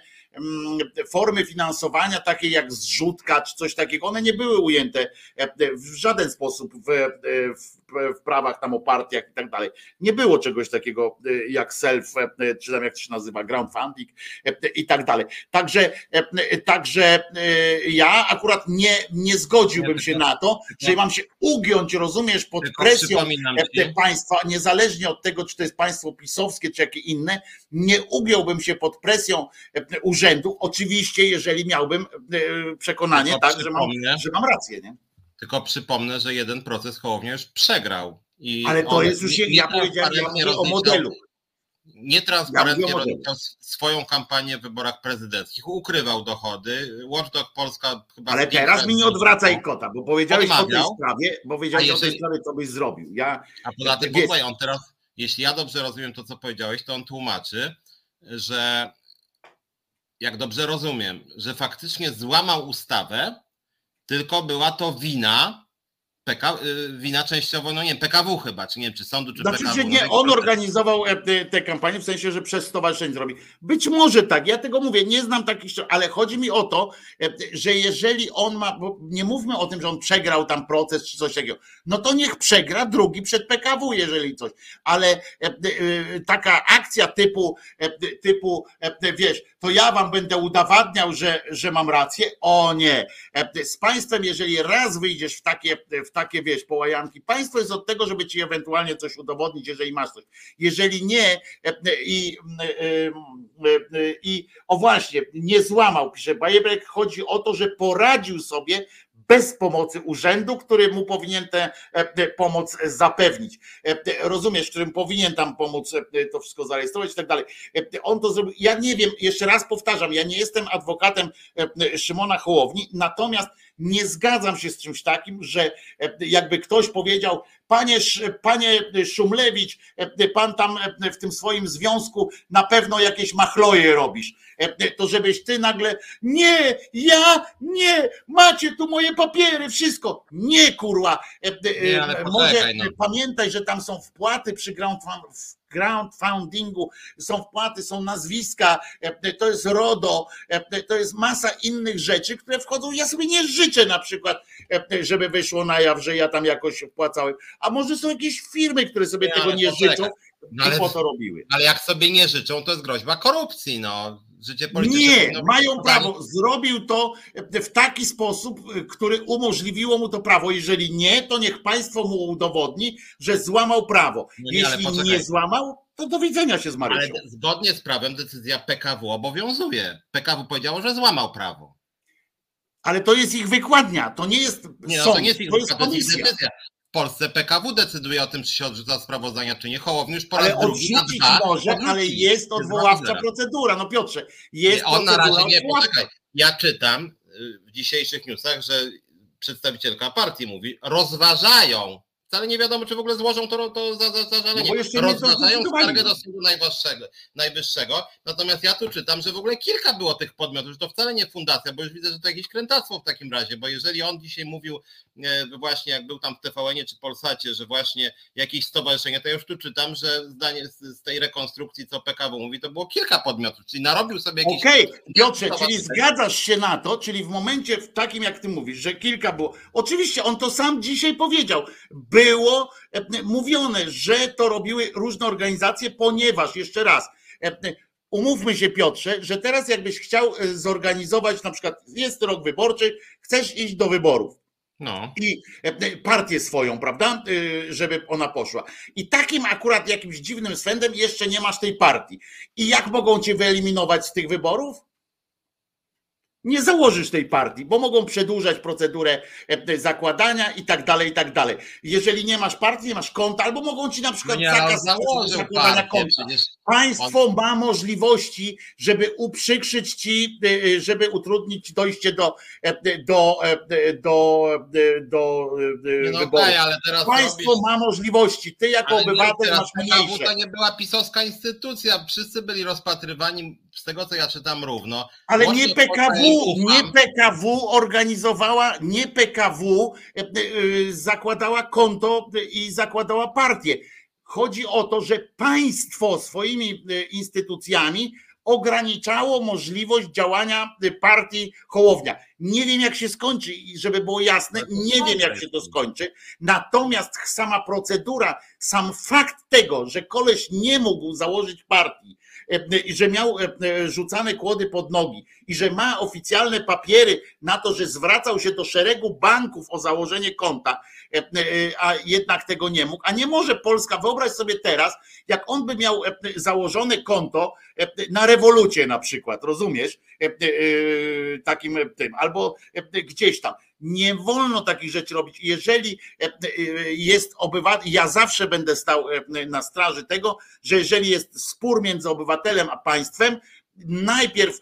formy finansowania, takie jak zrzutka czy coś takiego, one nie były ujęte e, w żaden sposób w, e, w w prawach tam o partiach i tak dalej. Nie było czegoś takiego e, jak self, czy tam jak to się nazywa, groundfunding i tak dalej. Także, także ja akurat nie, nie zgodziłbym się na to, że mam się ugiąć, rozumiesz, pod presją państwa, niezależnie od tego, czy to jest państwo pisowskie, czy jakie inne, nie ugiąłbym się pod presją urzędów, urzędów, oczywiście, jeżeli miałbym e, przekonanie, tak, że mam, że mam rację. Nie? Tylko przypomnę, że jeden proces Hołownia już przegrał. I Ale to jest już, ja powiedziałem o modelu. Nietransparentnie ja rozliczał swoją kampanię w wyborach prezydenckich, ukrywał dochody. Watchdog Polska chyba. Ale teraz mi nie odwracaj kota, bo powiedziałeś odmawiał, o tej sprawie, bo powiedziałeś jeżeli, o tej sprawie, co byś zrobił. Ja, a poza tym, wiesz, on teraz, jeśli ja dobrze rozumiem to, co powiedziałeś, to on tłumaczy, że jak dobrze rozumiem, że faktycznie złamał ustawę, tylko była to wina PK, y, wina częściowo, no nie PKW chyba, czy nie wiem, czy sądu, czy znaczy, PKW. Że nie, on organizował e, tę kampanię, w sensie, że przez stowarzyszenie zrobi. Być może tak, ja tego mówię, nie znam takich, ale chodzi mi o to, e, że jeżeli on ma, bo nie mówmy o tym, że on przegrał tam proces, czy coś takiego, no to niech przegra drugi przed PKW, jeżeli coś, ale e, taka akcja typu, typu, wiesz, to ja wam będę udowadniał, że, że mam rację, o nie. Z państwem, jeżeli raz wyjdziesz w takie, w takie, wiesz, połajanki. Państwo jest od tego, żeby ci ewentualnie coś udowodnić, jeżeli masz coś. Jeżeli nie e, i, e, e, i o właśnie, nie złamał, pisze Bajebrek, chodzi o to, że poradził sobie bez pomocy urzędu, który mu powinien tę pomoc zapewnić. Rozumiesz, którym powinien tam pomóc to wszystko zarejestrować i tak dalej. On to zrobił. Ja nie wiem, jeszcze raz powtarzam, ja nie jestem adwokatem Szymona Hołowni, natomiast nie zgadzam się z czymś takim, że e, jakby ktoś powiedział, panie, panie Szumlewicz, e, pan tam e, w tym swoim związku na pewno jakieś machloje robisz. To żebyś ty nagle, nie, ja, nie, macie tu moje papiery, wszystko. Nie, kurwa. Nie, Może no. pamiętaj, że tam są wpłaty przy ground crowdfundingu, są wpłaty, są nazwiska, e, to jest RODO, e, to jest masa innych rzeczy, które wchodzą. Ja sobie nie życzę na przykład, e, żeby wyszło na jaw, że ja tam jakoś wpłacałem. A może są jakieś firmy, które sobie tego nie życzą no, ale, po to robiły. Ale jak sobie nie życzą, to jest groźba korupcji, no. Życie polityczne. Nie, mają prawo. Zrobił to w taki sposób, który umożliwiło mu to prawo. Jeżeli nie, to niech państwo mu udowodni, że złamał prawo. No nie, Jeśli nie złamał, to do widzenia się z Marysią. Ale zgodnie z prawem decyzja PKW obowiązuje. PKW powiedziało, że złamał prawo. Ale to jest ich wykładnia, to nie jest nie, no, sąd, to nie jest ich to jest komisja. decyzja. W Polsce PKW decyduje o tym, czy się odrzuca sprawozdania, czy nie. Hołowny już po raz ale drugi na dwa, może, odrzuci. ale jest odwoławcza procedura. No Piotrze, jest nie, On na razie nie, poczekaj. Ja czytam y, w dzisiejszych newsach, że przedstawicielka partii mówi, rozważają wcale nie wiadomo, czy w ogóle złożą to, to za, za, zażalenie. No Rozważają skargę do Sądu Najwyższego, Najwyższego. Natomiast ja tu czytam, że w ogóle kilka było tych podmiotów, że to wcale nie fundacja, bo już widzę, że to jakieś krętactwo w takim razie, bo jeżeli on dzisiaj mówił e, właśnie, jak był tam w tvn czy Polsacie, że właśnie jakieś stowarzyszenie, to ja już tu czytam, że zdanie z, z tej rekonstrukcji, co PKW mówi, to było kilka podmiotów, czyli narobił sobie jakieś... Okej, okay. Piotrze, czyli zgadzasz się na to, czyli w momencie w takim, jak ty mówisz, że kilka było. Oczywiście on to sam dzisiaj powiedział. Było e, mówione, że to robiły różne organizacje, ponieważ, jeszcze raz, e, umówmy się Piotrze, że teraz jakbyś chciał e, zorganizować, na przykład jest rok wyborczy, chcesz iść do wyborów. No. I partię swoją, prawda? Żeby ona poszła. I takim akurat jakimś dziwnym swędem jeszcze nie masz tej partii. I jak mogą cię wyeliminować z tych wyborów? Nie założysz tej partii, bo mogą przedłużać procedurę e, zakładania i tak dalej, i tak dalej. Jeżeli nie masz partii, nie masz konta, albo mogą ci na przykład no zakaz zakładania konta. Państwo ma możliwości, żeby uprzykrzyć ci, e, e, żeby utrudnić dojście do, do, do, do, no wyboru. Okay, ale teraz Państwo robisz... ma możliwości, ty jako ale obywatel nie, masz mniejsze. To nie była pisowska instytucja, wszyscy byli rozpatrywani z tego co ja czytam równo. Ale nie PKW, nie PKW organizowała, nie PKW e, e, zakładała konto i zakładała partię. Chodzi o to, że państwo swoimi e, instytucjami ograniczało możliwość działania partii Hołownia. Nie wiem, jak się skończy, i żeby było jasne, nie wiem, jak się to skończy. Natomiast sama procedura, sam fakt tego, że koleś nie mógł założyć partii, E, i że miał e, e, rzucane kłody pod nogi i że ma oficjalne papiery na to, że zwracał się do szeregu banków o założenie konta, a jednak tego nie mógł, a nie może Polska, wyobraź sobie teraz, jak on by miał założone konto na rewolucie na przykład, rozumiesz, takim tym, albo gdzieś tam. Nie wolno takich rzeczy robić. Jeżeli e, e, jest obywatel, ja zawsze będę stał e, na straży tego, że jeżeli jest spór między obywatelem a państwem, najpierw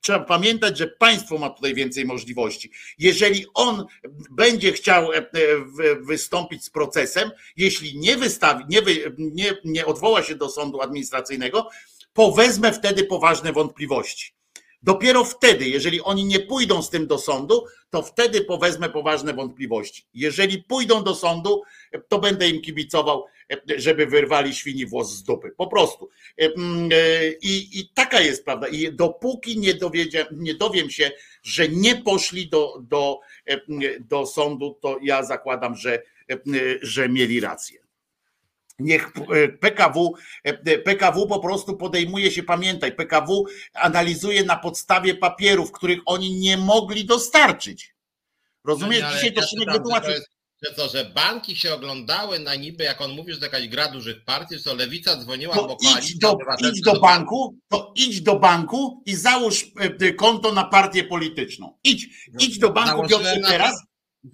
trzeba pamiętać, że państwo ma tutaj więcej możliwości. Jeżeli on będzie chciał wystąpić z procesem, jeśli nie wystawi, nie, wy, nie, nie odwoła się do sądu administracyjnego, powezmę wtedy poważne wątpliwości. Dopiero wtedy, jeżeli oni nie pójdą z tym do sądu, to wtedy powezmę poważne wątpliwości. Jeżeli pójdą do sądu, to będę im kibicował, żeby wyrwali świni włos z dupy. Po prostu. I, i taka jest prawda. I dopóki nie, dowiedzie, nie dowiem się, że nie poszli do, do, do sądu, to ja zakładam, że, że mieli rację. Niech e, PKW, e, PKW po prostu podejmuje się, pamiętaj, PKW analizuje na podstawie papierów, których oni nie mogli dostarczyć. Rozumiesz? No Dzisiaj to Szymek wytłumaczył. Że to, że banki się oglądały na niby, jak on mówi, że to jakaś gra dużych partii, że lewica dzwoniła, to bo idź do, idź do banku, to idź do banku i załóż e, konto na partię polityczną. Idź, idź do banku Piotr teraz.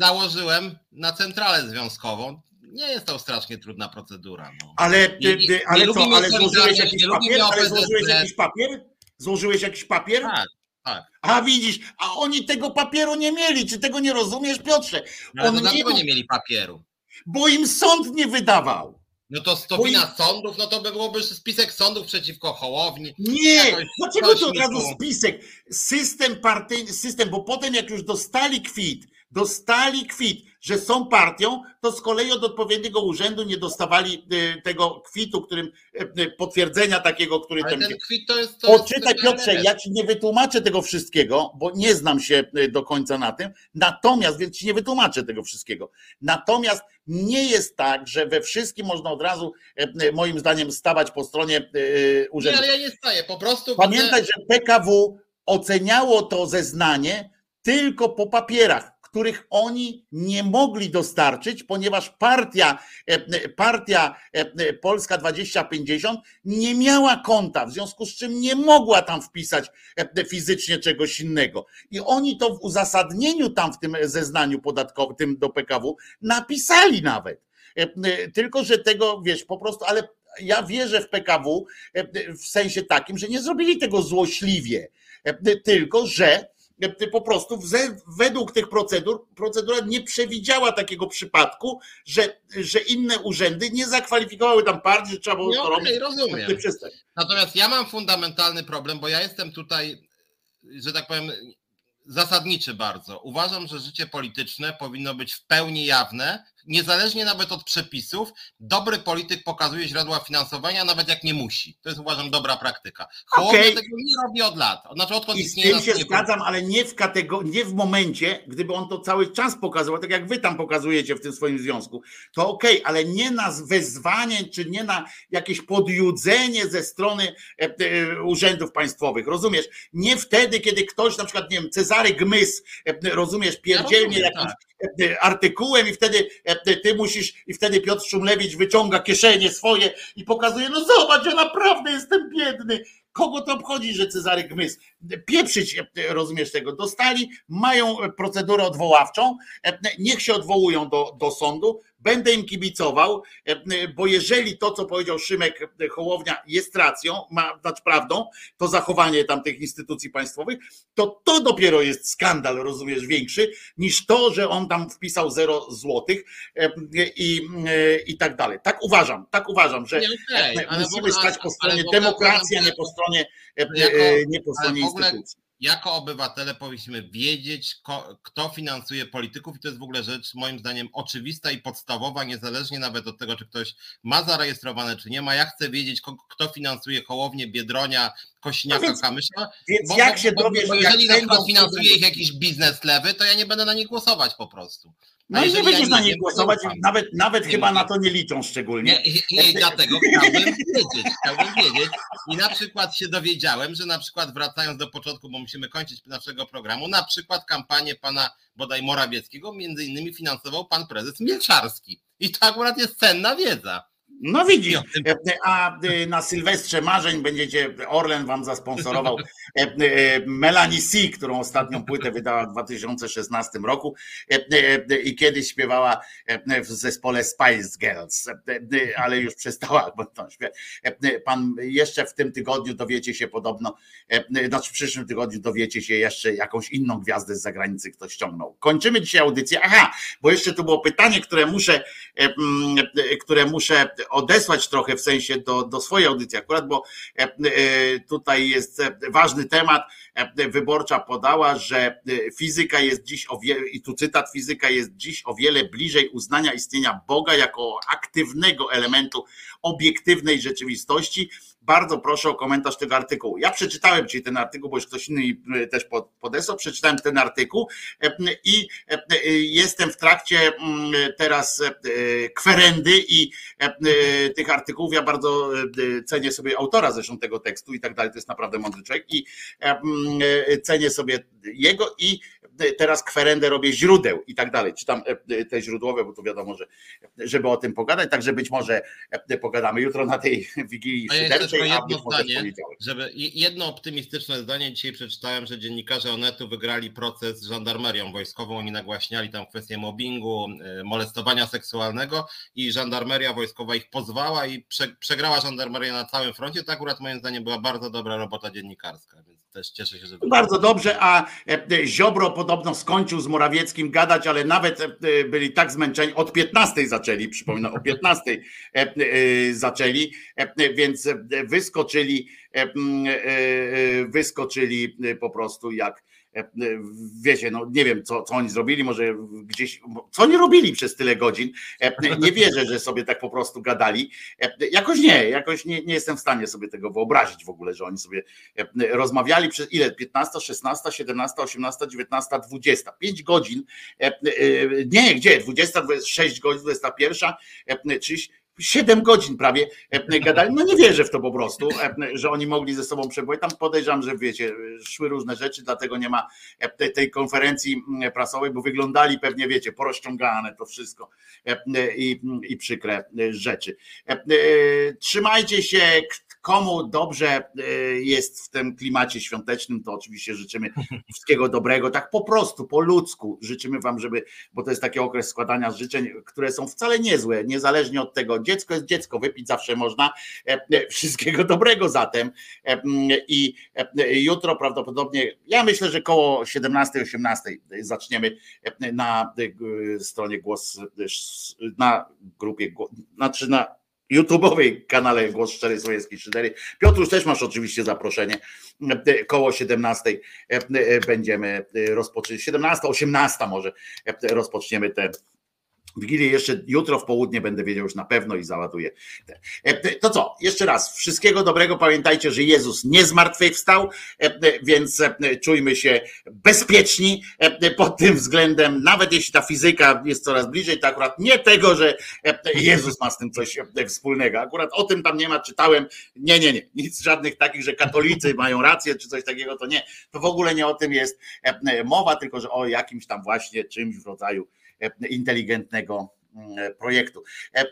Założyłem na centralę związkową nie jest to strasznie trudna procedura. No. Ale, ty, ty, ale co, ale złożyłeś jakiś papier? Ale złożyłeś jakiś papier? Złożyłeś jakiś papier? Tak. Tak. A widzisz, a oni tego papieru nie mieli. Czy tego nie rozumiesz, Piotrze? No, On dlaczego nie, nie mieli papieru? Bo im sąd nie wydawał. No to to wina im... sądów, no to by byłoby spisek sądów przeciwko Hołowni. Nie, dlaczego to od razu spisek? System partyjny, system, bo potem jak już dostali kwit, dostali kwit, że są partią, to z kolei od odpowiedniego urzędu nie dostawali y, tego kwitu, którym y, y, potwierdzenia takiego, który Ale ten kwit to jest. To Poczytaj, Piotrze, ja ci nie wytłumaczę tego wszystkiego, bo nie znam się do końca na tym. Natomiast, więc ci nie wytłumaczę tego wszystkiego. Natomiast nie jest tak, że we wszystkim można od razu, moim zdaniem, stawać po stronie urzędu. Nie, ale ja nie staję, po prostu. Pamiętaj, że PKW oceniało to zeznanie tylko po papierach których oni nie mogli dostarczyć, ponieważ partia, e, partia e, Polska 2050 nie miała konta, w związku z czym nie mogła tam wpisać e, fizycznie czegoś innego. I oni to w uzasadnieniu tam w tym zeznaniu podatkowym, tym do PKW, napisali nawet. Tylko, że tego wiesz, po prostu, ale ja wierzę w PKW w sensie takim, że nie zrobili tego złośliwie, tylko że po prostu według tych procedur, procedura nie przewidziała takiego przypadku, że, że inne urzędy nie zakwalifikowały tam bardziej, że trzeba było no, to okay, robić. Rozumiem. Natomiast ja mam fundamentalny problem, bo ja jestem tutaj, że tak powiem, zasadniczy bardzo. Uważam, że życie polityczne powinno być w pełni jawne, niezależnie nawet od przepisów. Dobry polityk pokazuje źródła finansowania, nawet jak nie musi. To jest uważam dobra praktyka. Hołownia okay. tego nie robi od lat. Znaczy odkąd I z tym się zgadzam, ale nie w kategorii, nie w momencie, gdyby on to cały czas pokazywał, tak jak wy tam pokazujecie w tym swoim związku, to okej, okay, ale nie na wezwanie, czy nie na jakieś podjudzenie ze strony e, e, urzędów państwowych. Rozumiesz? Nie wtedy, kiedy ktoś, na przykład, nie wiem, Cezary Gmys, e, rozumiesz, pierdzielnie ja jakimś tak. Artykułem i wtedy ty musisz, i wtedy Piotr Szumlewicz wyciąga kieszenie swoje i pokazuje, no zobacz, ja naprawdę jestem biedny. Kogo to obchodzi, że Cezary Gmys? Pieprzyć, rozumiesz tego, dostali, mają procedurę odwoławczą, niech się odwołują do, do sądu, Będę im kibicował, e, bo jeżeli to, co powiedział Szymek Hołownia jest racją, ma znaczy prawdą, to zachowanie tam tych instytucji państwowych, to to dopiero jest skandal, rozumiesz, większy niż to, że on tam wpisał zero złotych e, i, e, i tak dalej. Tak uważam, tak uważam, że okay, musimy stać po stronie demokracji, a nie po stronie, nie po stronie instytucji jako obywatele powinniśmy wiedzieć, kto finansuje polityków i to jest w ogóle rzecz moim zdaniem oczywista i podstawowa, niezależnie nawet od tego, czy ktoś ma zarejestrowane, czy nie ma. Ja chcę wiedzieć, kto finansuje Hołownię, Biedronia, Kośniaka, Kamysza. Więc bo, jak się dowiesz, bo jeżeli na przykład finansuje ich jakiś biznes lewy, to ja nie będę na nich głosować po prostu. No i nie będziesz ja na nich głosować, nawet, nawet chyba na to nie liczą szczególnie. Nie, i dlatego chciałbym wiedzieć, chciałbym wiedzieć. I na przykład się dowiedziałem, że na przykład wracając do początku, bo musimy kończyć naszego programu, na przykład kampanię pana bodaj Morawieckiego między innymi finansował pan prezes Mielczarski. I to akurat jest cenna wiedza. No widzisz, a y, na Sylwestrze Marzeń będziecie, Orlen wam zasponsorował e, e, Melanie C, którą ostatnią płytę wydała w 2016 roku e, i kiedyś śpiewała w zespole Spice Girls, ale już przestała, bo to Pan jeszcze w tym tygodniu dowiecie się podobno, znaczy w przyszłym tygodniu dowiecie się jeszcze jakąś inną gwiazdę z zagranicy ktoś ściągnął. Kończymy dzisiaj audycję. Aha, bo jeszcze tu było pytanie, które muszę, które muszę odesłać trochę w sensie do, do swojej audycji akurat, bo e, e, tutaj jest ważny temat. E, wyborcza podała, że fizyka jest dziś o wiele, i tu cytat, fizyka jest dziś o wiele bliżej uznania istnienia Boga jako aktywnego elementu obiektywnej rzeczywistości bardzo proszę o komentarz tego artykułu. Ja przeczytałem dzisiaj ten artykuł, bo już ktoś inny też podesłał, przeczytałem ten artykuł i jestem w trakcie mm, teraz kwerendy i tych artykułów. Ja bardzo cenię sobie autora zresztą tego tekstu i tak dalej, to jest naprawdę mądry człowiek i cenię sobie jego i teraz kwerendę robię źródeł i tak dalej. Czytam te źródłowe, bo to wiadomo, że żeby o tym pogadać, także być może pogadamy jutro na tej Wigilii Szyderczej, jedno zdanie, żeby, jedno optymistyczne zdanie. Dzisiaj przeczytałem, że dziennikarze Onetu wygrali proces z żandarmerią wojskową. Oni nagłaśniali tam kwestię mobbingu, e, molestowania seksualnego i żandarmeria wojskowa ich pozwała i prze, przegrała żandarmeria na całym froncie. To akurat moim zdaniem była bardzo dobra robota dziennikarska, więc też cieszę się, że... Bardzo dobrze, a e, Ziobro podobno skończył z Morawieckim gadać, ale nawet e, byli tak zmęczeni, od 15 zaczęli, przypominam, o 15 zaczęli, więc wyskoczyli, wyskoczyli po prostu jak wiecie, no nie wiem, co, co oni zrobili, może gdzieś, co oni robili przez tyle godzin. Nie wierzę, że sobie tak po prostu gadali. Jakoś nie, jakoś nie, nie jestem w stanie sobie tego wyobrazić w ogóle, że oni sobie rozmawiali przez ile? 15, 16, 17, 18, 19, 20. 5 godzin. Nie, gdzie? 20, 26 godzin, 21, 30 Siedem godzin prawie e, gadali. No nie wierzę w to po prostu, e, że oni mogli ze sobą przebywać. Tam podejrzewam, że wiecie, szły różne rzeczy, dlatego nie ma e, tej konferencji prasowej, bo wyglądali pewnie, wiecie, porozciągane to wszystko i, i przykre rzeczy. Trzymajcie się, komu dobrze jest w tym klimacie świątecznym, to oczywiście życzymy wszystkiego dobrego, tak po prostu, po ludzku. Życzymy Wam, żeby, bo to jest taki okres składania życzeń, które są wcale niezłe, niezależnie od tego. Dziecko jest dziecko, wypić zawsze można. Wszystkiego dobrego zatem. I jutro prawdopodobnie, ja myślę, że koło 17-18 zaczniemy na stronie głos, na grupie, znaczy na YouTube'owej kanale Głos Szczery Słowiańskiej Szydery. Piotrusz, też masz oczywiście zaproszenie. Koło 17 będziemy rozpocząć, 17, 18 może rozpoczniemy te Wigilię jeszcze jutro w południe będę wiedział już na pewno i załaduję. To co, jeszcze raz, wszystkiego dobrego. Pamiętajcie, że Jezus nie zmartwychwstał, więc czujmy się bezpieczni pod tym względem, nawet jeśli ta fizyka jest coraz bliżej, to akurat nie tego, że Jezus ma z tym coś wspólnego. Akurat o tym tam nie ma, czytałem. Nie, nie, nie, nic żadnych takich, że katolicy mają rację, czy coś takiego, to nie. To w ogóle nie o tym jest mowa, tylko że o jakimś tam właśnie czymś w rodzaju inteligentnego mm, projektu. E, e,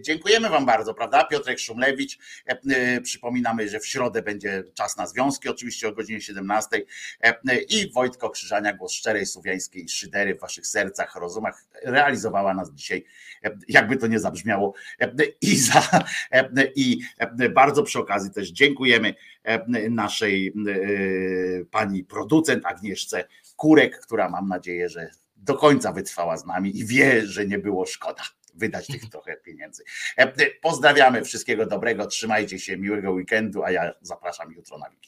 dziękujemy Wam bardzo, prawda? Piotrek Szumlewicz. E, przypominamy, że w środę będzie czas na związki, oczywiście o godzinie 17 i Wojtko Krzyżania, głos szczerej słowiańskiej szydery w Waszych sercach, rozumach, realizowała nas dzisiaj, jakby to nie zabrzmiało. I, za, i bardzo przy okazji też dziękujemy naszej pani producent Agnieszce Kurek, która mam nadzieję, że do końca wytrwała z nami i wie, że nie było szkoda wydać tych trochę pieniędzy. E, pozdrawiamy, wszystkiego dobrego, trzymajcie się, miłego weekendu, a ja zapraszam jutro na Wigilię.